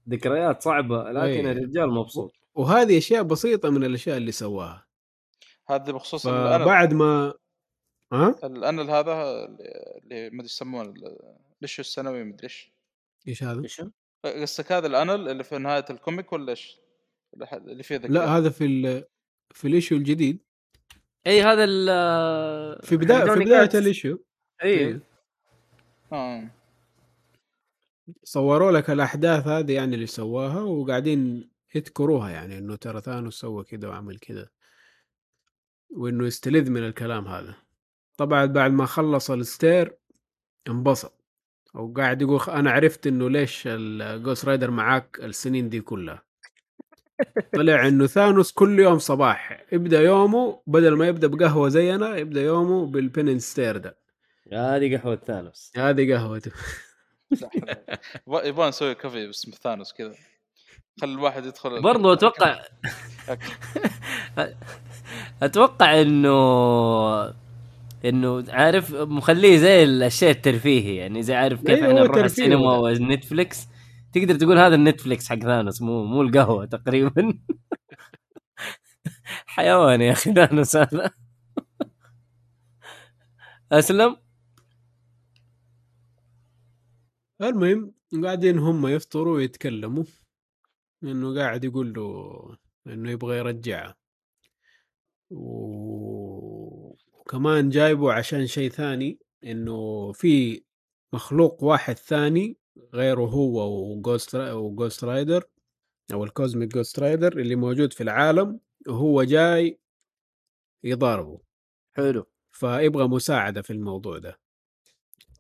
ذكريات صعبة لكن إيه. الرجال مبسوط وهذه أشياء بسيطة من الأشياء اللي سواها هذا بخصوص ال annual فبعد ما ها ال annual هذا اللي ما أدري يسمونه ليش السنوي ما أدري إيش إيش هذا؟ إيش قصدك هذا ال annual اللي في نهاية ال comic ولا إيش؟ اللي فيه ذكريات لا هذا في ال في ال issue الجديد. إي هذا ال في بدايه في بداية ال issue إي. آه. صوروا لك الأحداث هذه يعني اللي سواها وقاعدين يذكروها يعني إنه ترى ثانوس سوى كذا وعمل كذا وإنه يستلذ من الكلام هذا. طبعا بعد ما خلص ال stare انبسط. وقاعد يقول أنا عرفت إنه ليش الجوست رايدر معاك السنين دي كلها. طلع إنه ثانوس كل يوم صباح يبدأ يومه بدل ما يبدأ بقهوة زينا يبدأ يومه بال penance stare ده. هذه قهوة ثانوس. هذه قهوته <laughs> يبغى نسوي كافي باسم ثانوس كذا. خلي الواحد يدخل برضو أتوقع <laughs> أتوقع انه إنه عارف مخليه زي الشيء الترفيهي يعني زي عارف كيف أيوه، إحنا هو نروح السينما ولا. تقدر تقول هذا النتفليكس حق ثانوس مو مو القهوة تقريبا. <laughs> حيوان يا أخي ثانوس هذا. أسلم؟ المهم قاعدين هم يفطروا ويتكلموا. إنه قاعد يقول له إنه يبغى يرجعها و- وكمان جايبه عشان شيء ثاني إنه في مخلوق واحد ثاني غيره هو وجوست وجوست رايدر أو الكوزميك جوست رايدر اللي موجود في العالم وهو جاي يضاربه. حلو. فيبغى مساعدة في الموضوع ده.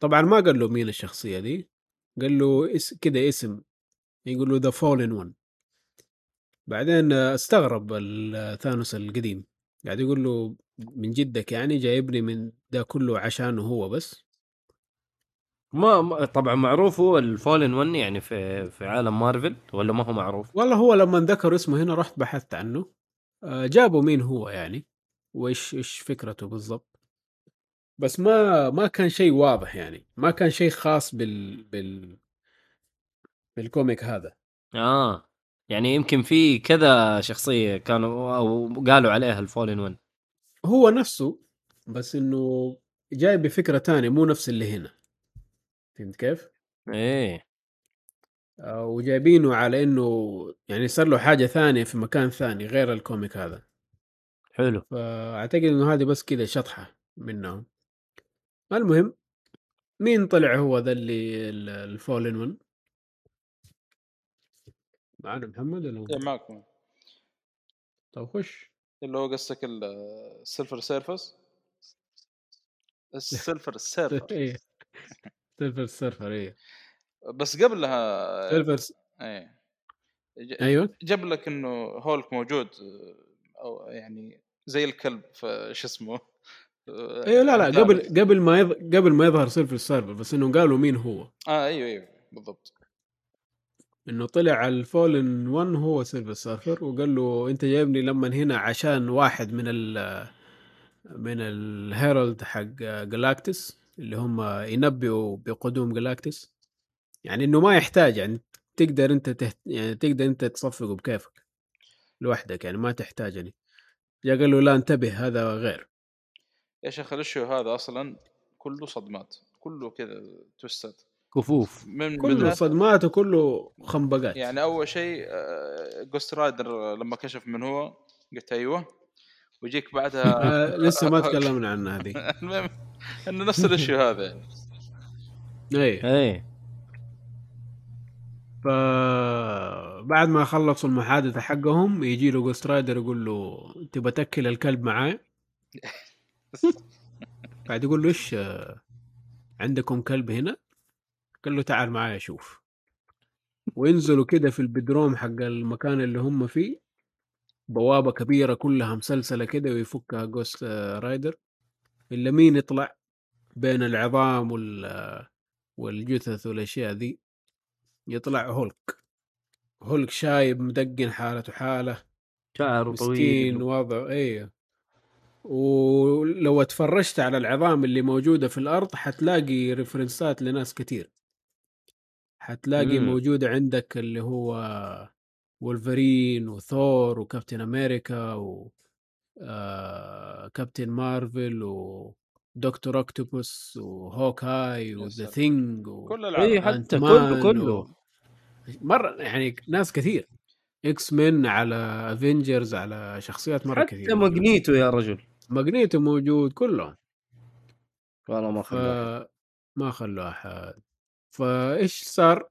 طبعا ما قال له مين الشخصية دي قال له اس... كده اسم يقول له the Fallen One بعدين استغرب ثانوس القديم قاعد يقول له من جدك يعني جايبني من ده كله عشانه هو بس؟ ما طبعا معروف هو ال Fallen One يعني في في عالم مارفل ولا ما هو معروف؟ والله هو لما ذكر اسمه هنا رحت بحثت عنه. آه، جابوا مين هو يعني؟ وايش إيش فكرته بالضبط؟ بس ما ما كان شيء واضح يعني. ما كان شيء خاص بال بال بالكوميك هذا. آه. يعني يمكن في كذا شخصية كانوا أو قالوا عليها الفولن 1 هو نفسه بس إنه جاي بفكرة تانية مو نفس اللي هنا. فهمت كيف؟ إيه. آه، وجايبينه على إنه يعني صار له حاجة ثانية في مكان ثاني غير ال comic هذا. حلو. فأعتقد إنه هذه بس كذا شطحة منهم. المهم مين طلع هو ذا اللي ال Fallen One معنا محمد ولا إيه معكم. طب خش. اللي هو قصدك ال- السيلفر سيرفس السيلفر سيرفر إيه. سيلفر سيرفر إيه. بس قبلها سيلفر إيه أيوه. جاب لك إنه هولك موجود أو يعني زي الكلب شو اسمه؟ أيوه لا لا. قبل قبل ما يظ... قبل ما يظهر سيلفر سيرفر بس انه قالوا مين هو. آه أيوه أيوه بالضبط. إنه طلع ال Fallen One هو سيلفر سيرفر وقال له أنت جايبني لما هنا عشان واحد من ال من ال herald حق جلاكتس اللي هم ينبئوا بقدوم جلاكتس يعني إنه ما يحتاج يعني تقدر أنت تهت... يعني تقدر أنت تصفقه بكيفك لوحدك يعني ما تحتاج يعني. جاء قال له لا انتبه هذا غير. يا شيخ ال issue هذا أصلا كله صدمات كله كذا twist ات كفوف. من كله بداية- صدمات وكله خنبقات. يعني أول شيء جوست رايدر لما كشف من هو قلت أيوه. ويجيك بعدها <laughs> آه لسه ما <laughs> تكلمنا عنها هذه. <laughs> المهم إنه نفس الاشياء هذا. يعني اي إيه فبعد ما خلصوا المحادثة حقهم يجي له جوست رايدر يقول له تبى تأكل الكلب معاي؟ <laughs> بعد يقول له إيش عندكم كلب هنا؟ قال له تعال معايا شوف وينزلوا كده في البدروم حق المكان اللي هم فيه بوابة كبيرة كلها مسلسلة كده ويفكها جوست رايدر إلا مين يطلع بين العظام وال والجثث والأشياء ذي يطلع هولك. هولك شايب مدقن حالته حالة شعره مسكين طويل وضعه إيه. ولو اتفرجت على العظام اللي موجودة في الأرض حتلاقي reference ات لناس كتير. حتلاقي مم. موجودة عندك اللي هو وولفرين وثور وكابتن أمريكا و آه كابتن مارفل ودكتور أكتوبوس وهوكاي وذا ساتر. ثينج و... كل اي العالم. إيه، حتى كله كله. و- مرة يعني ناس كثير. إكس من على افنجرز على شخصيات مرة حتى كثير موجودة. ماجنيتو يا رجل. ماجنيتو موجود كلهم. والله ما خلاه فما خلوا أحد. فإيش صار؟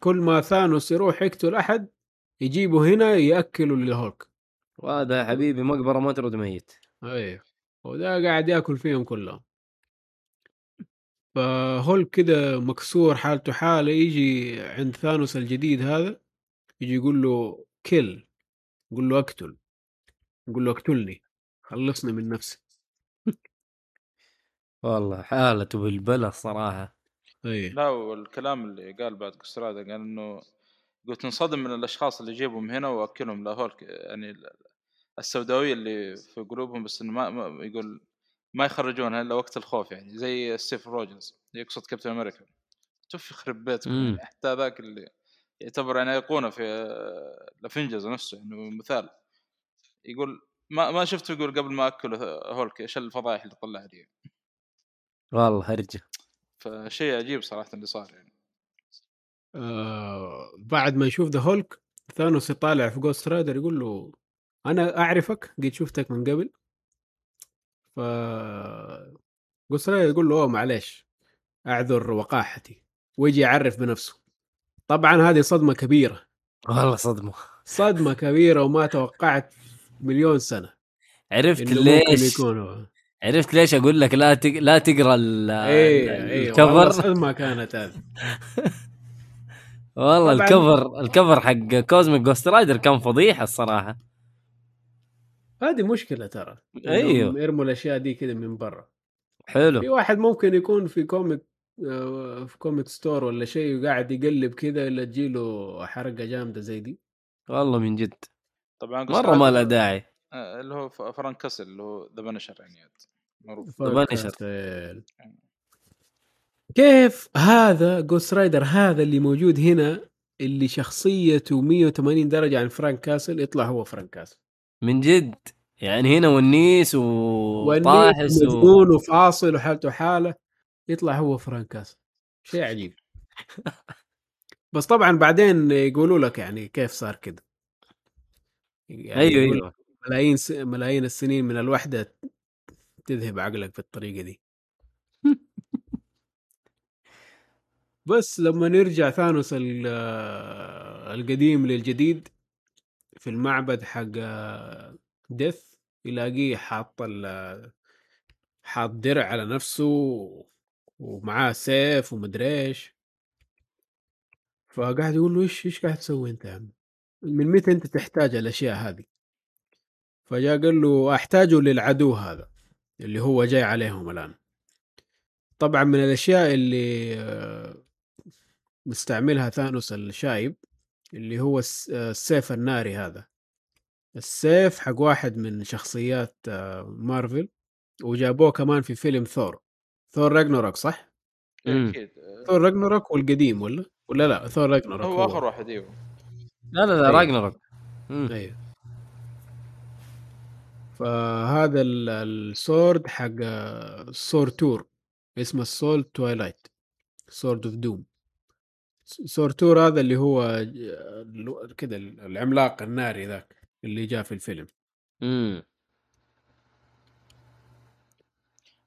كل ما ثانوس يروح يقتل أحد يجيبوا هنا ياكلوا للهولك. وهذا يا حبيبي مقبرة ما ترد ميت. أيوه وده قاعد يأكل فيهم كلهم. فهولك كده مكسور حالته حالة يجي عند ثانوس الجديد هذا يجي يقول له كل يقول له اقتل يقول له اقتلني خلصني من نفسي. والله حالته بالبلا الصراحه إيه. لا والكلام اللي قال بعد كذا ترى قال إنه قلت انصدم من الأشخاص اللي يجيبهم هنا وأكلهم لهولك يعني ال- السوداويه اللي في قلوبهم بس إنه ما, ما يقول ما يخرجونها إلا وقت الخوف يعني زي ستيف روجرز يقصد كابتن أمريكا. تف يخرب بيتكم. يعني حتى ذاك اللي يعتبر يعني ايقونه في الافنجرز نفسه يعني مثال. يقول ما ما شفته يقول قبل ما أكله هولك إيش الفضايح اللي طلع لي. والله هرجه فشيء عجيب صراحة اللي صار يعني. آه بعد ما يشوف ذا هولك ثانوس يطالع في جوست رايدر يقول له أنا أعرفك قد شفتك من قبل. ف جوست رايدر يقول له أوه معليش أعذر وقاحتي. ويجي يعرف بنفسه. طبعا هذه صدمة كبيرة. والله صدمة. صدمة كبيرة وما توقعت مليون سنة. عرفت ليش؟ يكون عرفت ليش أقول لك لا تق... لا تقرأ ال... إيه إيه والله ال cover؟ صدمة كانت هذه. <laughs> والله. ال cover ال cover حق كوزميك جوست رايدر كان فضيحة الصراحة. هذه مشكلة ترى. إنهم يرموا الأشياء دي كده من برا. في حلو واحد ممكن يكون في comic آه، في comic store ولا شيء وقاعد يقلب كذا إلا تجيله حرقة جامدة زي دي. والله من جد. طبعا مرة ما له داعي. آه، اللي هو فرانك كاسل اللي هو the Punisher يعني معروف. Punisher. فكرت. كيف هذا جوست رايدر هذا اللي موجود هنا اللي شخصيته 180 درجة عن فرانك كاسل يطلع هو فرانك كاسل. من جد. يعني هنا ونيس وطاحس و... مجنون وفاصل وحالته حالة. يطلع هو فرانك كاسل شيء عجيب. <laughs> بس طبعا بعدين يقولوا لك يعني كيف صار كده. يعني أيوه أيوه. ملايين س... ملايين السنين من الوحدة تذهب عقلك بالطريقة دي. <laughs> بس لما نرجع ثانوس ال- القديم للجديد في المعبد حق ديث يلاقيه حاط حاط درع على نفسه ومعاه سيف ومدري إيش فقاعد يقول له إيش إيش قاعد تسوي أنت يا عم؟ من متى أنت تحتاج الأشياء هذه؟ فجاء قال له أحتاجه للعدو هذا اللي هو جاي عليهم الآن طبعا من الأشياء اللي آه، مستعملها ثانوس الشايب اللي هو الس- آه، السيف الناري هذا. السيف حق واحد من شخصيات آه، مارفل وجابوه كمان في فيلم ثور. ثور راجنوروك صح؟ أكيد ثور راجنوروك والقديم ولا؟ ولا لا ثور راجنوروك هو آخر واحد إيوه. لا لا لا أيوه. راجنروك. أيوه. فهذا ال- ال sword حق سورتور اسمه ال sword twilight sword of doom. سورتور هذا اللي هو ج- كذا العملاق الناري ذاك اللي جاء في الفيلم. مم.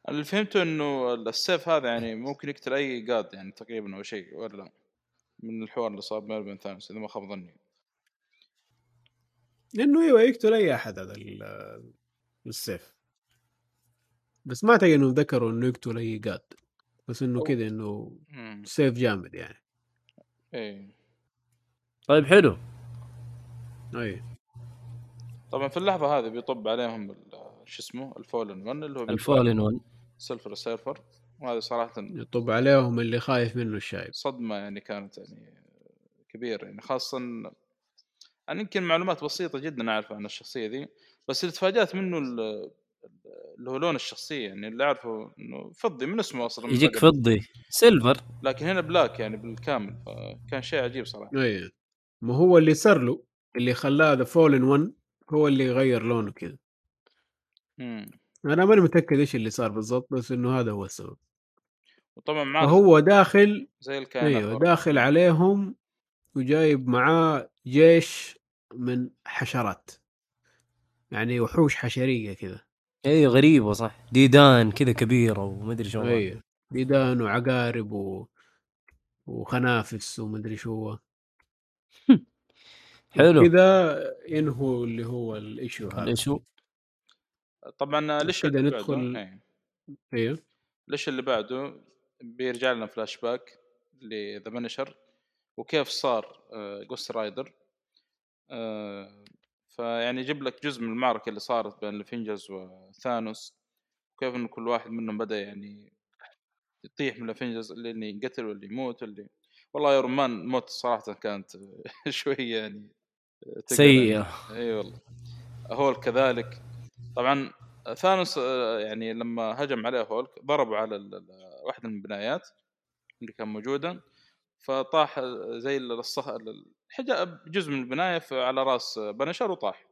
اللي فهمته إنه السيف هذا يعني ممكن يقتل أي god يعني تقريبا أو شيء ولا من الحوار اللي صار بينه وبين ثانوس إذا ما خاب ظني. لأنه أيوه يقتل أي أحد هذا ال- السيف. بس ما أعتقد انه ذكروا إنه يقتل أي god بس إنه كذا إنه امم سيف جامد يعني. إيه. طيب حلو. أي. طبعا في اللحظة هذه بيطب عليهم ال- شو اسمه ال Fallen One اللي هو ال Fallen One. Silver Surfer وهذا صراحة يطب عليهم اللي خايف منه الشايب. صدمة يعني كانت يعني كبيرة يعني خاصه أنا يمكن معلومات بسيطة جدا أعرفها عن الشخصية ذي بس اللي تفاجأت منه ال- اللي هو لون الشخصية يعني اللي أعرفه إنه فضي من اسمه أصلا من يجيك. فضي. silver لكن هنا black يعني بالكامل فكان شيء عجيب صراحة. اي ما هو اللي صار له اللي خلاه the Fallen One هو اللي غير لونه كذا. امم أنا ماني متأكد إيش اللي صار بالضبط بس إنه هذا هو السبب. وطبعا معاه فهو داخل زي الكائنات أيوه برضه. داخل عليهم وجايب معاه جيش من حشرات. يعني وحوش حشرية كذا. أيوه غريبة صح. ديدان كذا كبيرة ومدري شو. أيوه ديدان وعقارب و... وخنافس ومدري شو. هو <laughs> حلو. كذا ينهوا اللي هو ال issue هذا. issue طبعا ليش اللي ندخل- بعده. أيوه ليش اللي بعده؟ بيرجع لنا flashback ل the Punisher وكيف صار Ghost Rider فيعني يجيب لك جزء من المعركة اللي صارت بين الافنجرز وثانوس وكيف انه كل واحد منهم بدأ يعني يطيح من الافنجرز اللي ينقتل واللي يموت واللي والله Iron Man موت صراحة كانت <laughs> شوية يعني سيئة. إي والله. هولك كذلك. طبعا ثانوس آه، يعني لما هجم عليه هولك ضربوا على واحدة من البنايات اللي كان موجودة فطاح زي الصخ الحجاب جزء من البناية على راس Punisher وطاح.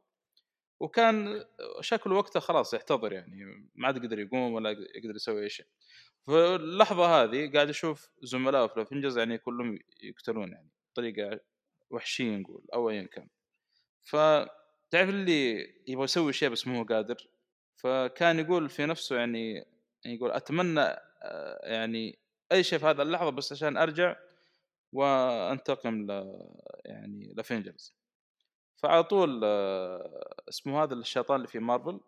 وكان شكله وقتها خلاص يحتضر يعني ما عاد يقدر يقوم ولا يقدر يسوي أي شيء. في اللحظه هذه قاعد أشوف زملائه في الافنجرز يعني كلهم يقتلون يعني بطريقة وحشية نقول أو ايا كان. فتعرف اللي يبغى يسوي شيء بس مو قادر. فكان يقول في نفسه يعني يقول أتمنى آه، يعني أي شيء في هذا اللحظة بس عشان أرجع وأنتقم ل يعني لافنجرز فعلى طول آه، اسمه هذا الشيطان اللي في مارفل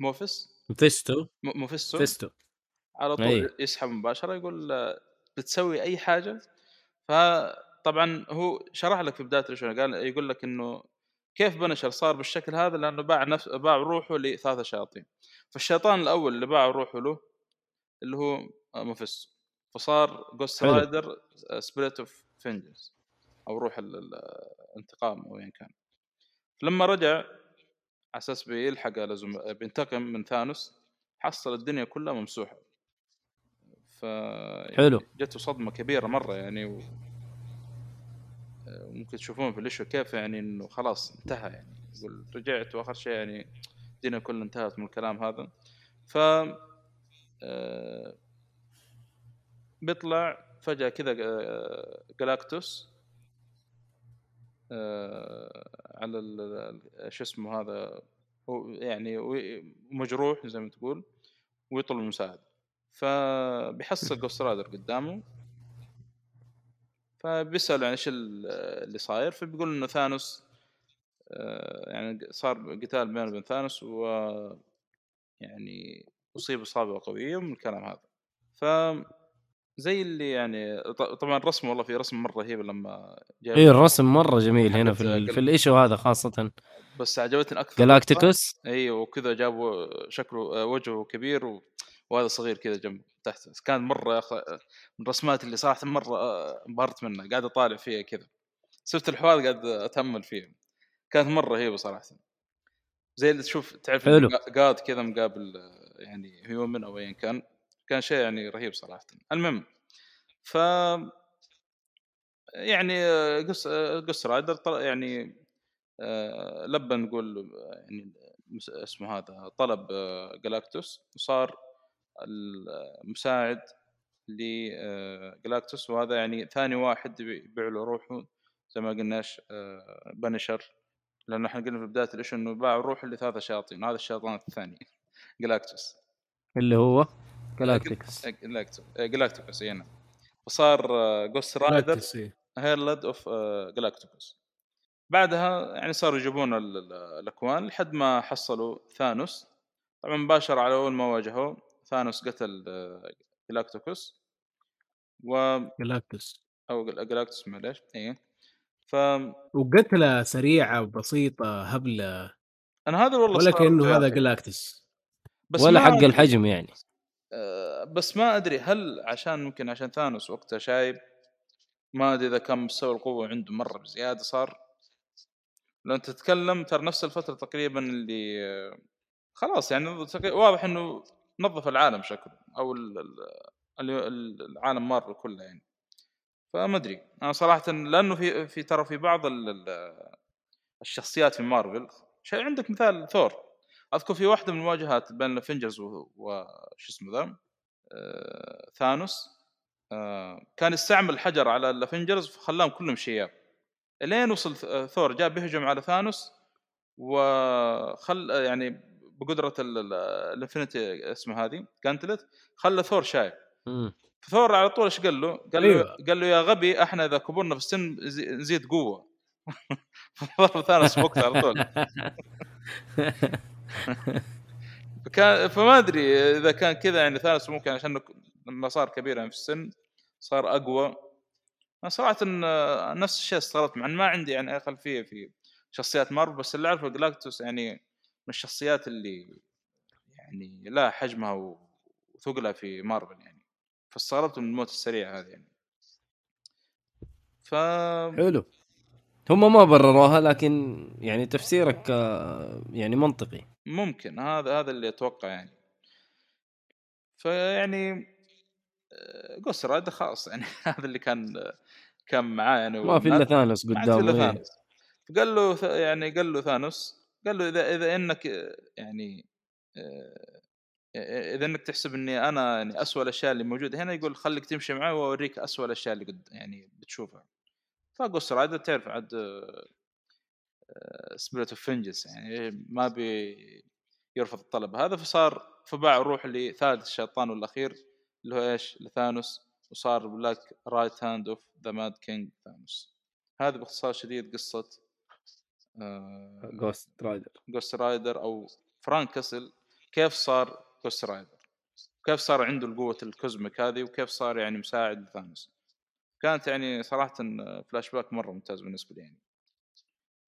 موفس فيستو م- ميفيستو. فيستو على طول أي. يسحب مباشرة يقول آه، بتسوي أي حاجة؟ فطبعا هو شرح لك في بداية ال issue قال يقول لك إنه كيف Punisher صار بالشكل هذا؟ لأنه باع نفس باع روحه لثلاثة شياطين. فالشيطان الأول اللي باع روحه له اللي هو آه، ميفيستو. فصار Ghost. Rider Spirit of Vengeance أو روح ال- ال- الانتقام أو ايا كان لما رجع على أساس بيلحق على زم... بينتقم من ثانوس حصل الدنيا كلها ممسوحة ف حلو. جته صدمة كبيرة مرة يعني و... ممكن تشوفون في الإشو كيف يعني إنه خلاص انتهى يعني يقول رجعت وآخر شيء يعني الدنيا كلها انتهت من الكلام هذا ف آه، بيطلع فجأة كذا آه، جلاكتوس آه على شو اسمه هذا هو يعني مجروح زي ما تقول ويطلب المساعدة. فبيحصل <laughs> جوست رايدر قدامه. فبيسأل عن إيش ال- اللي صاير. فبيقول إنه ثانوس آه، يعني صار قتال بينه وبين ثانوس و يعني أصيب إصابة قوية من الكلام هذا. ف زي اللي يعني طبعا الرسم والله في رسم مرة رهيب لما اي الرسم. مرة جميل هنا في ال... في الإيشو هذا خاصة. بس عجبتني أكثر جالاكتيكوس أيوه وكذا جابوا شكله آه، وجهه كبير و... وهذا صغير كذا جنب تحت. كان مرة يا أخ... من الرسمات اللي صراحة مرة آه، انبهرت منها قاعد أطالع فيها كذا. شفت الحوار قاعد أتأمل فيها. كانت مرة رهيبة صراحة. زي اللي تشوف تعرف. قاد كذا مقابل آه، يعني هيومن أو ايا كان. كان شيء يعني رهيب صراحة. المهم ف يعني آه، قص آه، قص رايدر يعني آه، لبى نقول يعني اسمه هذا طلب جلاكتوس وصار المساعد لجلاكتوس وهذا يعني ثاني واحد يبيع له روحه زي ما قلناش بنشر لأنه إحنا قلنا في بداية الإيش إنه باع روحه لثلاثة شياطين هذا الشيطان الثاني <laughs> جلاكتوس اللي هو؟ جالاكتيكوس جلاكتوس جلاكتوس اي نعم. وصار Ghost Rider. Herald of جلاكتوكوس بعدها يعني صاروا يجيبون ال- ال- الأكوان لحد ما حصلوا ثانوس. طبعا مباشرة على أول ما واجهوه ثانوس قتل آه، جلاكتوكوس و جلاكتس أو جل- جلاكتوس معليش اي ف وقتله سريعة وبسيطة هبلة. أنا هذا والله ولا كانه هذا أخي. جلاكتس بس ولا حق. الحجم يعني. آه، بس ما أدري هل عشان ممكن عشان ثانوس وقتها شايب ما أدري إذا كان مستوى القوة عنده مرة بزيادة صار. لو أنت تتكلم ترى نفس الفترة تقريبا اللي آه، خلاص يعني واضح إنه نظف العالم شكله أو ال- ال- ال- العالم مارفل كله يعني. فما أدري. أنا صراحة لأنه في في ترى في بعض ال- ال- الشخصيات في مارفل شيء عندك مثال ثور. أذكر في واحدة من المواجهات بين الافنجرز وش اسمه ذا آه، ثانوس آه، كان يستعمل الحجر على الافنجرز فخلاهم كلهم شياب إلين وصل آه، ثور جاء بيهجم على ثانوس وخل يعني بقدرة ال- ال- ال Infinity اسمه هذه Gauntlet خلى ثور شايب. ثور على طول إيش قال له؟ قال له أيوة. قال له يا غبي إحنا إذا كبرنا في السن زي- نزيد قوة <laughs> ضرب ثانوس بوقتها على طول <laughs> <laughs> كان فما أدري إذا كان كذا يعني ثانوس ممكن عشان لما صار كبير يعني في السن صار أقوى. أنا صراحة إن نفس الشيء استغربت مع ما عندي يعني اي خلفيه في شخصيات مارفل بس اللي أعرفه جلاكتوس يعني من الشخصيات اللي يعني لها حجمها وثقلها في مارفل يعني. فاستغربت من الموت السريع هذا يعني. ف حلو. هم ما برروها لكن يعني تفسيرك آه، يعني منطقي. ممكن هذا هذا اللي أتوقع يعني. فيعني قص رايدر خلاص يعني. <laughs> هذا اللي كان كان معاه يعني ما في إلا ثانوس عاد قدامه إيه. ثانوس. فقال له يعني قال له ثانوس قال له إذا إذا إنك آه، يعني آه، إذا إنك تحسب إني أنا يعني اسوء الأشياء اللي موجودة هنا يقول خليك تمشي معي وأوريك اسوء الأشياء اللي قد يعني بتشوفها. ف Ghost Rider تعرف عاد Spirit of Vengeance يعني ما بي يرفض الطلب. هذا فصار فباع روح لثالث الشيطان والاخير اللي هو إيش؟ لثانوس وصار black right hand of the mad king ثانوس. هذه باختصار شديد قصة آه Ghost Rider جوست رايدر أو فرانك كاسل كيف صار جوست رايدر كيف صار عنده القوة ال cosmic هذه وكيف صار يعني مساعد لثانوس كانت يعني صراحة فلاش باك مرة ممتاز بالنسبة لي يعني.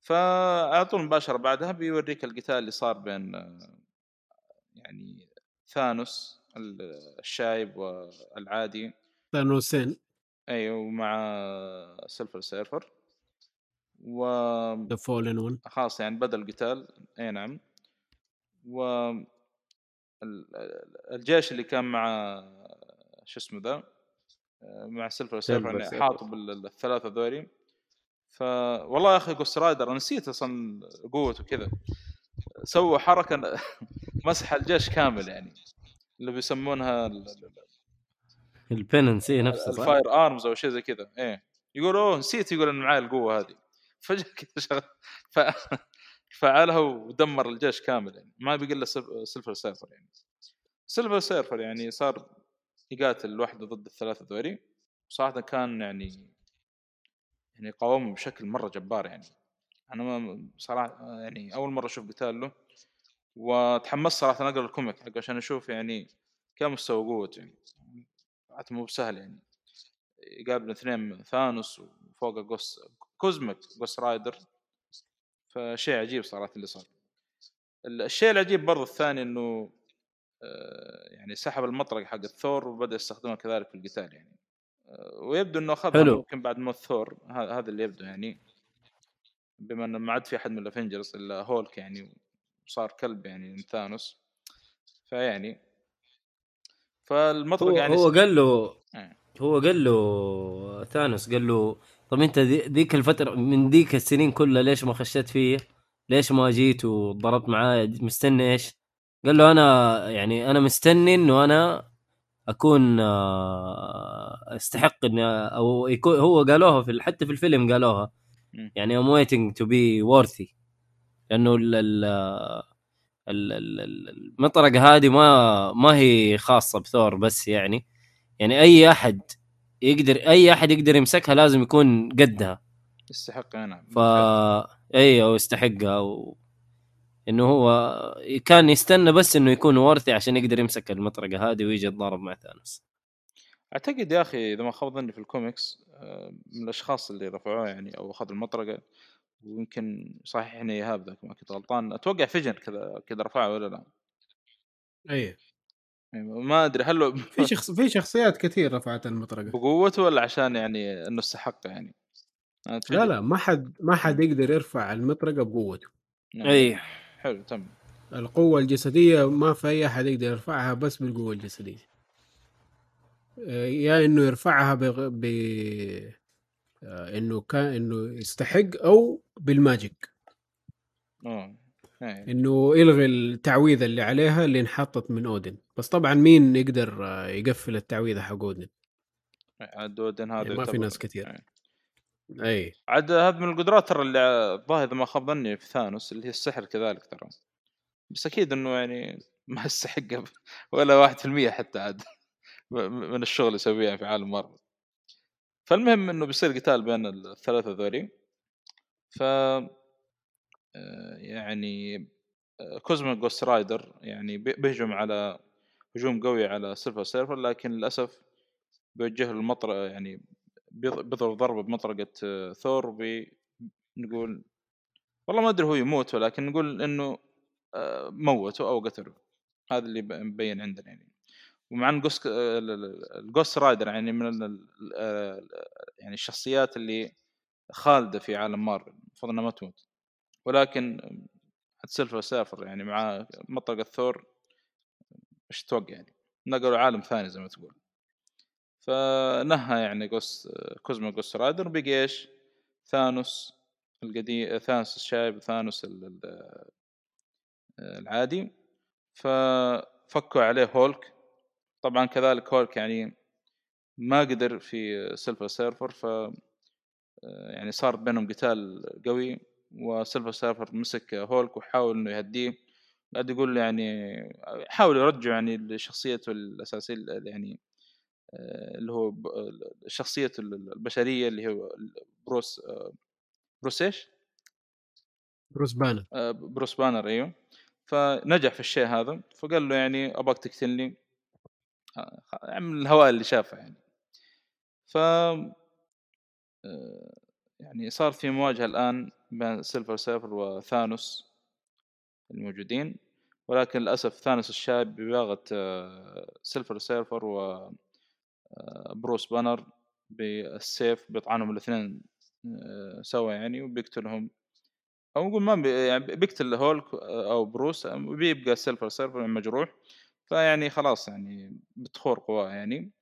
فعلى طول مباشرة بعدها بيوريك القتال اللي صار بين يعني ثانوس ال- الشايب والعادي ثانوسين أيوه ومع Silver Surfer. و The Fallen One خلاص يعني بدأ القتال. أي نعم. و ال- ال- الجيش اللي كان مع شو اسمه ذا مع Silver Surfer يعني. حاطوا بال- الثلاثة ذولي. ف والله يا أخي Ghost Rider أنا نسيت أصلا قوته كذا سوى حركة <laughs> مسح الجيش كامل يعني اللي بيسمونها ال- ال- ال Penance إيه نفسه صح؟ ال fire arms أو شيء زي كذا. إيه. يقول أوه نسيت يقول إن معي القوة هذه. <laughs> فجأة كذا شغل ف... <laughs> فعلها ودمر الجيش كامل يعني. ما بقي إلا Silv- Silver Surfer يعني. Silver Surfer يعني صار يقاتل لوحده ضد الثلاثة ذولي. صراحة كان يعني يعني قاومهم بشكل مرة جبار يعني. أنا ما صراحة يعني أول مرة أشوف قتال له وتحمست صراحة أقرأ ال comic حقه عشان أشوف يعني كم مستوى قوته يعني. مو بسهل يعني. يقابل اثنين ثانوس وفوقه Ghost Cosmic Ghost Rider. فشيء عجيب صراحة اللي صار. الشيء العجيب برضو الثاني إنه آه، يعني سحب المطرقه حق الثور وبدأ يستخدمها كذلك في القتال يعني. ويبدو إنه أخذها حلو. ممكن بعد موت ثور هذا اللي يبدو يعني بما إنه ما عاد في أحد من ال Avengers إلا هولك يعني وصار كلب يعني من ثانوس فيعني فالمطرقه هو يعني هو قال له إيه. هو قال له ثانوس قال له طب أنت ذي- ذيك الفترة من ذيك السنين كلها ليش ما خشيت فيه؟ ليش ما جيت وضربت معاه مستني إيش؟ قال له أنا يعني أنا مستني إنه أنا أكون آه، أستحق إني أو يكون هو قالوها في حتى في الفيلم قالوها. يعني I'm waiting to be worthy. لأنه ال ال ال- ال- ال- المطرقة هذه ما ما هي خاصة بثور بس يعني. يعني أي أحد يقدر أي أحد يقدر يمسكها لازم يكون قدها. يستحق نعم ف أيوه يستحقها و... إنه هو كان يستنى بس إنه يكون worthy عشان يقدر يمسك المطرقة هذه ويجي يتضارب مع ثانوس. أعتقد يا أخي إذا ما خاب ظني في الكوميكس آه، من الأشخاص اللي رفعوه يعني أو اخذ المطرقة ويمكن صحيح اني ايهاب ذاك ما كنت غلطان. أتوقع Vision كذا كذا رفعه ولا لا؟ أي. ما أدري هل هو في شخص في شخصيات كثير رفعت المطرقة. بقوته ولا عشان يعني إنه استحق يعني. لا لا ما حد ما حد يقدر يرفع المطرقة بقوته. نعم. إي. حلو تم القوة الجسدية ما في أي أحد يقدر يرفعها بس بالقوة الجسدية يا إنه يرفعها بغ... ب آه، إنه كان إنه يستحق أو بالماجيك آه إيه. إنه يلغي التعويذة اللي عليها اللي انحطت من أودن بس طبعا مين يقدر آه، يقفل التعويذة حق أودن عاد دودن هذا يعني ما في ناس كثير. إيه. أي. عاد هذا من القدرات ترى اللي الظاهر إذا ما خاب ظني في ثانوس اللي هي السحر كذلك ترى. بس أكيد إنه يعني ما يستحق <laughs> ولا واحد في المية حتى عاد <laughs> من الشغل اللي يسويه في عالم مارفل. فالمهم إنه بيصير قتال بين الثلاثة ذولي. ف آه، يعني Cosmic Ghost Rider يعني بي- بيهجم على هجوم قوي على Silver Surfer لكن للأسف بيوجه له المطر يعني بيضرب ضربه بمطرقة آه، ثور وبي نقول والله ما أدري هو يموت ولكن نقول إنه آه، موته أو قتله. هذا اللي مبين عندنا يعني. ومع إن Ghost ال Ghost Rider يعني من آه، يعني الشخصيات اللي خالدة في عالم مارفل المفروض إنها ما تموت. ولكن Silver Surfer يعني مع مطرقة ثور إيش تتوقع يعني؟ نقلوا عالم ثاني زي ما تقول. فنهى يعني Ghost Cosmic Ghost Rider وبقي إيش؟ ثانوس القديم ثانوس الشايب ال- العادي ففكوا عليه هولك طبعا كذلك هولك يعني ما قدر في Silver Surfer ف يعني صار بينهم قتال قوي و Silver Surfer مسك هولك وحاول إنه يهديه قاعد يقول يعني حاول يرجع يعني شخصيته الأساسية يعني اللي هو ب- شخصيته البشرية اللي هو بروس آه، بروس إيش؟ بروس بانر. آه، بروس بانر أيوه. فنجح في الشيء هذا فقال له يعني أبغاك تقتلني آه، من الهواء اللي شافه يعني. ف آه، يعني صار في مواجهة الآن بين Silver Surfer وثانوس الموجودين. ولكن للأسف ثانوس الشاب آه، Silver Surfer و آه، بروس بانر بالسيف بيطعنهم الاثنين آه، سوا يعني وبيقتلهم. أو نقول ما بي يعني بيقتل هولك أو بروس وبيبقى Silver Surfer مجروح فيعني خلاص يعني بتخور قواه يعني.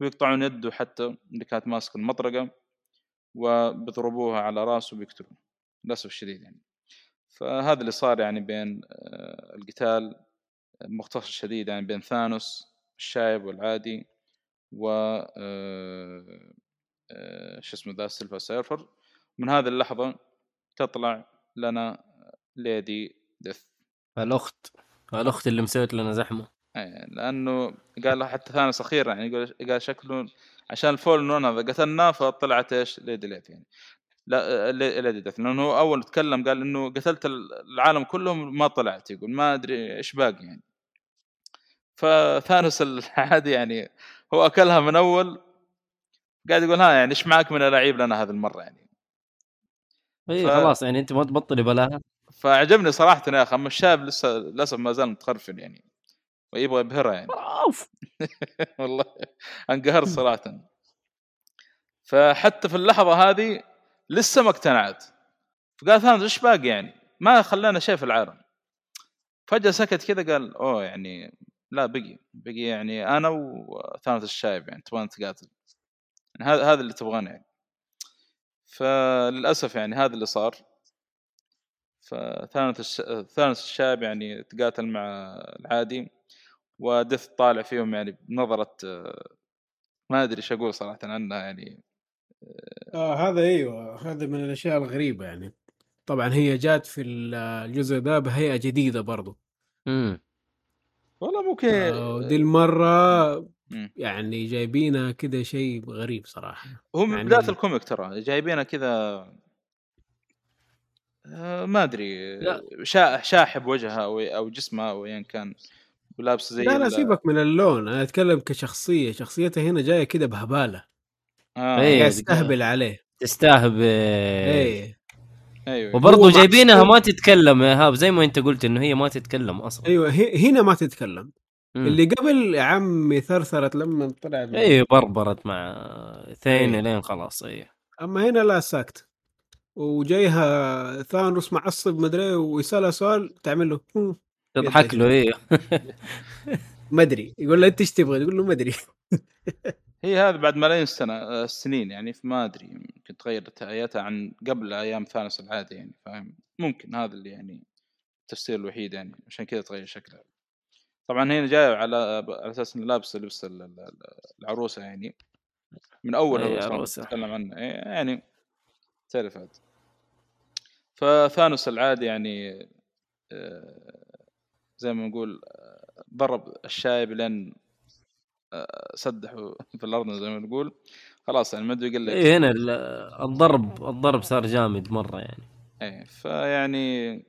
بيقطعون يده حتى اللي كانت ماسك المطرقة وبيضربوها على راسه وبيقتلوه للأسف الشديد يعني. فهذا اللي صار يعني بين آه، القتال مختصر شديد يعني بين ثانوس الشايب والعادي. و آه، آه، شو اسمه ذا Silver Surfer. من هذه اللحظة تطلع لنا Lady Death. الأخت الأخت اللي مسويت لنا زحمة. إيه، لأنه قال حتى ثانوس أخيرا يعني يقول قال شكله عشان ال Fallen One هذا قتلناه فطلعت إيش؟ Lady Death يعني. لا La- Lady Death. لأنه هو أول تكلم قال إنه قتلت العالم كلهم ما طلعت يقول ما أدري إيش باقي يعني. فثانوس <laughs> العادي يعني هو أكلها من أول قاعد يقول ها يعني إيش معك من ألاعيب لنا هذه المرة يعني. اي ف- خلاص يعني أنت ما تبطلي بلاها فعجبني صراحة يا أخي أما الشاب لسه للأسف ما زال متخرفن يعني. ويبغى يبهرها يعني. <laughs> والله انقهرت صراحة. فحتى في اللحظة هذه لسه ما اقتنعت. فقال ثانوس إيش باقي يعني؟ ما خلانا شيء في العالم. فجأة سكت كذا قال أوه يعني لا بقي بقي يعني أنا وثانوس الشايب يعني تبغى نتقاتل. يعني هذا هذا اللي تبغانه يعني. فللأسف يعني هذا اللي صار. فثانوس الش... ثانوس الشايب يعني تقاتل مع العادي ودث طالع فيهم يعني بنظرة ما أدري إيش أقول صراحة عنها يعني. آه هذا أيوه هذا من الأشياء الغريبة يعني. طبعا هي جات في الجزء ده بهيئة جديدة برضو. إمم. والله ممكن آه ودي المرة مم. يعني جايبينها كده شيء غريب صراحة هو من يعني- بداية الكوميك ترى جايبينها كذا آه، ما أدري لا. شا... شاحب وجهها أو أو جسمها أو أيا كان ولابس زي لا لا سيبك من اللون أنا أتكلم كشخصية شخصيتها هنا جاية كده بهبالة آه. إيه. قاعد تستهبل عليه تستهبل إيه أيوه. وبرضه جايبينها. ما تتكلم يا هاب زي ما أنت قلت إنه هي ما تتكلم أصلا. أيوه هي- هنا ما تتكلم. مم. اللي قبل يا عمي ثرثرت لما طلعت اي بربرت مع ثين إيه. لين خلاص اي أما هنا لا ساكت. وجايها ثانوس معصب مدري ويسألها سؤال تعمل له "هم، تضحك له اي <laughs> ما أدري يقول له انت إيش تبغى؟ يقول له ما أدري. <laughs> هي هذا بعد ملايين السنة آه، السنين يعني فما أدري يمكن تغيرت حياتها عن قبل أيام ثانوس العادي يعني فاهم؟ ممكن هذا اللي يعني التفسير الوحيد يعني عشان كذا تغير شكلها. طبعا هنا جاية على على أساس انه لابس لبس ال- ال- ال- العروسة يعني من أول إيه، أصلاً عروسة. تتكلم عنه إيه، يعني تعرف هذا. فثانوس العادي يعني آه، زي ما نقول آه، ضرب الشايب لين سدحوا في الأرض زي ما نقول خلاص يعني ما أدري يقول لك اي هنا ال- الضرب الضرب صار جامد مرة يعني. إيه فيعني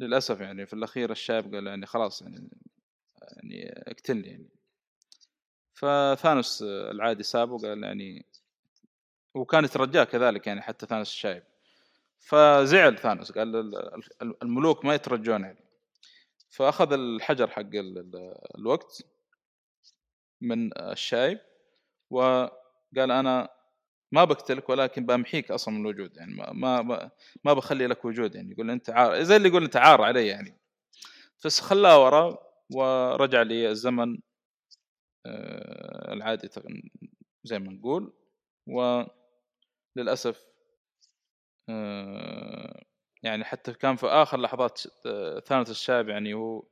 للأسف يعني في الأخير الشايب قال يعني خلاص يعني يعني اقتلني يعني. فثانوس العادي سابه قال يعني وكان يترجاه كذلك يعني حتى ثانوس الشايب. فزعل ثانوس قال ال- ال- الملوك ما يترجون يعني. فأخذ الحجر حق ال- ال- الوقت من الشايب وقال أنا ما بقتلك ولكن بمحيك أصلا من الوجود يعني ما ما ما- بخلي لك وجود يعني يقول أنت عار زي اللي يقول أنت عار علي يعني. بس خلاه ورا ورجع لي الزمن آه، العادي زي ما نقول وللاسف آه، يعني حتى كان في آخر لحظات آه، ثانوس الشاب يعني هو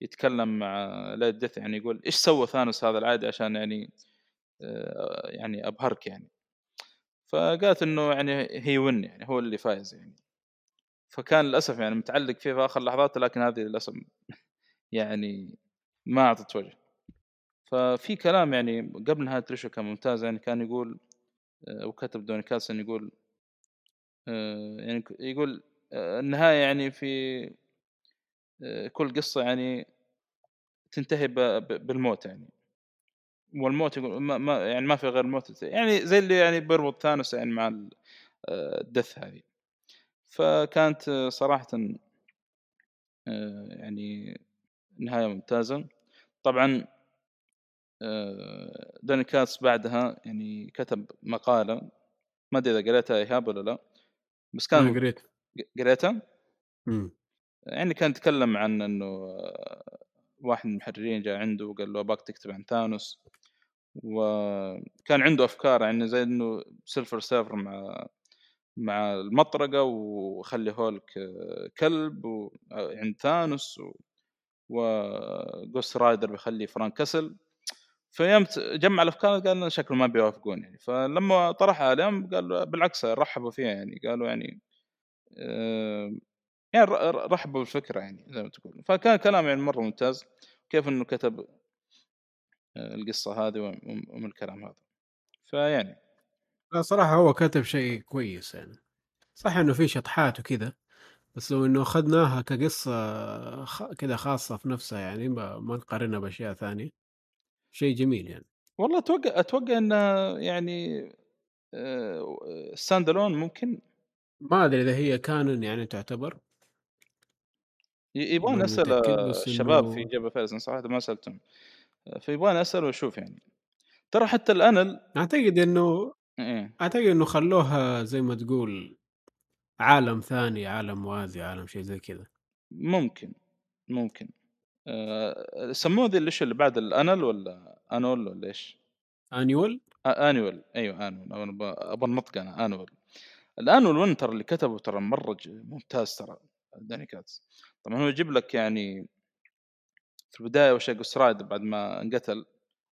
يتكلم مع Lady Death يعني يقول إيش سوى ثانوس هذا العادي عشان يعني آه، يعني أبهرك يعني. فقالت إنه يعني he won يعني هو اللي فايز يعني. فكان للأسف يعني متعلق فيه في آخر لحظات لكن هذه للأسف يعني ما أعطت وجه. ففي كلام يعني قبل نهاية ريشو كان ممتاز يعني كان يقول آه، وكتب دوني كاتس يقول آه، يعني يقول النهاية يعني في كل قصة يعني تنتهي بالموت يعني. والموت يقول ما, ما يعني ما في غير الموت. يعني زي اللي يعني بيربط ثانوس يعني مع آه، ال Death هذه. فكانت آه، صراحة آه، يعني نهاية ممتازة. طبعا آه، دوني كاتس بعدها يعني كتب مقالة. ما أدري إذا قريتها إيهاب ولا لا. بس كان قريت. قريتها؟ مم. يعني كان يتكلم عن إنه آه، واحد من المحررين جاء عنده وقال له ابغاك تكتب عن ثانوس وكان عنده أفكار يعني زي إنه Silver Surfer مع مع المطرقة وخلي هولك آه، كلب و- آه، عند ثانوس و... و Ghost Rider بيخلي فرانك كاسل فيوم جمع الأفكار قال شكله ما بيوافقون يعني. فلما طرحها عليهم قالوا بالعكس رحبوا فيها يعني. قالوا يعني آه، يعني رحبوا بالفكرة يعني زي ما تقول. فكان كلام يعني مرة ممتاز كيف إنه كتب آه، القصة هذه وم- ومن الكلام هذا. فيعني لا صراحة هو كتب شيء كويس يعني. صح إنه في شطحات وكذا بس لو إنه أخذناها كقصة خ... كذا خاصة في نفسها يعني ما, ما نقارنها بأشياء ثانية شيء جميل يعني. والله أتوقع أتوقع انه يعني stand alone ممكن؟ ما أدري إذا هي canon يعني تعتبر. ي- يبغى ماني نسال متأكد، بس الشباب في جبل فارس صراحة ما سألتهم. فيبغى اسال واشوف يعني. ترى حتى ال annual أعتقد إنه إيه. أعتقد إنه خلوها زي ما تقول عالم ثاني عالم موازي عالم شيء زي كذا. ممكن ممكن. آه، سموه ذي اللي اللي بعد ال annual ولا annual ولا إيش؟ أنيول؟ أنيول. أيوه ب- أبغى النطق أنا أنول. الأنول وينتر اللي كتبه ترى مرة ممتاز ترى. داني كاتس. طبعا هو يجيب لك يعني في البداية وش رايد بعد ما انقتل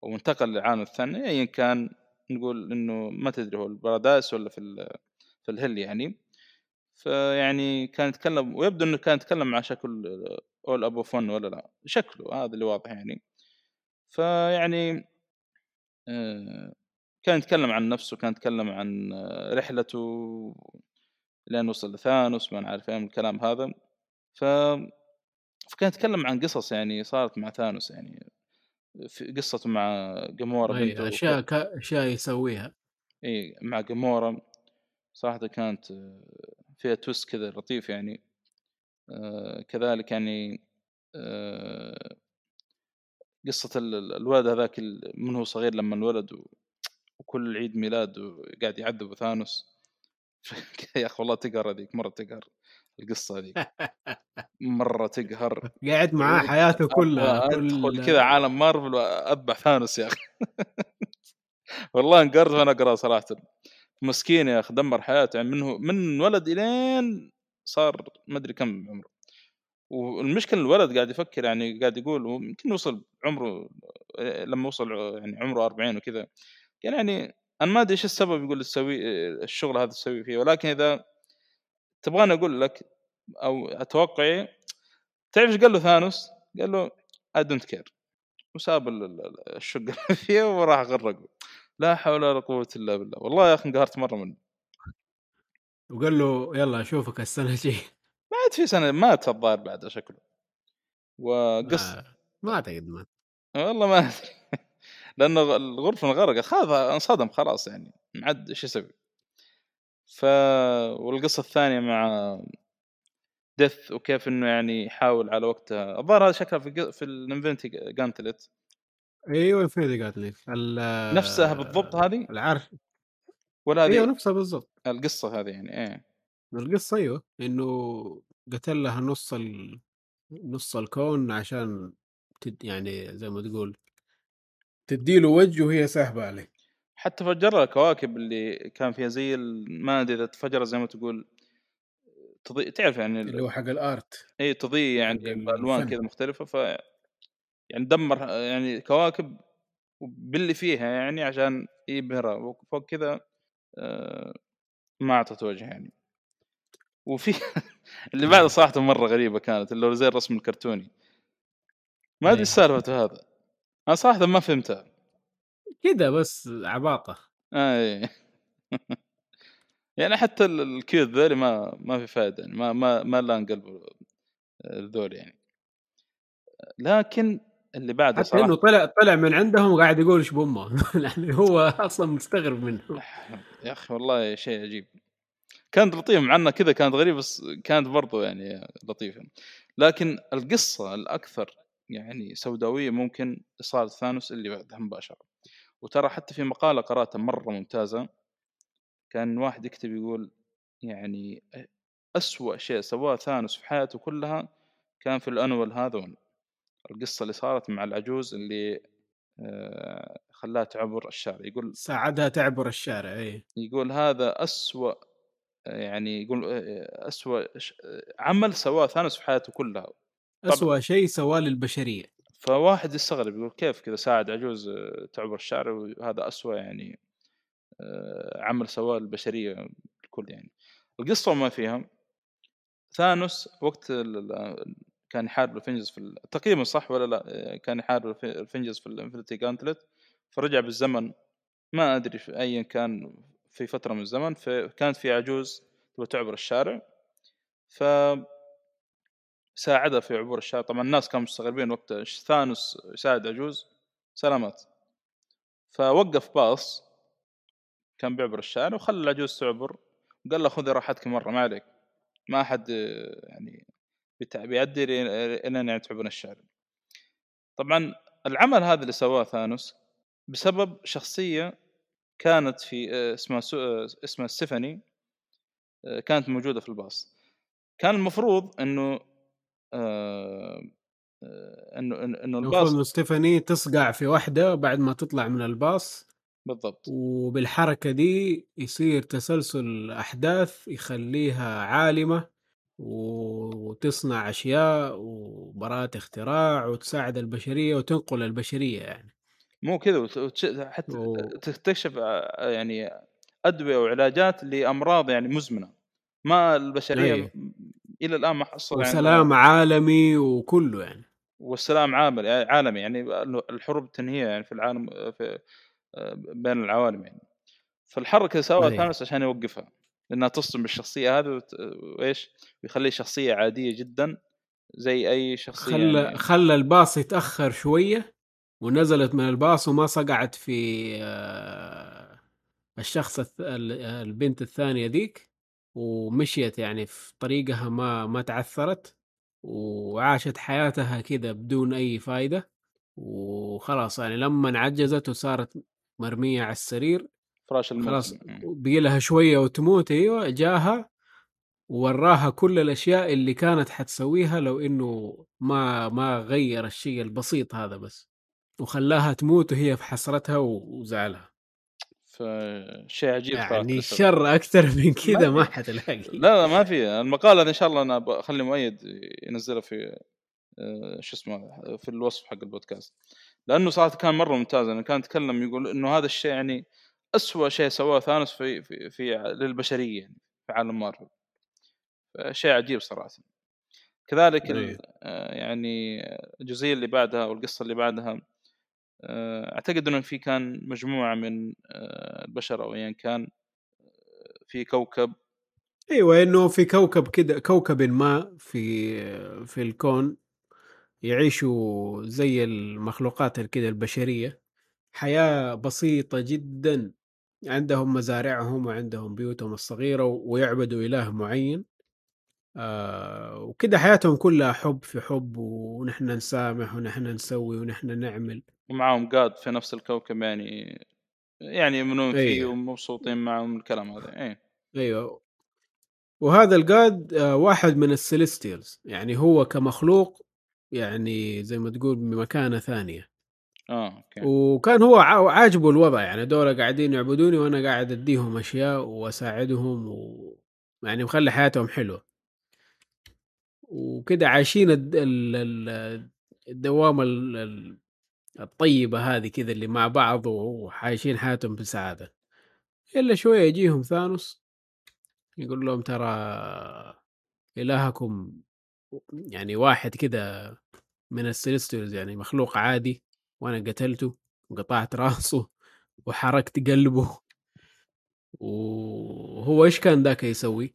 وانتقل للعالم الثاني ايا كان نقول إنه ما تدري هو البارادايس ولا في في الهل يعني. فيعني كان يتكلم ويبدو إنه كان يتكلم مع شكل اول ابو فن ولا لا. شكله هذا اللي واضح يعني. فيعني آه، كان يتكلم عن نفسه كان يتكلم عن رحلته لين وصل لثانوس ما نعرف إيه من الكلام هذا. ف فكان يتكلم عن قصص يعني صارت مع ثانوس يعني في قصته مع جمورا أي أشياء ك... أشياء يسويها. إي مع جمورا صراحة كانت فيها توست كذا لطيف يعني. آه، كذلك يعني آه، قصة ال- ال- الولد هذاك من هو صغير لما انولد وكل عيد ميلاد وقاعد يعذب ثانوس. <laughs> يا أخي والله تقهر هذيك مرة تقهر القصة هذيك. <laughs> مرة تقهر. قاعد معاه حياته كلها ادخل كذا عالم مارفل واذبح ثانوس يا أخي. <laughs> والله انقرت وأنا اقرا صراحة. مسكين يا أخي دمر حياته. يعني منه من ولد إلين صار ما أدري كم عمره. والمشكلة الولد قاعد يفكر يعني قاعد يقول يمكن يوصل عمره لما وصل يعني عمره 40 وكذا. قال يعني أنا ما أدري إيش السبب يقول تسوي الشغل هذا تسوي فيه ولكن إذا تبغاني أقول لك أو اتوقعي تعرف إيش قال له ثانوس؟ قال له I don't care وساب ال- ال- الشقة اللي <laughs> فيها وراح غرقه. لا حول ولا قوة إلا بالله. والله يا أخي انقهرت مرة منه. وقال له يلا أشوفك السنة الجاية. ما عاد في سنة مات الظاهر بعد شكله. وقص ما, ما أعتقد ما. والله ما أدري. لأنه الغرفة انغرقت خلاص انصدم خلاص يعني ما عاد إيش يسوي؟ ف والقصة الثانية مع ديث وكيف إنه يعني يحاول على وقتها. الظاهر هذا شكلها في في الانفنتي جانتلت. أيوه لك ال- نفسها بالضبط هذه؟ العارف ولا أيوه هذه نفسها بالضبط. القصة هذه يعني إيه. القصة أيوه إنه قتل لها نص ال... نص الكون عشان تد... يعني زي ما تقول تديله وجه وهي ساحبة عليه حتى فجر الكواكب اللي كان فيها زي ما أدري إذا تفجر زي ما تقول تضيء تعرف يعني ال- اللي هو حق الأرت. إي تضيء يعني بألوان. كذا مختلفة ف يعني دمر يعني كواكب باللي فيها يعني عشان يبهرها وفوق كذا آه، ما أعطت وجه يعني. وفي <laughs> اللي بعده صراحة مرة غريبة كانت اللي هو زي الرسم الكرتوني. ما أدري إيش إيه. سالفته هذا. أنا صراحة ما فهمتها كده بس عباطة. إيه. <laughs> يعني حتى ال- الكيوت ذولي ما ما في فائده يعني ما ما ما لأن قلب ذولي يعني. لكن اللي بعده حتى إنه صراحة طلع طلع من عندهم وقاعد يقول إيش بأمه؟ <laughs> يعني هو أصلا مستغرب منه. <laughs> يا أخي والله شيء عجيب. كانت لطيفة مع إنها كذا كانت غريبة بس كانت برضو يعني لطيفة. لكن القصة الأكثر يعني سوداوية ممكن اصاله ثانوس اللي بعدها مباشرة. وترى حتى في مقالة قرأتها مرة ممتازة كان واحد يكتب يقول يعني أسوأ شيء سواه ثانوس في حياته كلها كان في الانول هذا القصة اللي صارت مع العجوز اللي آه، خلاها تعبر الشارع. يقول ساعدها تعبر الشارع اي يقول هذا أسوأ يعني يقول آه، أسوأ ش- عمل سواه ثانوس في حياته كلها. اسوء شيء سواه للبشرية. فواحد يستغرب يقول كيف كذا ساعد عجوز آه، تعبر الشارع وهذا أسوأ يعني آه، عمل سواه البشرية الكل يعني. القصة وما فيها. ثانوس وقت كان يحارب ال Avengers في تقريبا صح ولا لا؟ كان يحارب الف- ال Avengers في ال Infinity Gauntlet. فرجع بالزمن ما أدري ايا كان في فترة من الزمن فكانت في عجوز تبغى تعبر الشارع. ف ساعدها في عبور الشارع. طبعا الناس كانوا مستغربين وقت ثانوس يساعد عجوز؟ سلامات. فوقف باص كان بيعبر الشارع وخلى العجوز تعبر وقال له خذي راحتك مرة ما عليك. ما احد يعني بيأدي إلى يعني تعبر الشارع. طبعا العمل هذا اللي سواه ثانوس بسبب شخصية كانت في آه، اسمها. آه، اسمها ستيفاني آه، كانت موجودة في الباص. كان المفروض إنه إنه إنه إنه المفروض الباص إنه ستيفاني تصقع في واحدة بعد ما تطلع من الباص بالضبط. وبالحركة دي يصير تسلسل أحداث يخليها عالمة وتصنع أشياء وبراءة اختراع وتساعد البشرية وتنقل البشرية يعني. مو كذا وتش- حتى و- تكتشف آه، يعني أدوية وعلاجات لأمراض يعني مزمنة. ما البشرية أي. إلى الآن ما حصل يعني وسلام عالمي وكله يعني. والسلام عامل يعني عالمي يعني الحروب تنهيها يعني في العالم في بين العوالم يعني. فالحركة سواها أي. ثانوس عشان يوقفها لأنها تصدم بالشخصية هذه وت- وإيش؟ ويخليه شخصية عادية جدا زي أي شخصية خلى يعني. خلى الباص يتأخر شوية ونزلت من الباص وما صقعت في آه، الشخص البنت الثانية ذيك. ومشيت يعني في طريقها ما ما تعثرت وعاشت حياتها كذا بدون أي فايدة. وخلاص يعني لما عجزت وصارت مرمية على السرير فراش الموت. خلاص. بقي لها شوية وتموت أيوه جاها ووراها كل الأشياء اللي كانت حتسويها لو إنه ما ما غير الشيء البسيط هذا بس. وخلاها تموت وهي في حسرتها وزعلها. فشيء عجيب يعني. الشر أكثر من كذا ما. حتلاقي لا لا ما في المقال هذا إن شاء الله أنا بخلي مؤيد ينزله في آه، شو اسمه في الوصف حق البودكاست لأنه صراحة كان مرة ممتاز أنا كان يتكلم يقول إنه هذا الشيء يعني أسوأ شيء سواه ثانوس في في, في للبشرية يعني في عالم مارفل شيء عجيب صراحة كذلك. آه، يعني الجزئيه اللي بعدها والقصة اللي بعدها أعتقد إنه في كان مجموعة من آه، البشر أو ايا كان آه، في كوكب. أيوه إنه في كوكب كده كوكب ما في في الكون يعيشوا زي المخلوقات كده البشرية. حياة بسيطة جدا. عندهم مزارعهم وعندهم بيوتهم الصغيرة ويعبدوا إله معين. آه وكده حياتهم كلها حب في حب ونحن نسامح ونحن نسوي ونحن نعمل. ومعاهم god في نفس الكوكب يعني يعني يؤمنون فيه أيوه. ومبسوطين معهم الكلام هذا. إيه. أيوه وهذا ال god آه، واحد من ال Celestials. يعني هو كمخلوق يعني زي ما تقول بمكانة ثانية. آه أوكي. وكان هو عا- عاجبه الوضع. يعني دول قاعدين يعبدوني وأنا قاعد أديهم أشياء وأساعدهم و... يعني مخلي حياتهم حلوة. وكده عايشين الد... ال... ال... الدوامه ال... ال- الطيبة هذه كذا اللي مع بعض وعايشين حياتهم بسعادة إلا شوية يجيهم ثانوس يقول لهم ترى إلهكم يعني واحد كده من السيليستيالز يعني مخلوق عادي وأنا قتلته وقطعت رأسه وحركت قلبه وهو إيش كان ذاك يسوي؟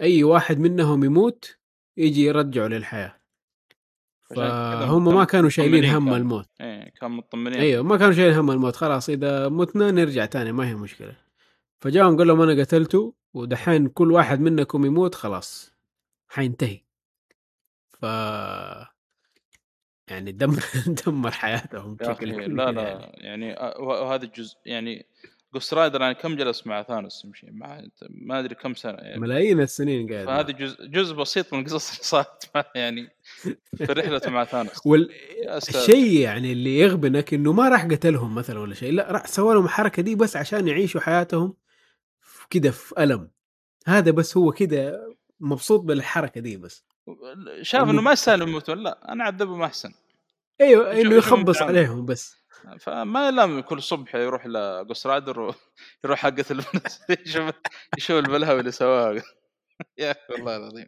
أي واحد منهم يموت يجي يرجعه للحياة. فهم ما كانوا شايلين هم كانوا. الموت. إيه كان مطمنين. أيوه ما كانوا شايلين هم الموت. خلاص إذا متنا نرجع تاني ما هي مشكلة. فجاهم قال لهم أنا قتلته ودحين كل واحد منكم يموت خلاص حينتهي. ف يعني دمر <laughs> دمر حياتهم يا بشكل كبير لا يعني. لا يعني آه، وه- وهذا الجزء يعني Ghost Rider أنا كم جلس مع ثانوس يمشي؟ مع ما أدري كم سنة يعني. ملايين السنين قاعد فهذا جزء جزء بسيط من القصص اللي صارت يعني في رحلته مع ثانوس. <laughs> والشيء يعني اللي يغبنك إنه ما راح قتلهم مثلا ولا شيء لا راح سوى لهم الحركة دي بس عشان يعيشوا حياتهم كده في ألم. هذا بس هو كده مبسوط بالحركة دي بس. شاف إنه ما يستاهل يموتون لا أنا أعذبهم أحسن. إيوه إنه يخبص. عليهم بس. فما لام كل صبح يروح لجوست رايدر ويروح حقة يشوف يشوف البلهوي اللي سواها <laughs> يا أخي والله العظيم.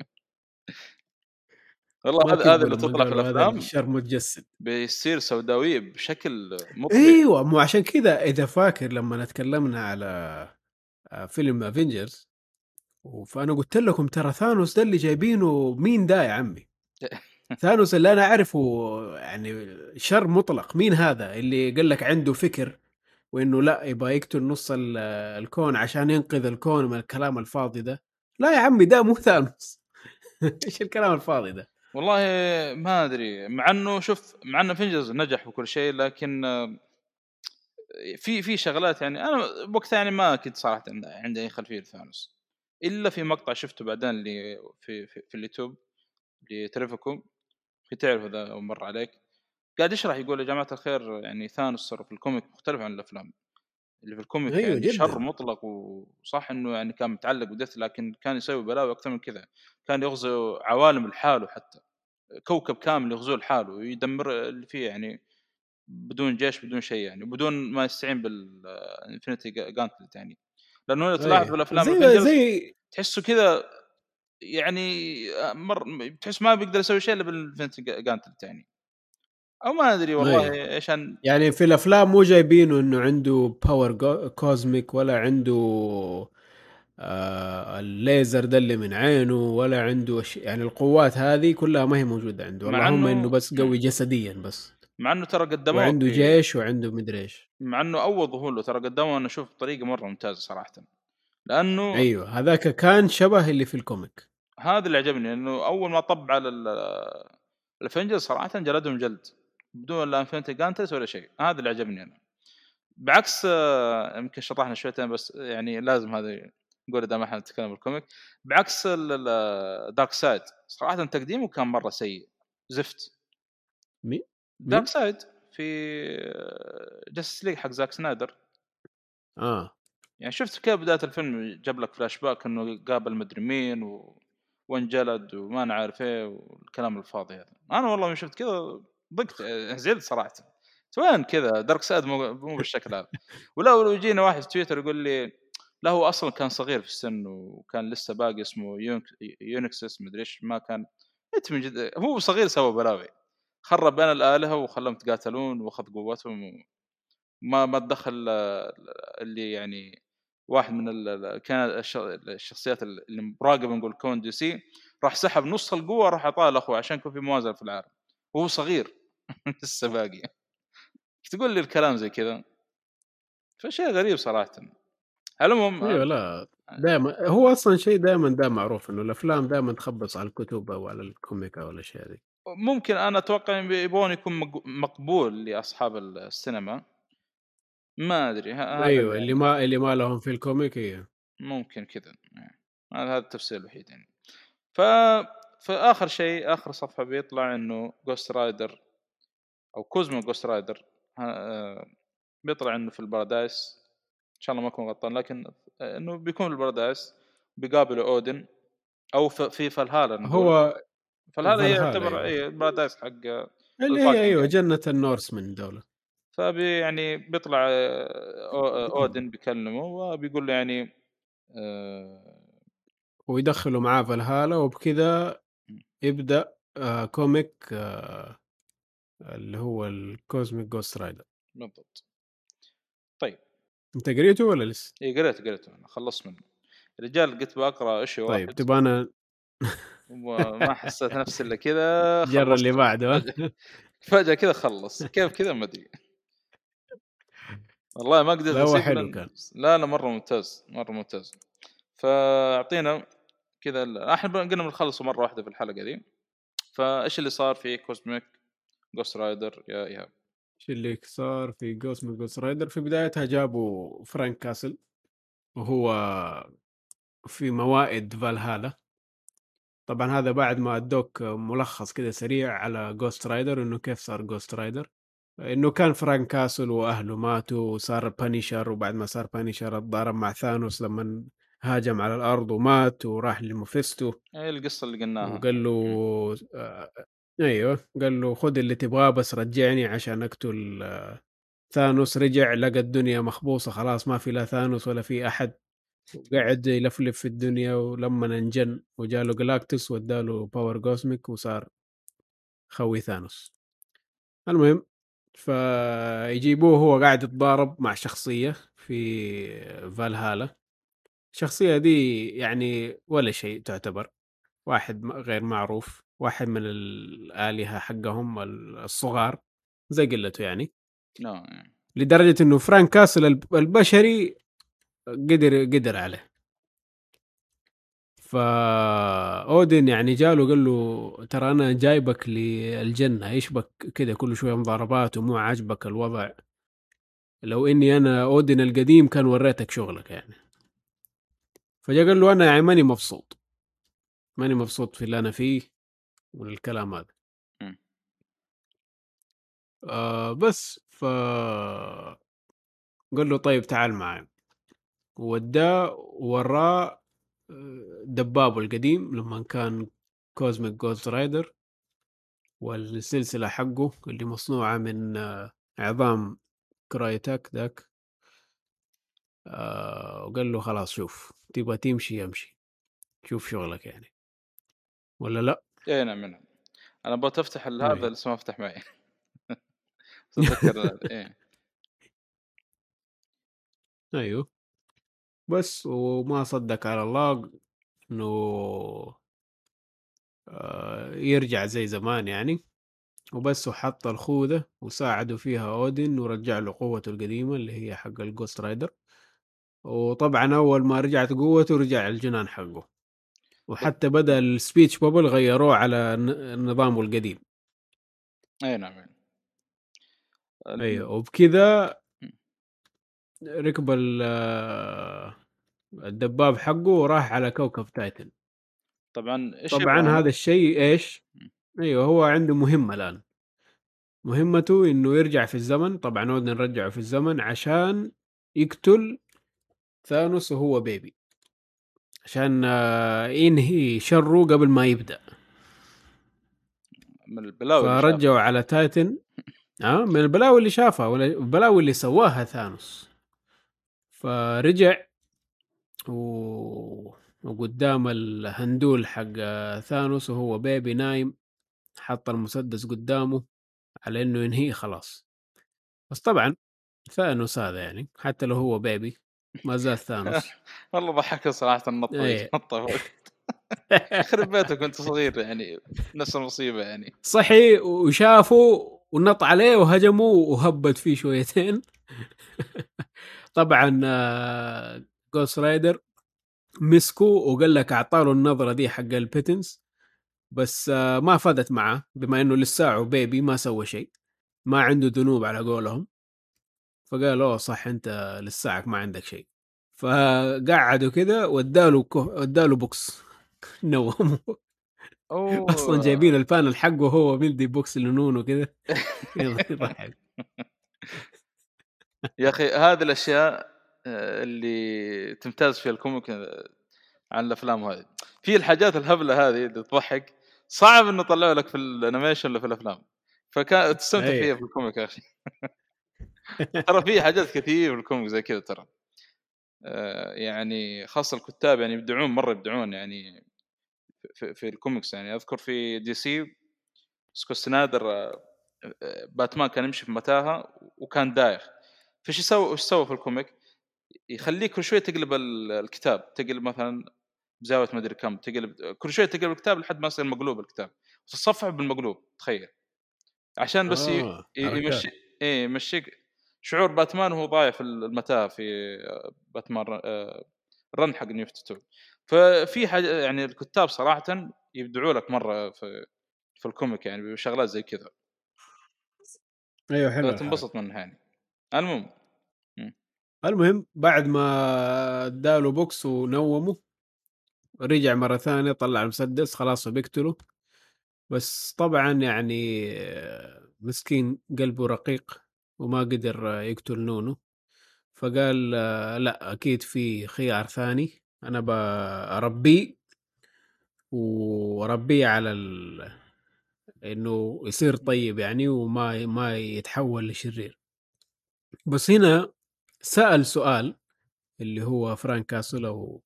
والله هذا هذا اللي تطلع في الأفلام. الشر متجسد. بيصير سوداويه بشكل مطبع إيوه مو عشان كذا إذا فاكر لما تكلمنا على آه، فيلم Avengers فانا قلت لكم ترى ثانوس ده اللي جايبينه مين ده يا عمي؟ <laughs> <laughs> ثانوس اللي أنا أعرفه يعني شر مطلق. مين هذا اللي قال لك عنده فكر وإنه لا يبغى يقتل نص ال- الكون عشان ينقذ الكون من الكلام الفاضي ده؟ لا يا عمي ده مو ثانوس. <laughs> إيش الكلام الفاضي ده؟ والله ما أدري. مع إنه شوف مع إنه Avengers نجح وكل شيء لكن في في شغلات يعني أنا وقتها يعني ما كنت صراحة عند- عندي أي خلفية لثانوس. إلا في مقطع شفته بعدين اللي في في, في اليوتيوب لترفكم في تعرف اذا أو مر عليك. قاعد يشرح يقول يا جماعة الخير؟ يعني ثانوس ترى في ال comic مختلف عن الأفلام. اللي في ال comic أيوة يعني جداً. شر مطلق وصح إنه يعني كان متعلق ب Death لكن كان يسوي بلاوي أكثر من كذا. كان يغزو عوالم لحاله حتى. كوكب كامل يغزوه لحاله ويدمر اللي فيه يعني بدون جيش بدون شيء يعني بدون ما يستعين بال Infinity Gauntlet يعني. لأنه لو تلاحظ أيه. بالأفلام زي زي تحسه كذا يعني مر تحس ما بيقدر يسوي شيء إلا بال Infinity Gauntlet يعني أو ما أدري والله أيه. إيش عن يعني في الأفلام مو جايبينه إنه عنده power cosmic ولا عنده آه الليزر ده اللي من عينه ولا عنده أش... يعني القوات هذه كلها ما هي موجودة عنده. مع اللهم إنه بس قوي جسديا بس. مع إنه ترى قدموه وعنده جيش وعنده مدري إيش. مع إنه أول ظهور له ترى قدموه أنا أشوف بطريقة مرة ممتازة صراحة. لأنه أيوه هذاك كان شبه اللي في ال comic. هذا اللي عجبني إنه أول ما طب على ال- ال Avengers صراحة جلدهم جلد بدون لا Infinity Gauntlets ولا شيء هذا اللي عجبني أنا. بعكس آه، يمكن شطحنا شويتين بس يعني لازم هذا نقول إذا ما إحنا نتكلم بال comic بعكس Darkseid صراحة تقديمه كان مرة سيء. زفت. مين؟ Darkseid في Justice League حق زاك سنايدر آه. يعني شفت كيف بدايه الفيلم جاب لك فلاش باك إنه قابل مدري مين و... وانجلد وما أنا عارف إيه والكلام الفاضي هذا. أنا والله من شفت كذا ضقت زعلت صراحة. وين كذا؟ Darkseid مو, بالشكل هذا. ولا يجينا واحد في تويتر يقول لي لا هو أصلا كان صغير في السن وكان لسه باقي اسمه يونك... يونكسس مدري إيش ما كان أنت من جد هو صغير سوى بلاوي. خرب بين الآلهة وخلاهم يتقاتلون وأخذ قوتهم و... ما ما تدخل اللي يعني واحد من ال- كان الش- الشخصيات اللي مراقب نقول كون دي سي راح سحب نص القوة راح اعطاها لاخوه عشان يكون في موازنة في العالم. وهو صغير. <laughs> لسه باقي. تقول لي الكلام زي كذا؟ فشيء غريب صراحة. على العموم أيوه لا دائما هو أصلا شيء دائما ده معروف إنه الأفلام دائما تخبص على الكتب أو على ال comic أو الأشياء دي ممكن أنا أتوقع يبغون يكون مق- مقبول لأصحاب السينما. ما أدري أيوه اللي- اللي ما اللي ما لهم في ال comic أيوه ممكن كذا يعني. هذا التفسير الوحيد يعني ف فاخر شيء آخر صفحة بيطلع إنه Ghost Rider أو Cosmic Ghost Rider ها- بيطلع إنه في البارادايس إن شاء الله ما أكون غلطان لكن إنه بيكون في البارادايس بيقابلوا أودن أو في فالهالا. هو فالهالا هي يعتبر أيوة. اي البارادايس حق اللي الفايكنج هي أيوه يعني. جنة النورس من دولة فبي يعني بيطلع آه، أو- أودن بيكلمه وبيقول له يعني آه، ويدخلوا معاه فالهالا وبكذا يبدأ آه كوميك آه اللي هو ال Cosmic Ghost Rider بالضبط. طيب. انت قريته ولا لسه؟ اي قريت قريته أنا خلصت منه. الرجال قلت بقرا اشي طيب واحد؟ تبغى أنا وما حسيت نفسي إلا كذا <laughs> جر. اللي بعده. فجأة كذا خلص كيف كذا ما أدري. والله ما قدرت لا، هو حلو كان. لا لا مرة ممتاز مرة ممتاز. فأعطينا كذا إحنا قلنا بنخلصه مرة واحدة في الحلقة دي فإيش اللي صار في Cosmic Ghost Rider يا إيهاب؟ إيش اللي صار في Cosmic Ghost Rider في بدايتها جابوا فرانك كاسل وهو في موائد فالهالا طبعا هذا بعد ما ادوك ملخص كده سريع على Ghost Rider إنه كيف صار Ghost Rider إنه كان فرانك كاسل وأهله ماتوا وصار Punisher وبعد ما صار Punisher اتضارب مع ثانوس لما هاجم على الأرض ومات وراح لموفيستو. اي القصة اللي قلناها. وقال له آه أيوه قال له خذ اللي تبغاه بس رجعني عشان أقتل آه ثانوس. رجع لقى الدنيا مخبوصة خلاص ما في لا ثانوس ولا في أحد. وقعد يلفلف في الدنيا ولما انجن وجاله جلاكتوس وداله Power Cosmic وصار خوي ثانوس. المهم فيجيبوه هو قاعد يتضارب مع شخصية في فالهالا. الشخصية دي يعني ولا شيء تعتبر. واحد غير معروف واحد من الآلهة حقهم الصغار زي قلته يعني. نعم يعني. لدرجة إنه فرانك كاسل الب- البشري قدر قدر عليه. فأودن يعني جاله قال له ترى أنا جايبك للجنة. إيش بك كده كل شوية مضاربات ومو عاجبك الوضع. لو إني أنا أودن القديم كان وريتك شغلك يعني. فجاء قال له أنا يعني ماني مبسوط. ماني مبسوط في اللي أنا فيه والكلام هذا. مم. آه بس ف قال له طيب تعال معي. وداه وراه دبابه القديم لما كان Cosmic Ghost Rider والسلسلة حقه اللي مصنوعة من آه، عظام كرايتاك ذاك. آه وقال له خلاص شوف تبغى تمشي يمشي شوف شغلك يعني. ولا لا؟ إيه نعم نعم. أنا بغيت افتح ال- هذا. لسه ما فتح معي. <laughs> تتذكر <laughs> إيه. أيوه. بس وما صدق على الله إنه آه يرجع زي زمان يعني. وبس وحط الخوذة وساعدوا فيها اودن ورجع له قوته القديمة اللي هي حق ال Ghost Rider وطبعا أول ما رجعت قوته رجع الجنان حقه. وحتى بدأ ال speech bubble غيروه على نظامه القديم. إيه نعم. ال- أيوه وبكذا ركب ال- آه، الدباب حقه وراح على كوكب تايتن. طبعا إيش طبعا هنا؟ هذا الشيء إيش. أيوه هو عنده مهمة الآن. مهمته إنه يرجع في الزمن طبعا اودن رجعه في الزمن عشان يقتل ثانوس وهو baby عشان آه، ينهي شره قبل ما يبدأ. من البلاوي. فرجعوا على تايتن. آه من البلاوي اللي شافها ولا البلاوي اللي سواها ثانوس. فرجع و... وقدام الهندول حق ثانوس وهو بيبي نايم حط المسدس قدامه على إنه ينهيه خلاص. بس طبعا ثانوس هذا يعني حتى لو هو بيبي ما زال ثانوس. <laughs> والله ضحكت صراحة النطه نطه. يخرب بيتك وانت صغير يعني نفس المصيبة يعني. صحي وشافه ونط عليه وهجمه وهبت فيه شويتين. <laughs> طبعا Ghost Rider مسكه وقال لك اعطاله النظرة دي حق ال penance بس آه، ما فادت معه بما إنه لساعه baby ما سوى شيء ما عنده ذنوب على قولهم. فقال أوه صح أنت لساعك ما عندك شيء. فقعدوا كده وداله كو... بوكس <laughs> نومه. أصلا جايبين ال panel حقه هو مدي بوكس لنونو كده يضحك يا أخي هذه الأشياء آه، اللي تمتاز فيها ال comic آه، عن الأفلام هذه. في الحاجات الهبلة هذه اللي تضحك صعب إنه يطلعوا لك في ال animation ولا في الأفلام. فكان تستمتع أي. فيها في ال comic يا أخي. ترى في حاجات كثير في ال comic زي كذا ترى. آه، يعني خاصة الكتاب يعني يبدعون مرة يبدعون يعني في, في الكوميكس يعني. أذكر في DC سكوت سنايدر باتمان كان يمشي في متاهة وكان دايخ. فايش يسوي إيش سوى في ال comic؟ يخليك كل شوية تقلب ال- الكتاب تقلب مثلا بزاوية ما أدري كم تقلب كل شوية تقلب الكتاب لحد ما يصير مقلوب الكتاب وتصفح بالمقلوب تخيل عشان بس آه،. يمشي إيه يمشيك شعور باتمان وهو ضايع في المتاهة في باتمان آه، run حق New 52 ففي حاجة يعني الكتاب صراحة يبدعوا لك مرة في في ال comic يعني بشغلات زي كذا أيوه حلو. تنبسط منها يعني المهم المهم بعد ما اداله بوكس ونومه رجع مرة ثانية طلع المسدس خلاص بيقتله بس طبعا يعني آه، مسكين قلبه رقيق وما قدر يقتل نونو. فقال آه، لا أكيد في خيار ثاني. أنا بربيه وربيه على ال... إنه يصير طيب يعني وما ما يتحول لشرير. بس هنا سأل سؤال اللي هو فرانك كاسل أو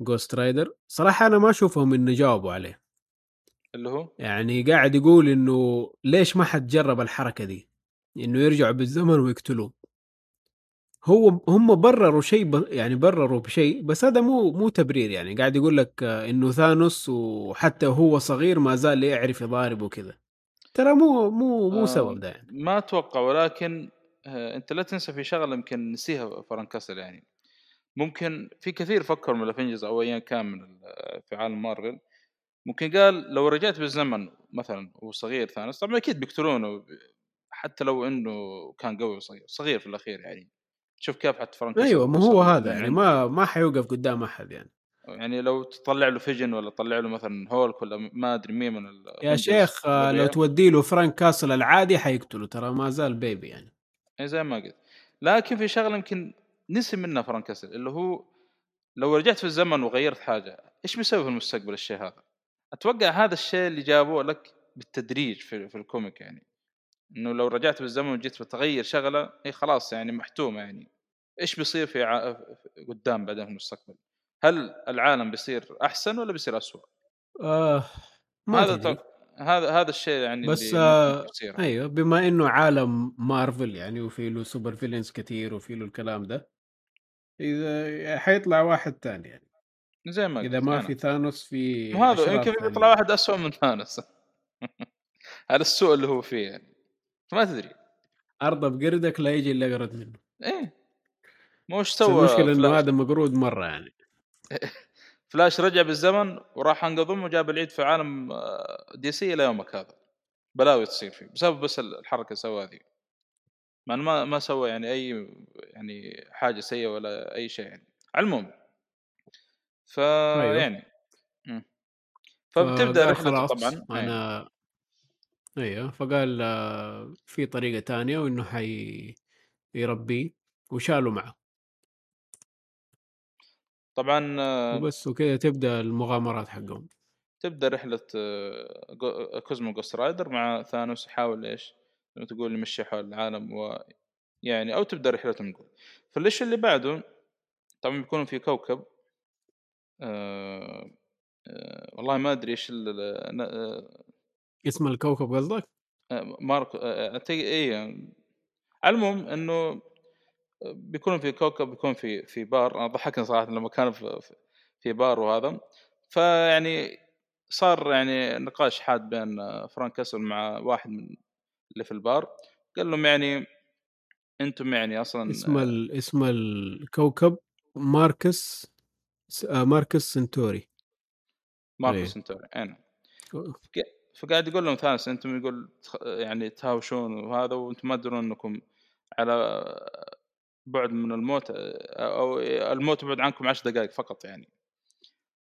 جوست رايدر صراحة أنا ما أشوفهم انه جاوبوا عليه. اللي هو؟ يعني قاعد يقول إنه ليش ما حد جرب الحركة دي؟ إنه يرجعوا بالزمن ويقتلوه. هو هم برروا شيء ب... يعني برروا بشيء بس هذا مو مو تبرير يعني. قاعد يقول لك إنه ثانوس وحتى هو صغير ما زال يعرف يضارب وكذا. ترى مو مو مو آه، سبب ده يعني. ما أتوقع ولكن انت لا تنسى في شغلة يمكن نسيها فرانك كاسل يعني. ممكن في كثير فكروا من ال Avengers أو ايا كان من ال- في عالم مارفل. ممكن قال لو رجعت بالزمن مثلا وهو صغير ثانوس طبعا أكيد بيقتلونه حتى لو إنه كان قوي وصغير صغير في الأخير يعني. شوف كيف حتى فرانك كاسل أيوه ما هو هذا يعني عنده. ما ما حيوقف قدام أحد يعني. يعني لو تطلع له فيجن ولا تطلع له مثلا هولك ولا ما أدري مين من يا شيخ آه، لو تودي له فرانك كاسل العادي حيقتله ترى ما زال baby يعني. زي ما قلت لكن في شغلة يمكن نسي منها فرانك كاسل اللي هو لو رجعت في الزمن وغيرت حاجة إيش بيسوي في المستقبل الشيء هذا؟ أتوقع هذا الشيء اللي جابوه لك بالتدريج في, في ال comic يعني إنه لو رجعت بالزمن وجيت بتغير شغلة هي خلاص يعني محتومة يعني إيش بيصير في, ع... قدام بعدين في المستقبل؟ هل العالم بيصير أحسن ولا بيصير اسوء؟ آه ما هذا هذا هذا الشيء يعني بس آه. أيوه بما إنه عالم مارفل يعني وفي له super villains كثير وفي له الكلام ده إذا حيطلع واحد ثاني يعني. زي ما إذا ما أنا. في ثانوس في وهذا أشرار يمكن. يطلع واحد اسوء من ثانوس. <laughs> على السوء اللي هو فيه يعني. ما تدري. ارضى بقردك لا يجي إلا قرد منه. إيه. مو إيش سوى المشكلة إنه هذا مقرود مرة يعني. <laughs> فلاش رجع بالزمن وراح انقض وجاب العيد في عالم آه، DC إلى يومك هذا. بلاوي تصير فيه. بسبب بس الحركة اللي سواها ذي ما ما سوى يعني أي يعني حاجة سيئة ولا أي شيء يعني. على العموم. فيعني مم. فبتبدأ فقال رحلته طبعا. أيوة. أنا أيوه. فقال آه، في طريقة ثانية وإنه حي يربيه ويشيلوا معه. طبعا آه، وبس وكذا تبدأ المغامرات حقهم تبدأ رحلة آه، كوزمو جوست رايدر مع ثانوس يحاول إيش؟ زي ما تقول يمشي حول العالم و يعني أو تبدأ رحلتهم نقول فالشيء اللي بعده طبعا بيكونوا في كوكب آه آه والله ما أدري إيش آه، اسم الكوكب قصدك؟ آه، ماركو آه، أعتقد- اي على المهم إنه بيكونوا في كوكب بيكون في في بار. أنا ضحكني صراحة لما كانوا في, في- بار وهذا. فيعني صار يعني نقاش حاد بين فرانك كاسل مع واحد من اللي في البار. قال لهم يعني أنتم يعني أصلا اسم ال... اسم الكوكب ماركس ماركس سنتوري. ماركو إيه. سنتوري أنا فقاعد يقول لهم ثانوس أنتم يقول يعني تهاوشون وهذا وأنتم ما تدرون أنكم على بعد من الموت أو الموت بعد عنكم عشر دقائق فقط يعني.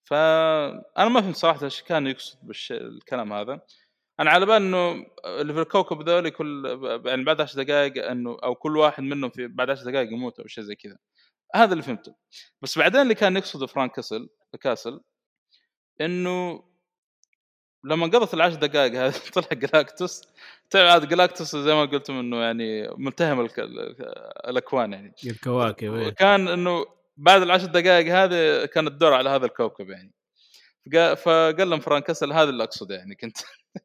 فانا ما فهمت صراحة إيش كان يقصد بالكلام هذا. أنا على بال إنه اللي في الكوكب ذولي كل يعني بعد عشر دقائق إنه أو كل واحد منهم في بعد عشر دقائق يموت أو شيء زي كذا. هذا اللي فهمته. بس بعدين اللي كان يقصده فرانك كاسل كاسل إنه لما قضت العشر دقائق هذه <laughs> طلع جلاكتوس. طلع عاد جلاكتوس زي ما قلتم إنه يعني ملتهم الك... الأكوان يعني. الكواكب إيه. وكان إنه بعد العشر دقائق هذه كان الدور على هذا الكوكب يعني. فقا- فقال لهم فرانك كاسل هذا اللي أقصده يعني كنت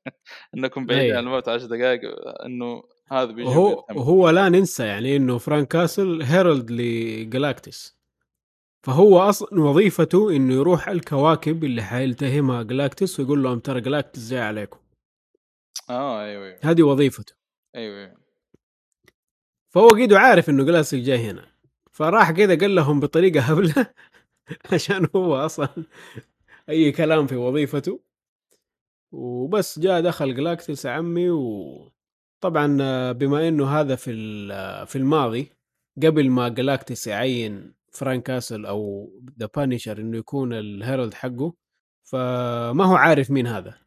<laughs> إنكم بعيدين أي. عن الموت عشر دقائق إنه هذا بيجي وهو لا ننسى يعني إنه فرانك كاسل herald لجلاكتس فهو أصلا وظيفته إنه يروح الكواكب اللي حيلتهمها جلاكتس ويقول لهم ترى جلاكتس جاي عليكم. آه أيوه أيوه. هذه وظيفته. أيوه, أيوة. فهو قيدو عارف إنه جلاكتس جاي هنا. فراح كذا قال لهم بطريقة هبلة <laughs> عشان هو أصلا أي كلام في وظيفته. وبس جاء دخل جلاكتس عمي وطبعا بما إنه هذا في ال- في الماضي قبل ما جلاكتس يعين فرانك كاسل أو ذا بانيشر إنه يكون ال herald حقه. فما هو عارف مين هذا.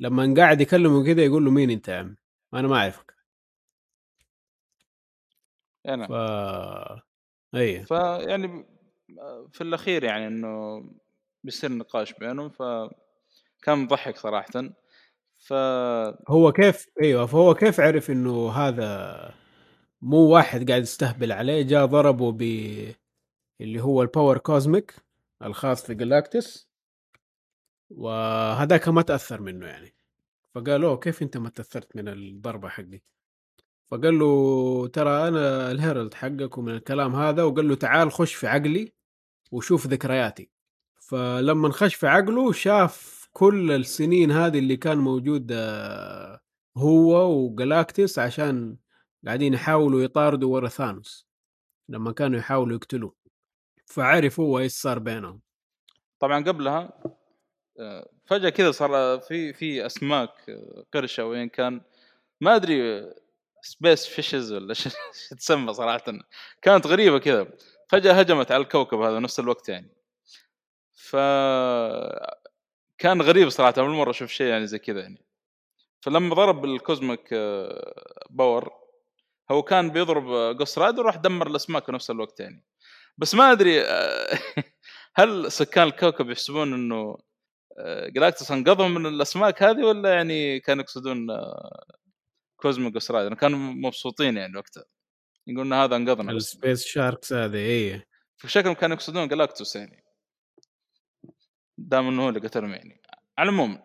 لما قاعد يكلمه كذا يقول له مين أنت يا عم أنا ما أعرفك. أنا. ف اي فيعني في الأخير يعني إنه بيصير نقاش بينهم. فكان مضحك صراحة. ف هو كيف أيوه فهو كيف عرف إنه هذا مو واحد قاعد يستهبل عليه؟ جاء ضربه ب اللي هو ال power cosmic الخاص في جلاكتس وهذاك ما تأثر منه يعني. فقال له كيف أنت ما تأثرت من الضربة حقي؟ فقال له ترى أنا ال herald حقك ومن الكلام هذا. وقال له تعال خش في عقلي وشوف ذكرياتي. فلما خش في عقله شاف كل السنين هذه اللي كان موجود آه، هو وجلاكتس عشان قاعدين يحاولوا يطاردوا ورا ثانوس. لما كانوا يحاولوا يقتلوه. فعرف هو إيش صار بينهم. طبعا قبلها آه، فجأة كذا صار في في أسماك آه، قرشة وين كان ما أدري space fishes ولا <laughs> إيش تسمى صراحة. كانت غريبة كذا. فجأة هجمت على الكوكب هذا نفس الوقت يعني. ف كان غريب صراحة أول مرة أشوف شيء يعني زي كذا يعني. فلما ضرب ال cosmic power هو كان بيضرب جوست رايدر وراح دمر الأسماك في نفس الوقت يعني. بس ما أدري <laughs> هل سكان الكوكب يحسبون إنه جلاكتوس انقذهم من الأسماك هذه ولا يعني كانوا يقصدون كوزميك جوست رايدر كانوا مبسوطين يعني وقتها. يقولون هذا انقذنا ال space sharks هذه اي فشكلهم كانوا يقصدون جلاكتوس يعني. دام إنه هو اللي قتلهم يعني. على العموم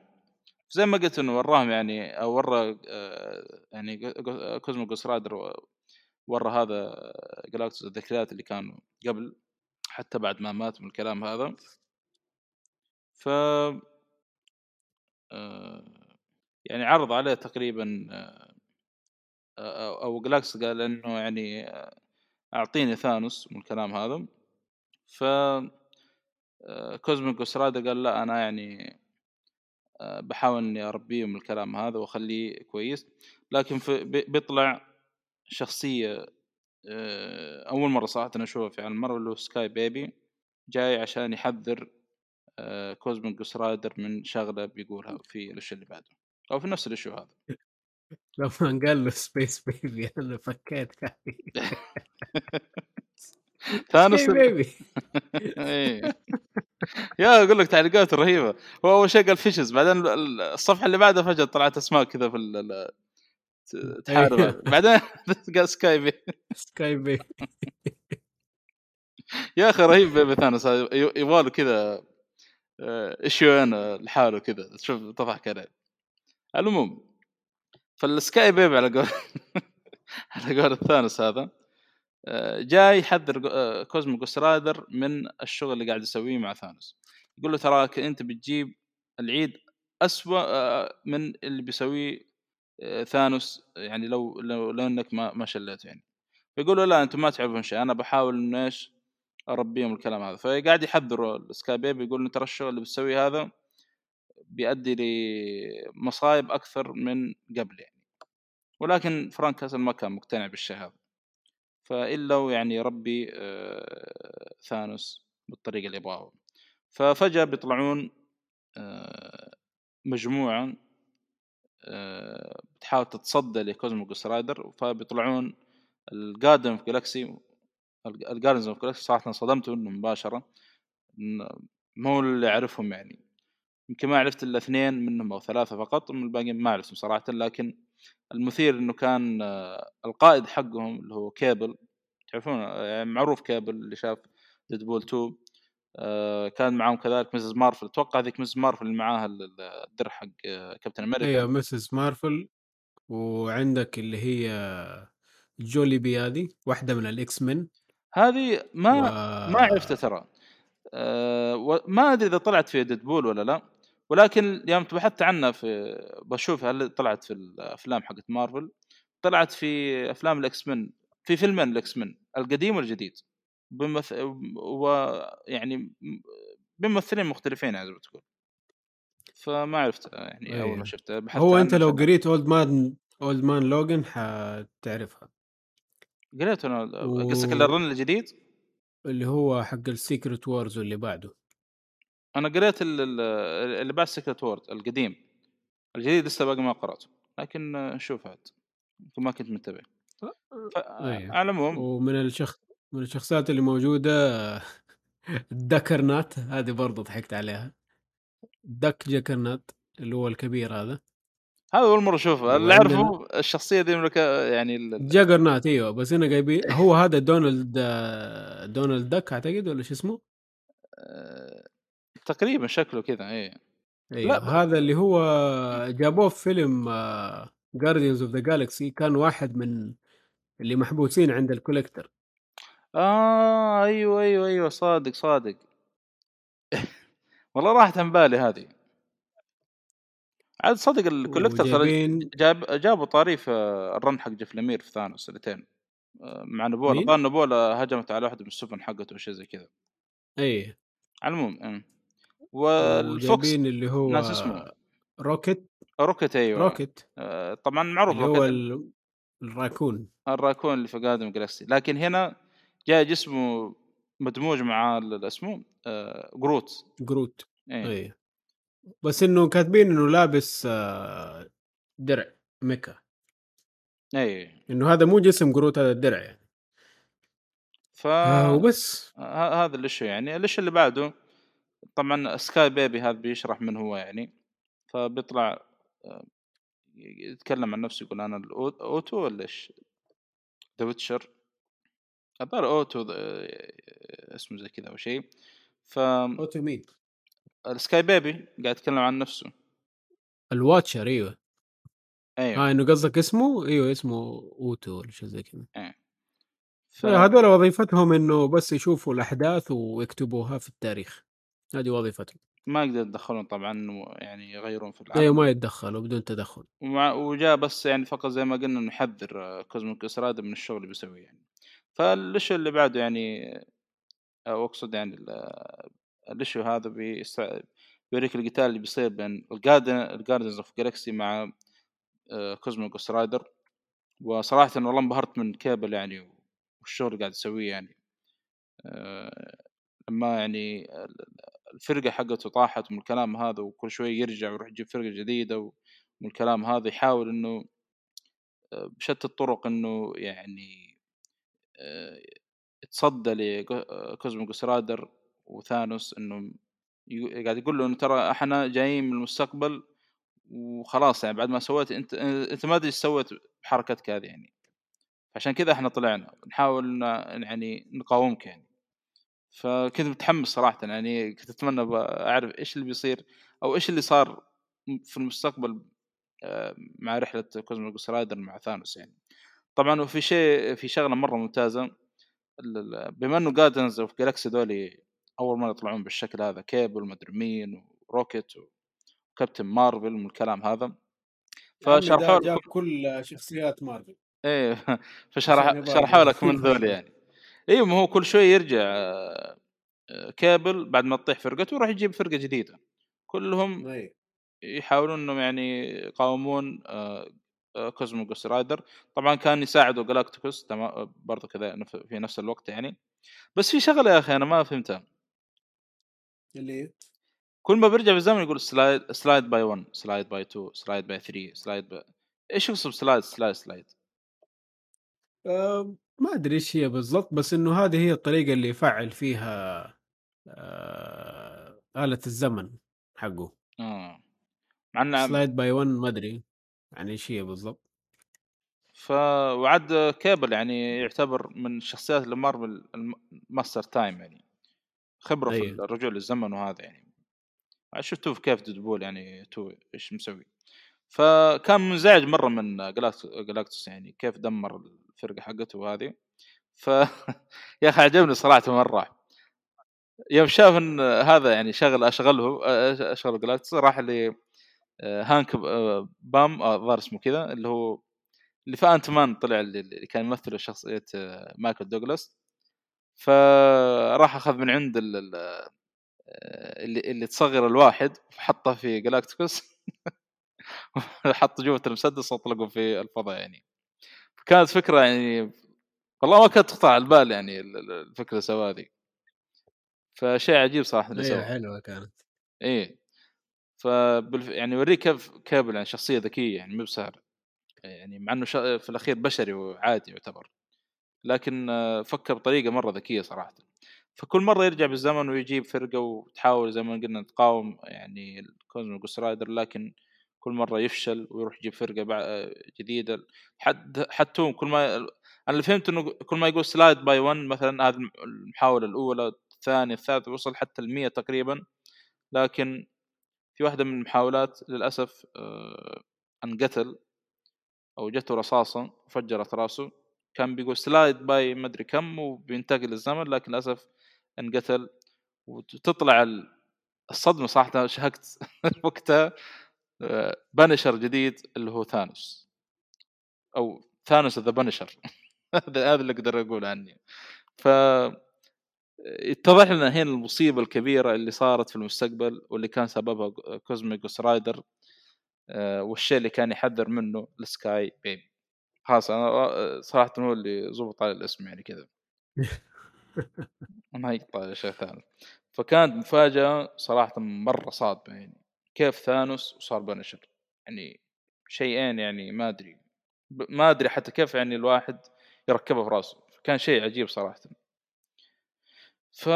زي ما قلت إنه وراهم يعني أو ورى آه، يعني كوزمو جوست رايدر ورى هذا جلاكتوس الذكريات اللي كانوا قبل حتى بعد ما مات من الكلام هذا. ف آه، يعني عرض عليه تقريبا آه، أو جلاكس قال إنه يعني أعطيني ثانوس من الكلام هذا. ف كوزميك جوست قال لا أنا يعني آه، بحاول إني أربيه من الكلام هذا وأخليه كويس. لكن في بيطلع شخصية آه، أول مرة صراحة أشوفها في عالم اللي هو sky baby جاي عشان يحذر كوزميك جوست من شغلة بيقولها في ال issue اللي بعده أو في نفس ال issue هذا. <laughs> لما قال له space baby <laughs> أنا فكيت <laughs> ثانوس baby إيه. يا أقول لك تعليقات رهيبة. هو أول شيء قال fishes بعدين الصفحة اللي بعدها فجأة طلعت أسماء كذا في تحارب أيوه. بعدين <laughs> قال sky baby sky baby يا أخي رهيب baby ثانوس. يبغى له كذا issue آه، أنا لحاله كذا. تشوف تضحك عليه المهم فال sky baby على قول <laughs> على قول الثانوس هذا آه، جاي يحذر كوزمو جوست رايدر من الشغل اللي قاعد يسويه مع ثانوس. يقول له تراك أنت بتجيب العيد أسوأ آه، من اللي بيسويه ثانوس يعني لو لو, لو إنك ما ما شليته يعني. فيقول له لا أنتم ما تعرفون شيء أنا بحاول إنه إيش؟ أربيه من الكلام هذا. فقاعد يحذر ال sky baby يقول ترى الشغل اللي بتسويه هذا بيؤدي لمصايب أكثر من قبل يعني. ولكن فرانك كاسل ما كان مقتنع بالشيء هذا. فالا يعني يربي آه، ثانوس بالطريقة اللي يبغاها. ففجأة بيطلعون آه، مجموعة آه، بتحاول تتصدى لكوزمو جوست رايدر فبيطلعون ال Guardian of Galaxy ال Guardians of Galaxy صراحة انصدمت منه مباشرة. مو اللي أعرفهم يعني. يمكن ما عرفت إلا اثنين منهم أو ثلاثة فقط من الباقيين ما أعرفهم صراحة. لكن المثير إنه كان آه، القائد حقهم اللي هو كيبل تعرفون يعني معروف كيبل اللي شاف ديدبول 2 آه، كان معاهم كذلك مسز مارفل أتوقع هذيك مسز مارفل اللي معاها الدرع حق آه، كابتن أمريكا أيوه مسز مارفل وعندك اللي هي جوبيلي هذه واحدة من ال X-Men هذه ما و... ما عرفتها ترى. أه ما أدري إذا طلعت في ديدبول ولا لا. ولكن يوم بحثت عنها في بشوف هل طلعت في الأفلام حقت مارفل طلعت في أفلام الاكس من في فيلمين ال X-Men القديم والجديد. بمث... ويعني بممثلين مختلفين ما تقول فما عرفت يعني أول ما إيه. شفته بحثت هو أنت لو قريت Old Man Old Man Logan حتعرفها. قريت أنا قصدك و... ال run الجديد؟ اللي هو حق ال Secret Wars واللي بعده. أنا قريت اللي بعد Secret Wars القديم. الجديد لسه باقي ما قرأته لكن شوف عاد ما كنت منتبه أيه. على العموم ومن الشخص من الشخصيات اللي موجودة الدكرنات هذه برضه ضحكت عليها. دك جكرنات اللي هو الكبير هذا. هذا أول مرة أشوفه. اللي أعرفه الشخصية دي الك- يعني ال- جاجرنات أيوه. بس هنا جايبين هو هذا دونالد دونالد دك أعتقد ولا شو اسمه؟ آه، تقريبا شكله كذا إيه. أيوه. ب- هذا اللي هو جابوه في فيلم Guardians of the Galaxy كان واحد من اللي محبوسين عند ال Collector. آه أيوه أيوه أيوه صادق صادق. والله راحت عن بالي هذه. عاد صدق ال Collector ترى جاب جابوا طاري في ال run حق Jeff Lemire في Thanos سنتين. آه، مع Nebula؟ ظن Nebula هجمت على واحدة من السفن حقته وشي زي كذا. اي على العموم أم. وال fox اللي هو ناس اسمه. Rocket. Rocket أيوه. Rocket. آه، طبعا معروف اللي هو ال- الراكون. الراكون اللي في Guardians Galaxy لكن هنا جاي جسمه مدموج مع اسمه آه، Groot. Groot. اي بس إنه كاتبين إنه لابس آه، درع mecha. إيه. إنه هذا مو جسم Groot هذا الدرع يعني. ف آه وبس. ه- هذا ال issue يعني. ال issue اللي بعده طبعا Sky Baby هذا بيشرح من هو يعني. فبيطلع آه، يتكلم عن نفسه يقول أنا ال Uatu ولا إيش؟ The Watcher الظاهر Uatu آه، اسمه زي كذا أو شيء. ف Uatu مين؟ ال Sky Baby قاعد يتكلم عن نفسه. ال Watcher أيوه. أيوه. آه إنه قصدك اسمه؟ أيوه اسمه Uatu ولا شيء زي كذا. ف... آه، هذول وظيفتهم إنه بس يشوفوا الأحداث ويكتبوها في التاريخ. هذه وظيفتهم. ما يقدر يتدخلون طبعا يعني يغيرون في العالم. أيوه ما يتدخلوا بدون تدخل. ومع وجاء بس يعني فقط زي ما قلنا نحذر Cosmic Ghost Rider من الشغل اللي بيسويه يعني. فالشيء اللي بعده يعني أو اقصد يعني ال- ال issue هذا بيستع... بيوريك القتال اللي بيصير بين ال Guardian ال Guardians of Galaxy مع Cosmic Rider وصراحة والله انبهرت من كيبل يعني والشغل اللي قاعد يسويه يعني. آه، لما يعني الفرقة حقته طاحت من الكلام هذا وكل شوي يرجع ويروح يجيب فرقة جديدة ومن الكلام هذا يحاول إنه آه، بشتى الطرق إنه يعني آه، يتصدى ل Cosmic Rider و Thanos إنه قاعد يقول له إنه ترى إحنا جايين من المستقبل وخلاص يعني بعد ما سويت أنت أنت ما أدري إيش سويت بحركتك هذه يعني. عشان كذا إحنا طلعنا نحاول يعني نقاومك يعني. فكنت متحمس صراحة يعني كنت أتمنى أعرف إيش اللي بيصير أو إيش اللي صار في المستقبل آه، مع رحلة Cosmic Rider مع Thanos يعني. طبعا وفي شيء في ممتازة ال- ال- بما إنه Guardians of Galaxy ذولي أول مرة يطلعون بالشكل هذا كيبل مدري مين و Rocket و Captain Marvel من الكلام هذا. فشرحوا جاب كل شخصيات مارفل إيه <laughs> فشرح شرحوا لك من ذول يعني. أيوه ما هو كل شوي يرجع آه، آه، كابل بعد ما تطيح فرقته ويروح يجيب فرقة جديدة. كلهم اي يحاولون إنهم يعني يقاومون Cosmic Rider. طبعا كان يساعدوا Galactus تمام برضه كذا في نفس الوقت يعني. بس في شغلة يا أخي أنا ما فهمتها. اللي كل ما بيرجع بالزمن يقول slide slide by 1 slide by 2 slide by 3 slide by إيش يقصد slide slide slide. آه ما أدري إيش هي بالضبط بس إنه هذه هي الطريقة اللي يفعل فيها آه آلة الزمن حقه. آه. مع سلايد باي 1 ما أدري. يعني إيش هي بالضبط. ف وعد كيبل يعني يعتبر من الشخصيات اللي مارفل ال master time يعني. خبرة في أيوه. الرجوع للزمن وهذا يعني. شفتوه في كيف Deadpool يعني two إيش مسوي. فكان منزعج مرة من Galact- Galactus يعني كيف دمر الفرقة حقته وهذه. ف <laughs> يا أخي عجبني صراحة مرة. يوم شاف إن هذا يعني شغل أشغله أشغل Galactus راح ل Hank Pym آه، الظاهر اسمه كذا اللي هو اللي في Ant-Man طلع اللي كان يمثل شخصية آه، Michael Douglas. فراح أخذ من عند ال- ال- آه، اللي اللي تصغر الواحد وحطه في Galactus <laughs> حط جوة المسدس وأطلقه في الفضاء يعني. كانت فكرة يعني والله ما كانت تخطر على البال يعني ال- ال- الفكرة سواها ذي فشيء عجيب صراحة اللي أيوه سواه حلوة كانت. إيه. فبالف... يعني يوريك كيف كابل يعني شخصية ذكية يعني مو بسهل. يعني مع إنه. في الأخير بشري وعادي يعتبر. لكن فكر بطريقة مرة ذكية صراحة. فكل مرة يرجع بالزمن ويجيب فرقة وتحاول زي ما قلنا تقاوم يعني ال Cosmic Ghost Rider لكن كل مرة يفشل ويروح يجيب فرقة جديدة. حد حتى كل ما أنا اللي فهمت إنه كل ما يقول slide by 1 مثلا هذه المحاولة الأولى الثانية الثالثة وصل حتى ال 100 تقريبا. لكن في واحدة من المحاولات للأسف آه، انقتل أو جته رصاصة وفجرت راسه. كان بيقول slide by مدري كم وبينتقل الزمن لكن للأسف انقتل. وتطلع ال- الصدمة صراحة شهقت <laughs> وقتها آه، Punisher جديد اللي هو Thanos. أو Thanos the Punisher <laughs> هذا هذا اللي أقدر أقول عني. ف اتضح لنا هنا المصيبة الكبيرة اللي صارت في المستقبل واللي كان سببها Cosmic Rider والشيء اللي كان يحذر منه السكاي بيبي خلاص أنا آه، صراحة هو اللي زبط على الاسم يعني كذا. <laughs> ما يقطع شيء ثاني. فكانت مفاجأة صراحة مرة صادمة يعني. كيف ثانوس وصار Punisher يعني شيئين يعني ما أدري. ما أدري حتى كيف يعني الواحد يركبها في راسه. كان شيء عجيب صراحة. ف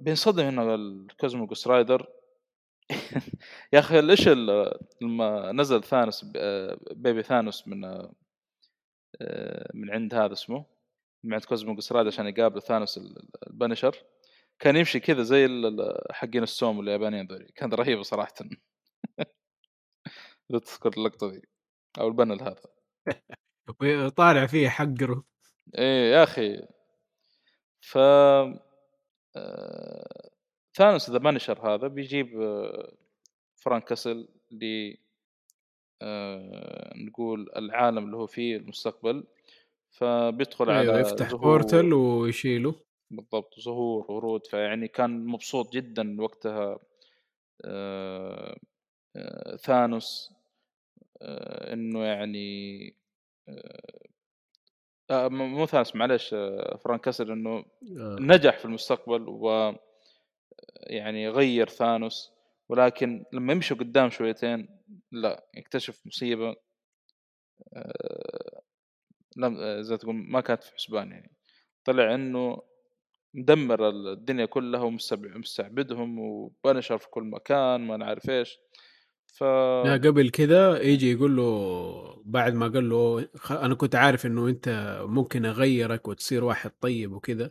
بينصدم هنا ال Cosmic Ghost Rider <laughs> يا أخي ليش لما نزل ثانوس baby ثانوس من من عند هذا اسمه من عند Cosmic Ghost Rider عشان يقابل ثانوس ال- ال- ال Punisher كان يمشي كذا زي حقين السومو اليابانيين ذولي. كان رهيب صراحة. <laughs> اذا تذكر اللقطة ذي أو ال panel هذا وطالع <laughs> فيه حقره إيه يا أخي. ف ثانوس ذا Punisher هذا بيجيب آه، فرانك كاسل ل آه، نقول العالم اللي هو فيه المستقبل فبيدخل أيوه على يفتح portal ويشيله. بالضبط زهور ورود فيعني كان مبسوط جدا وقتها آه، آه، ثانوس آه، إنه يعني آه، مو ثانوس معلش آه، فرانك كاسل إنه آه، نجح في المستقبل و يعني غير ثانوس ولكن لما يمشوا قدام شويتين لا يكتشف مصيبة آه، لم زي تقول ما كانت في حسبان يعني. طلع إنه مدمر الدنيا كلها ومستبع- مستعبدهم و Punisher في كل مكان ما نعرف إيش. ف لا قبل كذا يجي يقول له بعد ما قال له خ- أنا كنت عارف إنه أنت ممكن أغيرك وتصير واحد طيب وكذا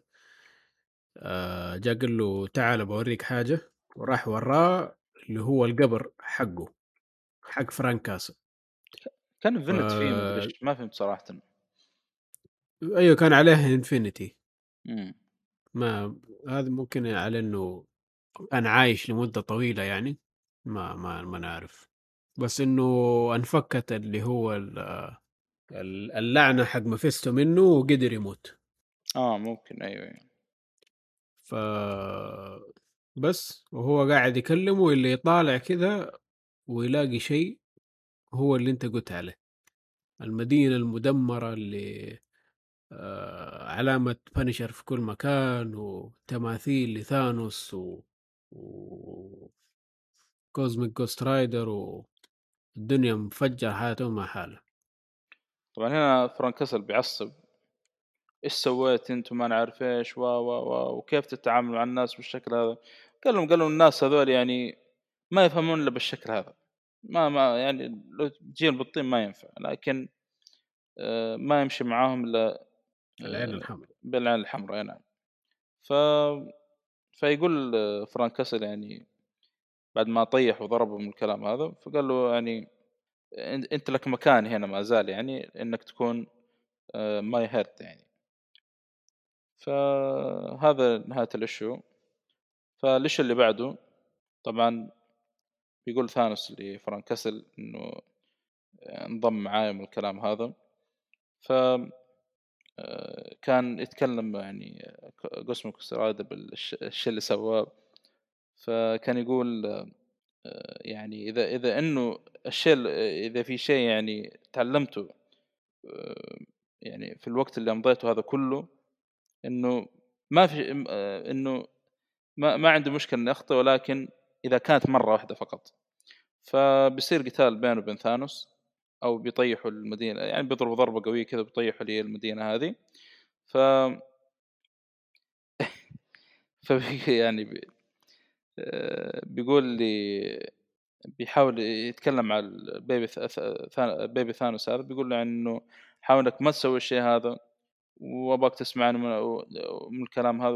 آه، جا قال له تعال بوريك حاجة وراح وراه اللي هو القبر حقه حق فرانك كاسل. كان infinite فيه ما فهمت صراحة. أيوه كان عليه infinity. ما هذا ممكن على إنه أنا عايش لمدة طويلة يعني. ما ما ما نعرف. بس إنه أنفكت اللي هو ال- ال- اللعنة حق مافيستو منه وقدر يموت. آه ممكن. أيوه أيوة. ف بس وهو قاعد يكلمه اللي يطالع كذا ويلاقي شيء هو اللي أنت قلت عليه. المدينة المدمرة اللي آه علامة Punisher في كل مكان وتماثيل لثانوس و, و... Cosmic Ghost Rider والدنيا مفجرة حياته ما حالة طبعا هنا فرانك كاسل بيعصب. إيش سويت انت وما نعرف إيش. و و و وكيف تتعامل مع الناس بالشكل هذا؟ قال لهم قال لهم الناس هذول يعني ما يفهمون إلا بالشكل هذا. ما ما يعني لو تجيهم بالطيب ما ينفع. لكن آه، ما يمشي معاهم إلا العين آه، الحمراء. بالعين الحمراء. نعم. ف فيقول آه، فرانك كاسل يعني بعد ما طيح وضربه من الكلام هذا فقال له يعني "أنت- أنت لك مكان هنا ما زال يعني إنك تكون my heir يعني. فهذا نهاية ال issue فالاشو اللي بعده طبعا بيقول ثانوس لفرانك كاسل انه انضم معاي من الكلام هذا. ف آه، كان يتكلم يعني قسم كسرادة بالشيء اللي سواه. فكان يقول آه، يعني إذا إذا إنه الشيء إذا في شيء يعني تعلمته آه، يعني في الوقت اللي امضيته هذا كله إنه ما في آه، إنه ما ما عنده مشكلة انه يخطئ ولكن إذا كانت مرة واحدة فقط. فبيصير قتال بينه وبين ثانوس أو بيطيحوا المدينة يعني بيضربوا ضربة قوية كذا بيطيحوا لي المدينة هذه. ف <laughs> ف يعني بيقول لي بيحاول يتكلم مع البيبي بيبي ثانوس هذا بيقول له إنه حاول انك ما تسوي الشيء هذا وابغاك تسمعني من, من الكلام هذا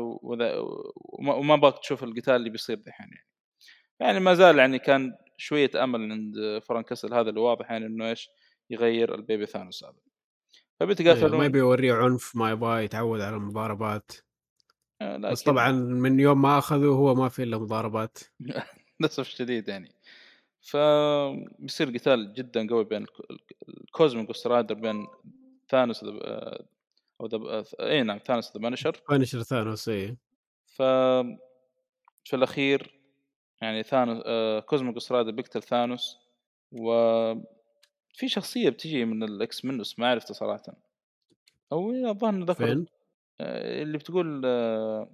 وما ابغاك تشوف القتال اللي بيصير دحين يعني. يعني ما زال يعني كان شوية أمل عند فرانك كاسل هذا اللي واضح يعني إنه إيش يغير ال baby ثانوس هذا. فبيتقاتلون. ما يبي يوريه عنف ما يبغى يتعود على المضاربات. آه، بس لكن طبعا من يوم ما أخذه هو ما في إلا مضاربات. <laughs> للأسف الشديد يعني. فبيصير قتال جدا قوي بين الك- ال Cosmic Ghost Rider بين ثانوس آه، أو ذا اي نعم ثانوس the Punisher. Punisher ثانوس اي ف في الأخير يعني ثانوس آه Cosmic Ghost Rider بيقتل ثانوس و في شخصية بتجي من ال X-Men بس ما عرفته صراحة. أو الظاهر ذكر فين؟ آه، اللي بتقول آه،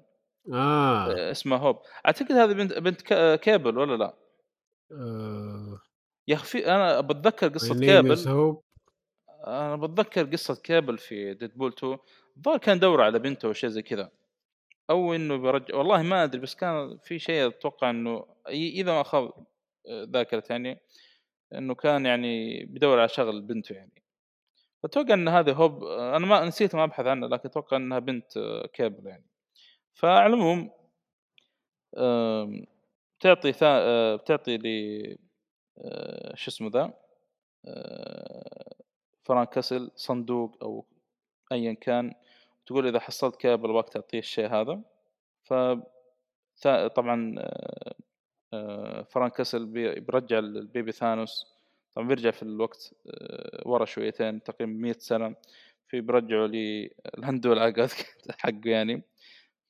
آه, آه، اسمها هوب. أعتقد هذه بنت بنت كيبل ولا لا؟ آه. يا أخي أنا بتذكر قصة كيبل. أنا بتذكر قصة كيبل في ديدبول 2 الظاهر كان دور على بنته أو شيء زي كذا. أو إنه بيرجع والله ما أدري بس كان في شيء أتوقع إنه إذا ما خاب ذاكرتي يعني إنه كان يعني بيدور على شغل بنته يعني. أتوقع إن هذه هوب أنا ما نسيت ما أبحث عنها لكن أتوقع إنها بنت آه، كيبل يعني. فعلى العموم بتعطي ثا... آه، بتعطي ل آه، شو اسمه ذا آه، فرانك كاسل صندوق أو ايا كان تقول إذا حصلت كيبل ابغاك تعطيه الشيء هذا. ف طبعا آه، آه، فرانك كاسل بي- بيرجع ال baby ثانوس. طبعا بيرجع في الوقت آه، ورا شويتين تقريبا 100 سنة في بيرجعوا للهندول عقد <laughs> حقه يعني.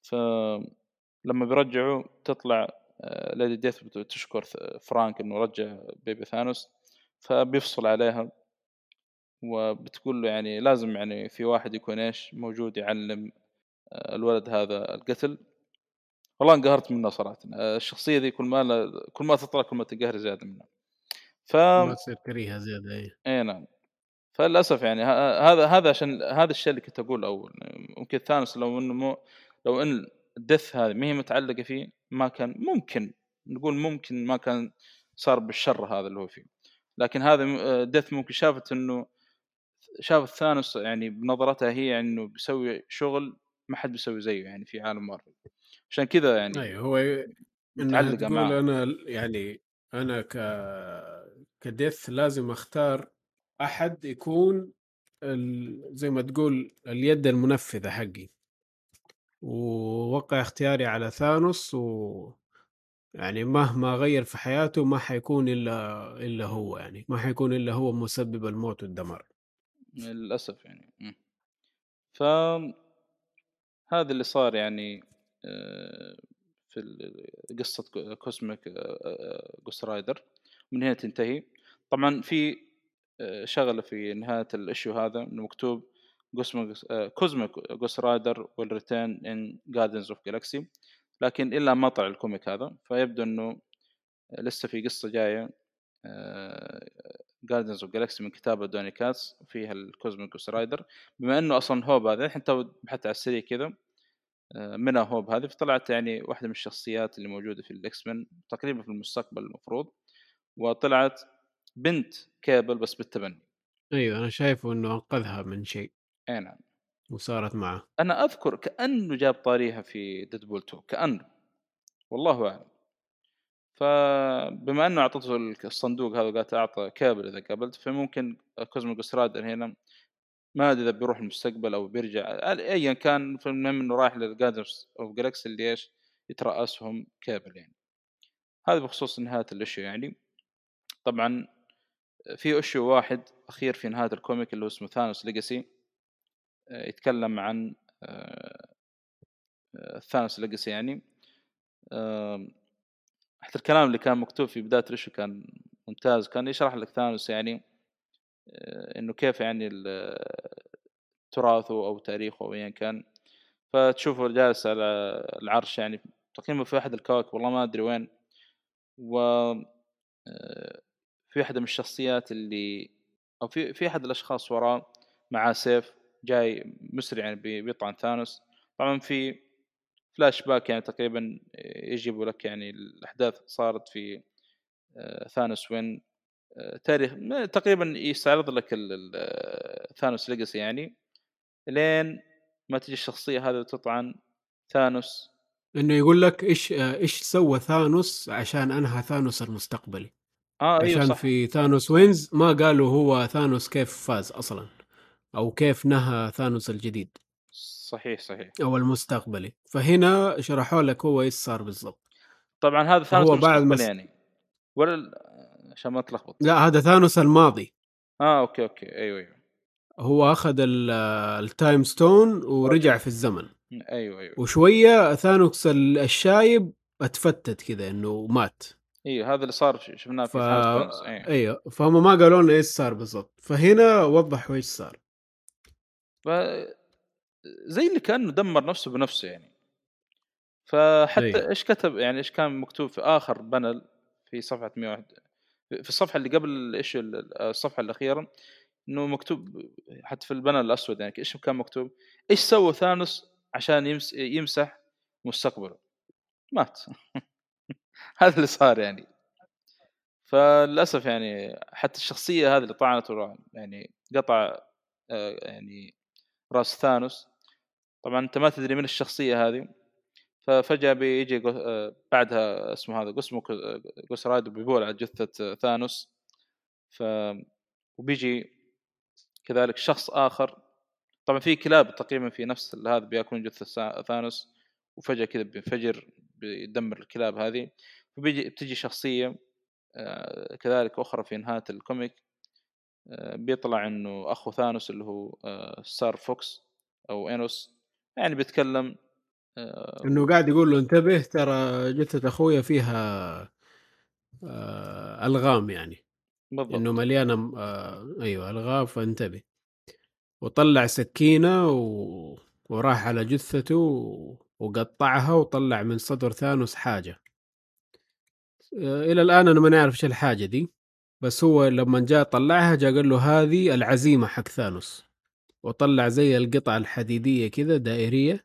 فلما بيرجعوا تطلع آه، ليدي ديث بت- تشكر ث- فرانك إنه رجع بيبي ثانوس فبيفصل عليها وبتقول له يعني لازم يعني في واحد يكون إيش موجود يعلم آه، الولد هذا القتل. والله انقهرت منه صراحة آه، الشخصية ذي كل ما كل ما تطلع كل ما تقهر زيادة منها ف ما تصير كريهة زيادة اي اي نعم. فللأسف يعني هذا هذا عشان هذا الشيء اللي كنت أقول اول ممكن ثانوس لو إنه مو لو إن الدث هذه ما هي متعلقة فيه ما كان ممكن نقول ممكن ما كان صار بالشر هذا اللي هو فيه. لكن هذا دث ممكن شافت إنه شافت ثانوس يعني بنظرتها هي إنه بيسوي شغل ما حد بيسوي زيه يعني في عالم مارفل. عشان كذا يعني أيوه هو إنها متعلقة معه. أنا يعني أنا ك كديث لازم أختار أحد يكون. زي ما تقول اليد المنفذة حقي ووقع اختياري على ثانوس و يعني مهما غير في حياته ما حيكون إلا إلا هو يعني ما حيكون إلا هو مسبب الموت والدمار للأسف يعني. ف هذا اللي صار يعني آه، في قصة Cosmic Ghost Rider من هنا تنتهي. طبعا في آه، شغلة في نهاية ال issue هذا انه مكتوب Cosmic Ghost Rider will return in Guardians of Galaxy لكن إلا ما طلع ال comic هذا فيبدو إنه لسه في قصة جاية Guardians of the Galaxy من كتابة دوني كيتس فيها ال Cosmic Ghost Rider. بما إنه أصلا هوب هذا الحين تو بحثت على السريع كذا آه، منها هوب هذه. فطلعت يعني واحدة من الشخصيات اللي موجودة في ال X-Men تقريبا في المستقبل المفروض. وطلعت بنت كيبل بس بالتبني. أيوه أنا شايفه إنه أنقذها من شيء. أي نعم. وصارت معه. أنا أذكر كأنه جاب طاريها في Deadpool 2 كأنه. والله أعلم. فبما إنه أعطته الصندوق هذا وقالت أعطى كيبل إذا قابلت فممكن Cosmic Ghost Rider هنا ما أدري إذا بيروح المستقبل أو بيرجع. ايا كان فالمهم إنه رايح لل Guardians of the Galaxy اللي إيش يترأسهم كيبل يعني. هذا بخصوص نهاية الاشياء يعني. طبعا في اشياء واحد أخير في نهاية ال comic اللي هو اسمه Thanos Legacy يتكلم عن آه، آه، ثانوس ليجاسي يعني. آم، حتى الكلام اللي كان مكتوب في بداية الاشياء كان ممتاز. كان يشرح لك ثانوس يعني آه، إنه كيف يعني تراثه أو تاريخه أو ايا كان. فتشوفه جالس على العرش يعني تقريبا في أحد الكواكب والله ما أدري وين. و آه، في واحدة من الشخصيات اللي أو في في أحد الأشخاص وراه معاه سيف جاي مسرع يعني بي- بيطعن ثانوس. طبعا في فلاش باك يعني تقريبا يجيبوا لك يعني الأحداث صارت في آه، Thanos Wins آه، تاريخ تقريبا يستعرض لك آه، Thanos Legacy يعني. لين ما تجي الشخصية هذه وتطعن ثانوس. إنه يقول لك إيش إيش سوى ثانوس عشان أنهى ثانوس المستقبلي. آه أيوه عشان صح. في Thanos Wins ما قالوا هو ثانوس كيف فاز أصلا أو كيف نهى ثانوس الجديد. صحيح صحيح. أو المستقبلي. فهنا شرحوا لك هو إيش صار بالضبط. طبعا هذا ثانوس فهو بعد المستقبل يعني. ولا عشان ما تلخبط لا هذا ثانوس الماضي. آه أوكي أوكي. أيوه أيوه. هو أخذ ال- ال Time Stone ورجع في الزمن. أيوه أيوه. وشوية ثانوس ال- الشايب أتفتت كذا إنه مات. أيوه هذا اللي صار شفناه في ف... أيوه فهم ما قالوا لنا إيش صار بالضبط. فهنا وضحوا إيش صار. ف... زي اللي كانه دمر نفسه بنفسه يعني. فحتى. إيش كتب يعني إيش كان مكتوب في آخر panel في صفحة 101 في الصفحة اللي قبل إيش الصفحة الأخيرة إنه مكتوب حتى في ال panel الأسود يعني إيش كان مكتوب؟ إيش سوى ثانوس عشان يمس... يمسح مستقبله؟ مات. <laughs> <laughs> هذا اللي صار يعني. فللأسف يعني حتى الشخصية هذه اللي طعنته يعني قطع آه، يعني رأس ثانوس. طبعا أنت ما تدري من الشخصية هذه. ففجأة بيجي آه، بعدها اسمه هذا اسمه جوس رايدر بيبول على جثة آه، ثانوس. ف وبيجي كذلك شخص آخر. طبعا في كلاب تقريبا في نفس هذا بيأكلون جثة ثانوس. وفجأة كذا بينفجر. بيدمر الكلاب هذه فبيجي بتجي شخصية آه، كذلك أخرى في نهاية ال comic آه، بيطلع إنه أخو ثانوس اللي هو آه، Starfox أو ايروس يعني بيتكلم إنه قاعد يقول له انتبه ترى جثة أخويا فيها ألغام يعني بالضبط انه مليانه أيوه ألغام فانتبه وطلع سكينة و... وراح على جثته. وقطعها وطلع من صدر ثانوس حاجة. آه إلى الآن أنا ما نعرف إيش الحاجة دي بس هو لما جاء طلعها جاء قال له هذه العزيمة حق ثانوس. وطلع زي القطعة الحديدية كذا دائرية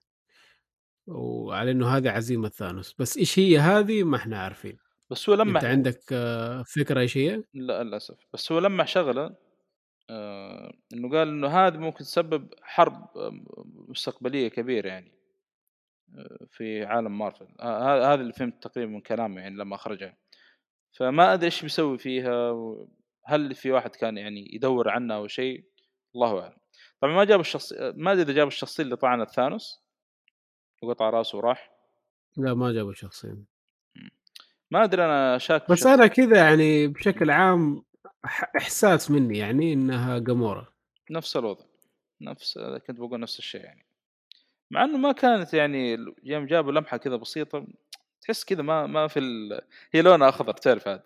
وعلى إنه هذه عزيمة ثانوس. بس إيش هي هذه ما إحنا عارفين. بس هو لما أنت عندك آه، فكرة إيش هي؟ لا للأسف. بس هو لما شغلة آه إنه قال إنه هذه ممكن تسبب حرب مستقبلية كبيرة يعني. في عالم مارفل. آه، هذا اللي فهمت تقريبا من كلامه يعني لما خرجها فما أدري إيش بيسوي فيها هل في واحد كان يعني يدور عنها أو شيء؟ الله أعلم. طبعا ما جاب الشخص ما أدري إذا جاب الشخصية اللي طعنت ثانوس. وقطع راسه وراح. لا ما جابوا شخصين. ما أدري أنا شاك بس أنا كذا يعني بشكل عام إحساس مني يعني إنها جامورا نفس الوضع. نفس كنت بقول نفس الشيء يعني. مع إنه ما كانت يعني يوم جابوا لمحة كذا بسيطة تحس كذا ما ما في ال... هي لونها اخضر تعرف هذا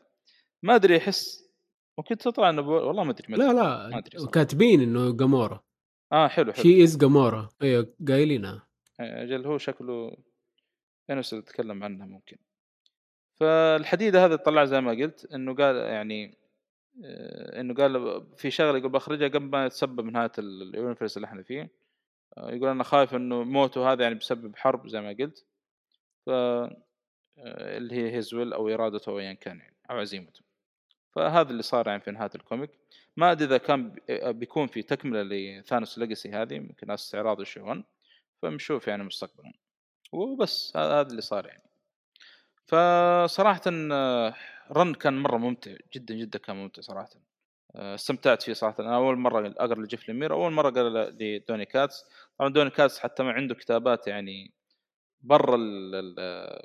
ما أدري أحس ممكن تطلع إنه بو... والله ما أدري لا. لا ما. كاتبين إنه جامورا. آه حلو حلو. شي از جامورا. أيوه قايلينها أجل هو شكله ايروس اللي تكلم عنها ممكن. فالحديده هذا طلع زي ما قلت إنه قال يعني آه، إنه قال في شغلة يقول بخرجها قبل ما يتسبب نهاية ال- ال universe اللي إحنا فيه. يقول أنا خايف إنه موته هذا يعني بسبب حرب زي ما قلت. ف آه، اللي هي his will أو إرادته أو ايا كان يعني أو عزيمته. فهذا اللي صار يعني في نهاية ال comic. ما أدري إذا كان آه، بيكون في تكملة ل Thanos Legacy هذه يمكن استعراض الشيء فنشوف يعني مستقبلا. وبس هذا اللي صار يعني. فصراحة آه، run كان مرة ممتع جدا جدا كان ممتع صراحة. آه، استمتعت فيه صراحة. أنا أول مرة أقرأ لجيف ليمير أول مرة أقرأ لدوني كيتس. طبعا دوني كيتس حتى ما عنده كتابات يعني برا ال- ال-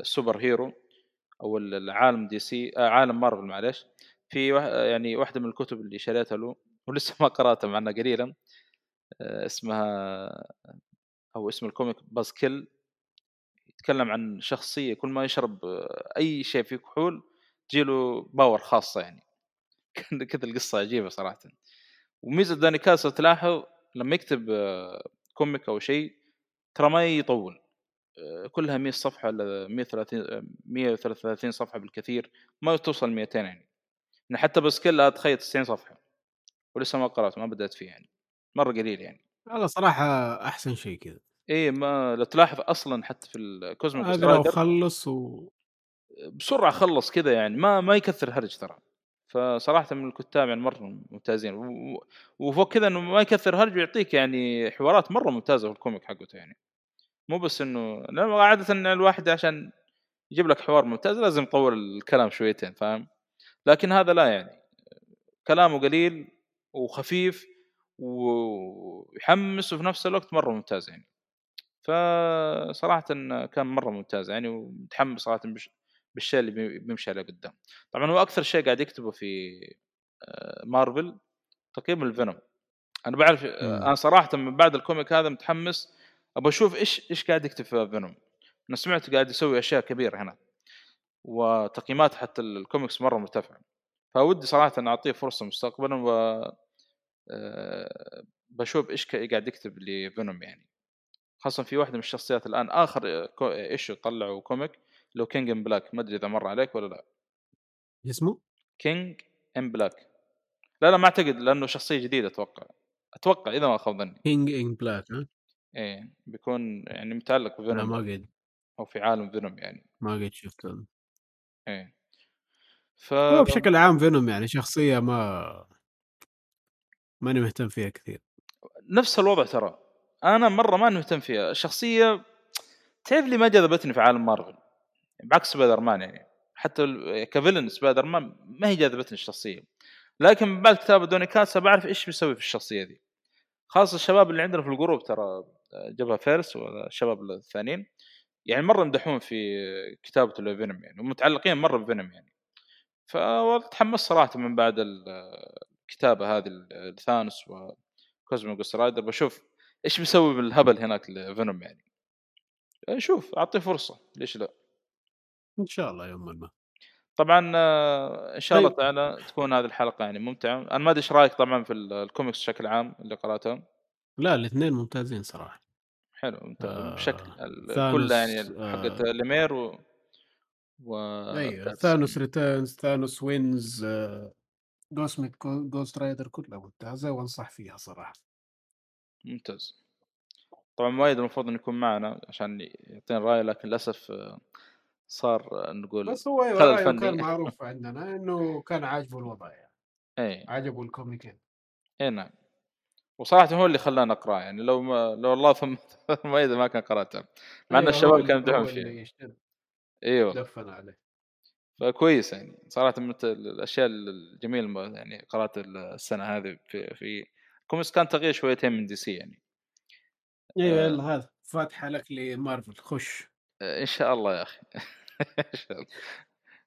ال superhero ال- العالم DC آه عالم مارفل معلش في وح- يعني واحدة من الكتب اللي شريتها له ولسه <laughs> ما قرأتها مع إنها قليلا آه، اسمها أو اسم ال comic Buzzkill يتكلم عن شخصية كل ما يشرب آه، أي شيء فيه كحول تجيله power خاصة يعني. <laughs> كذا القصة عجيبة صراحة. وميزة دوني كيتس تلاحظ لما يكتب آه، comic أو شيء ترى ما يطول. آه، كلها 100 صفحة ولا 130 آه، 133 صفحة بالكثير ما توصل 200 يعني. حتى بسكيل تخيل 90 صفحة ولسه ما قرأت ما بدأت فيه يعني. مرة قليل يعني. والله صراحة أحسن شيء كذا. إيه ما لو تلاحظ أصلا حتى في الكوزميك أقرأ وخلص و... بسرعة خلص كذا يعني ما ما يكثر هرج ترى. فصراحة من الكتاب يعني مرة ممتازين. وفوق كذا إنه ما يكثر هرج ويعطيك يعني حوارات مرة ممتازة في الكوميك حقته يعني. مو بس إنه عادة إن الواحد عشان يجيب لك حوار ممتاز لازم يطول الكلام شويتين فاهم؟ لكن هذا لا يعني. كلامه قليل وخفيف ويحمس وفي نفس الوقت مرة ممتاز يعني. فصراحة كان مرة ممتاز يعني ومتحمس صراحة بالشيء اللي بي- بيمشي عليه قدام. طبعا هو أكثر شيء قاعد يكتبه في آه، مارفل تقريبا ال Venom. أنا بعرف آه، أنا صراحة من بعد ال comic هذا متحمس أبغى أشوف إيش إيش قاعد يكتب في Venom أنا سمعت قاعد يسوي أشياء كبيرة هنا وتقييمات حتى الكوميكس مرة مرتفعة. فودي صراحة أن أعطيه فرصة مستقبلا و آه، بشوف إيش قاعد يكتب ل Venom يعني. خاصة في واحدة من الشخصيات الآن آخر issue طلعوا comic. لو King in Black ما أدري إذا مر عليك ولا لا. اسمه؟ King in Black لا لا ما أعتقد لأنه شخصية جديدة أتوقع. أتوقع إذا ما خاب ظني. King in Black ها؟ إيه بيكون يعني متعلق لا ما ب Venom قد. أو في عالم Venom يعني. ما قد شفته إيه. ف هو بشكل عام Venom يعني شخصية ما ماني مهتم فيها كثير. نفس الوضع ترى. أنا مرة ما مهتم فيها. الشخصيه تعرف لي ما جذبتني في عالم مارفل بعكس سبايدر مان يعني. حتى ك villain Spider-Man ما هي جذبتني الشخصية. لكن من بعد كتابة دوني كيتس أبعرف إيش بيسوي في الشخصية دي. خاصة الشباب اللي عندنا في ال group ترى جبهة فيرس والشباب الثانيين يعني مرة يمدحون في كتابة ل Venom يعني ومتعلقين مرة ب Venom يعني. فتحمست صراحة من بعد ال- الكتابة هذه الثانوس و Cosmic Ghost Rider. بشوف إيش بيسوي بالهبل هناك ل Venom يعني. شوف أعطيه فرصة ليش لا؟ إن شاء الله يوم ما. طبعا آه، إن شاء الله طيب. تعالى تكون هذه الحلقة يعني ممتعة. أنا ما أدري إيش رأيك طبعا في ال- الكوميكس بشكل عام اللي قرأتهم. لا الإثنين ممتازين صراحة. حلو آه، بشكل ال- ثانوس، كلها يعني آه، حقت ليمير و و أيوه. Thanos Returns Thanos Wins Cosmic Ghost Rider كلها ممتازة وأنصح فيها صراحة. ممتاز. طبعا مؤيد المفروض انه يكون معنا عشان يعطينا رأي لكن للأسف آه، صار آه، نقول بس هو خلل رأيه. كان معروف <laughs> عندنا إنه كان عاجبه الوضع يعني. إي. عجبه الكوميكين. إي نعم. وصراحة هو اللي خلانا نقراه يعني. لو ما لو الله <laughs> ثم مؤيد ما كان قرأته. مع إن أيوة، الشباب كانوا يمدحون فيه. إيوه. دفن عليه. فكويس يعني. صراحة من الأشياء الجميلة ما يعني قرأت السنة هذه في في كوميكس كان تغيير شويتين من DC يعني. أيوه آه. يلا هذا فاتحة لك لمارفل. خش. آه، إن شاء الله يا أخي. <laughs>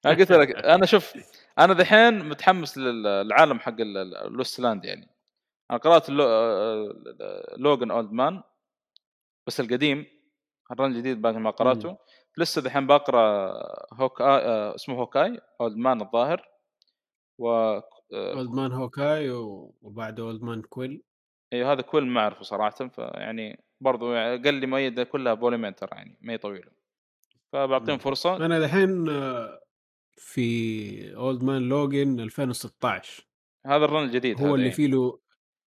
أنا قلت لك أنا شوف أنا دحين متحمس لل- للعالم حق ال- ال Wasteland يعني. أنا قرأت Logan Old Man بس القديم ال run الجديد بعد ما قرأته. لسه دحين بقرأ Hawkeye... آه، اسمه Hawkeye Old Man الظاهر. و آه، Old Man Hawkeye و- وبعد Old Man Quill. أيوه هذا كل ما أعرفه صراحة فيعني برضو يعني قال لي مؤيد كلها volume ين ترى يعني ما هي طويلة. فبعطيهم. فرصة أنا دحين آه، في Old Man Logan 2016 هذا ال run الجديد هو اللي إيه. فيه له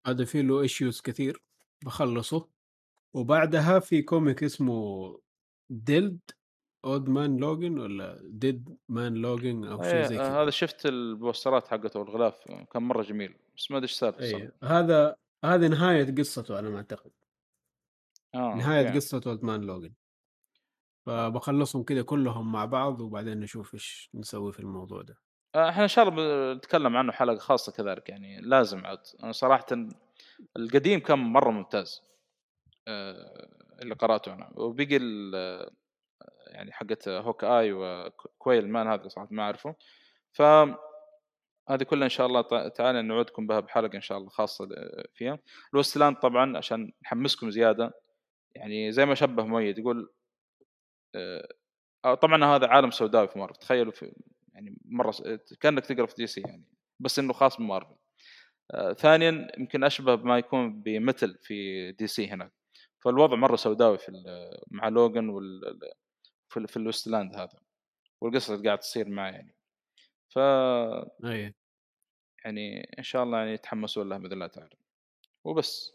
هذا فيه له issues كثير بخلصه وبعدها في comic اسمه Dead Old Man Logan ولا Dead Man Logan أو شيء إيه، زي آه، كذا هذا شفت البوسترات حقته والغلاف كان مرة جميل بس ما أدري إيش صار اي بالضبط. هذا هذه نهاية قصته على ما أعتقد آه نهاية أوكي. قصة Old Man Logan فبخلصهم كذا كلهم مع بعض وبعدين نشوف إيش نسوي في الموضوع ده. آه، إحنا إن شاء الله بنتكلم عنه حلقة خاصة كذلك يعني لازم عاد. أنا صراحة القديم كان مرة ممتاز آه، اللي قرأته أنا. وبقي يعني حقت هوك اي وكويل مان هذا صراحة ما أعرفه. ف هذه كلها إن شاء الله تع- تعالى نعودكم بها بحلقة إن شاء الله خاصة فيها. الوستلاند طبعا عشان نحمسكم زيادة يعني زي ما شبه مؤيد يقول طبعا هذا عالم سوداوي في مارفل. تخيلوا في يعني مرة كأنك تقرأ في DC يعني بس إنه خاص بمارفل. آه، ثانيا يمكن أشبه بما يكون بمثل في DC هناك. فالوضع مرة سوداوي في مع Logan وال في, في ال Wasteland هذا والقصة اللي قاعد تصير معه يعني. ف اي يعني إن شاء الله يعني تحمسوا له بإذن الله تعالى. وبس.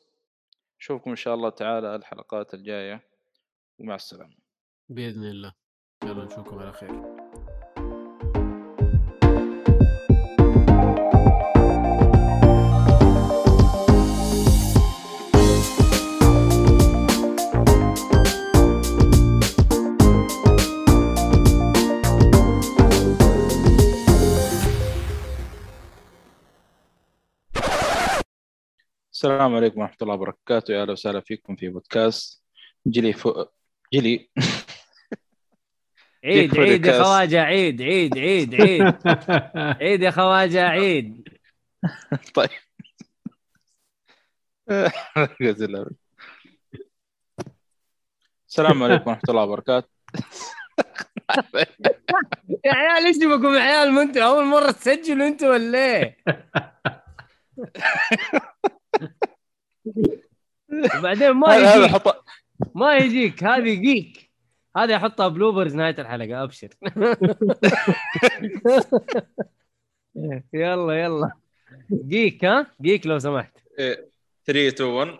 أشوفكم إن شاء الله تعالى الحلقات الجاية. ومع السلامة. بإذن الله، يلا نشوفكم على خير. السلام عليكم ورحمة الله وبركاته، يا أهلا وسهلا فيكم في بودكاست جيلي فو... جيلي. <laughs> <laughs> عيد عيد يا. خواجة عيد عيد عيد عيد. عيد يا خواجة عيد. طيب. <laughs> السلام عليكم ورحمة الله وبركاته. <laughs> يا عيال إيش بكم يا عيال؟ ما أنتوا أول مرة تسجلوا أنتوا ولا إيه؟ وبعدين ما يجيك. ما يجيك. هذه جيك هذه أحطها بلوبرز نهاية الحلقة أبشر. <laughs> يلا يلا. جيك ها؟ جيك لو سمحت. 3 2 1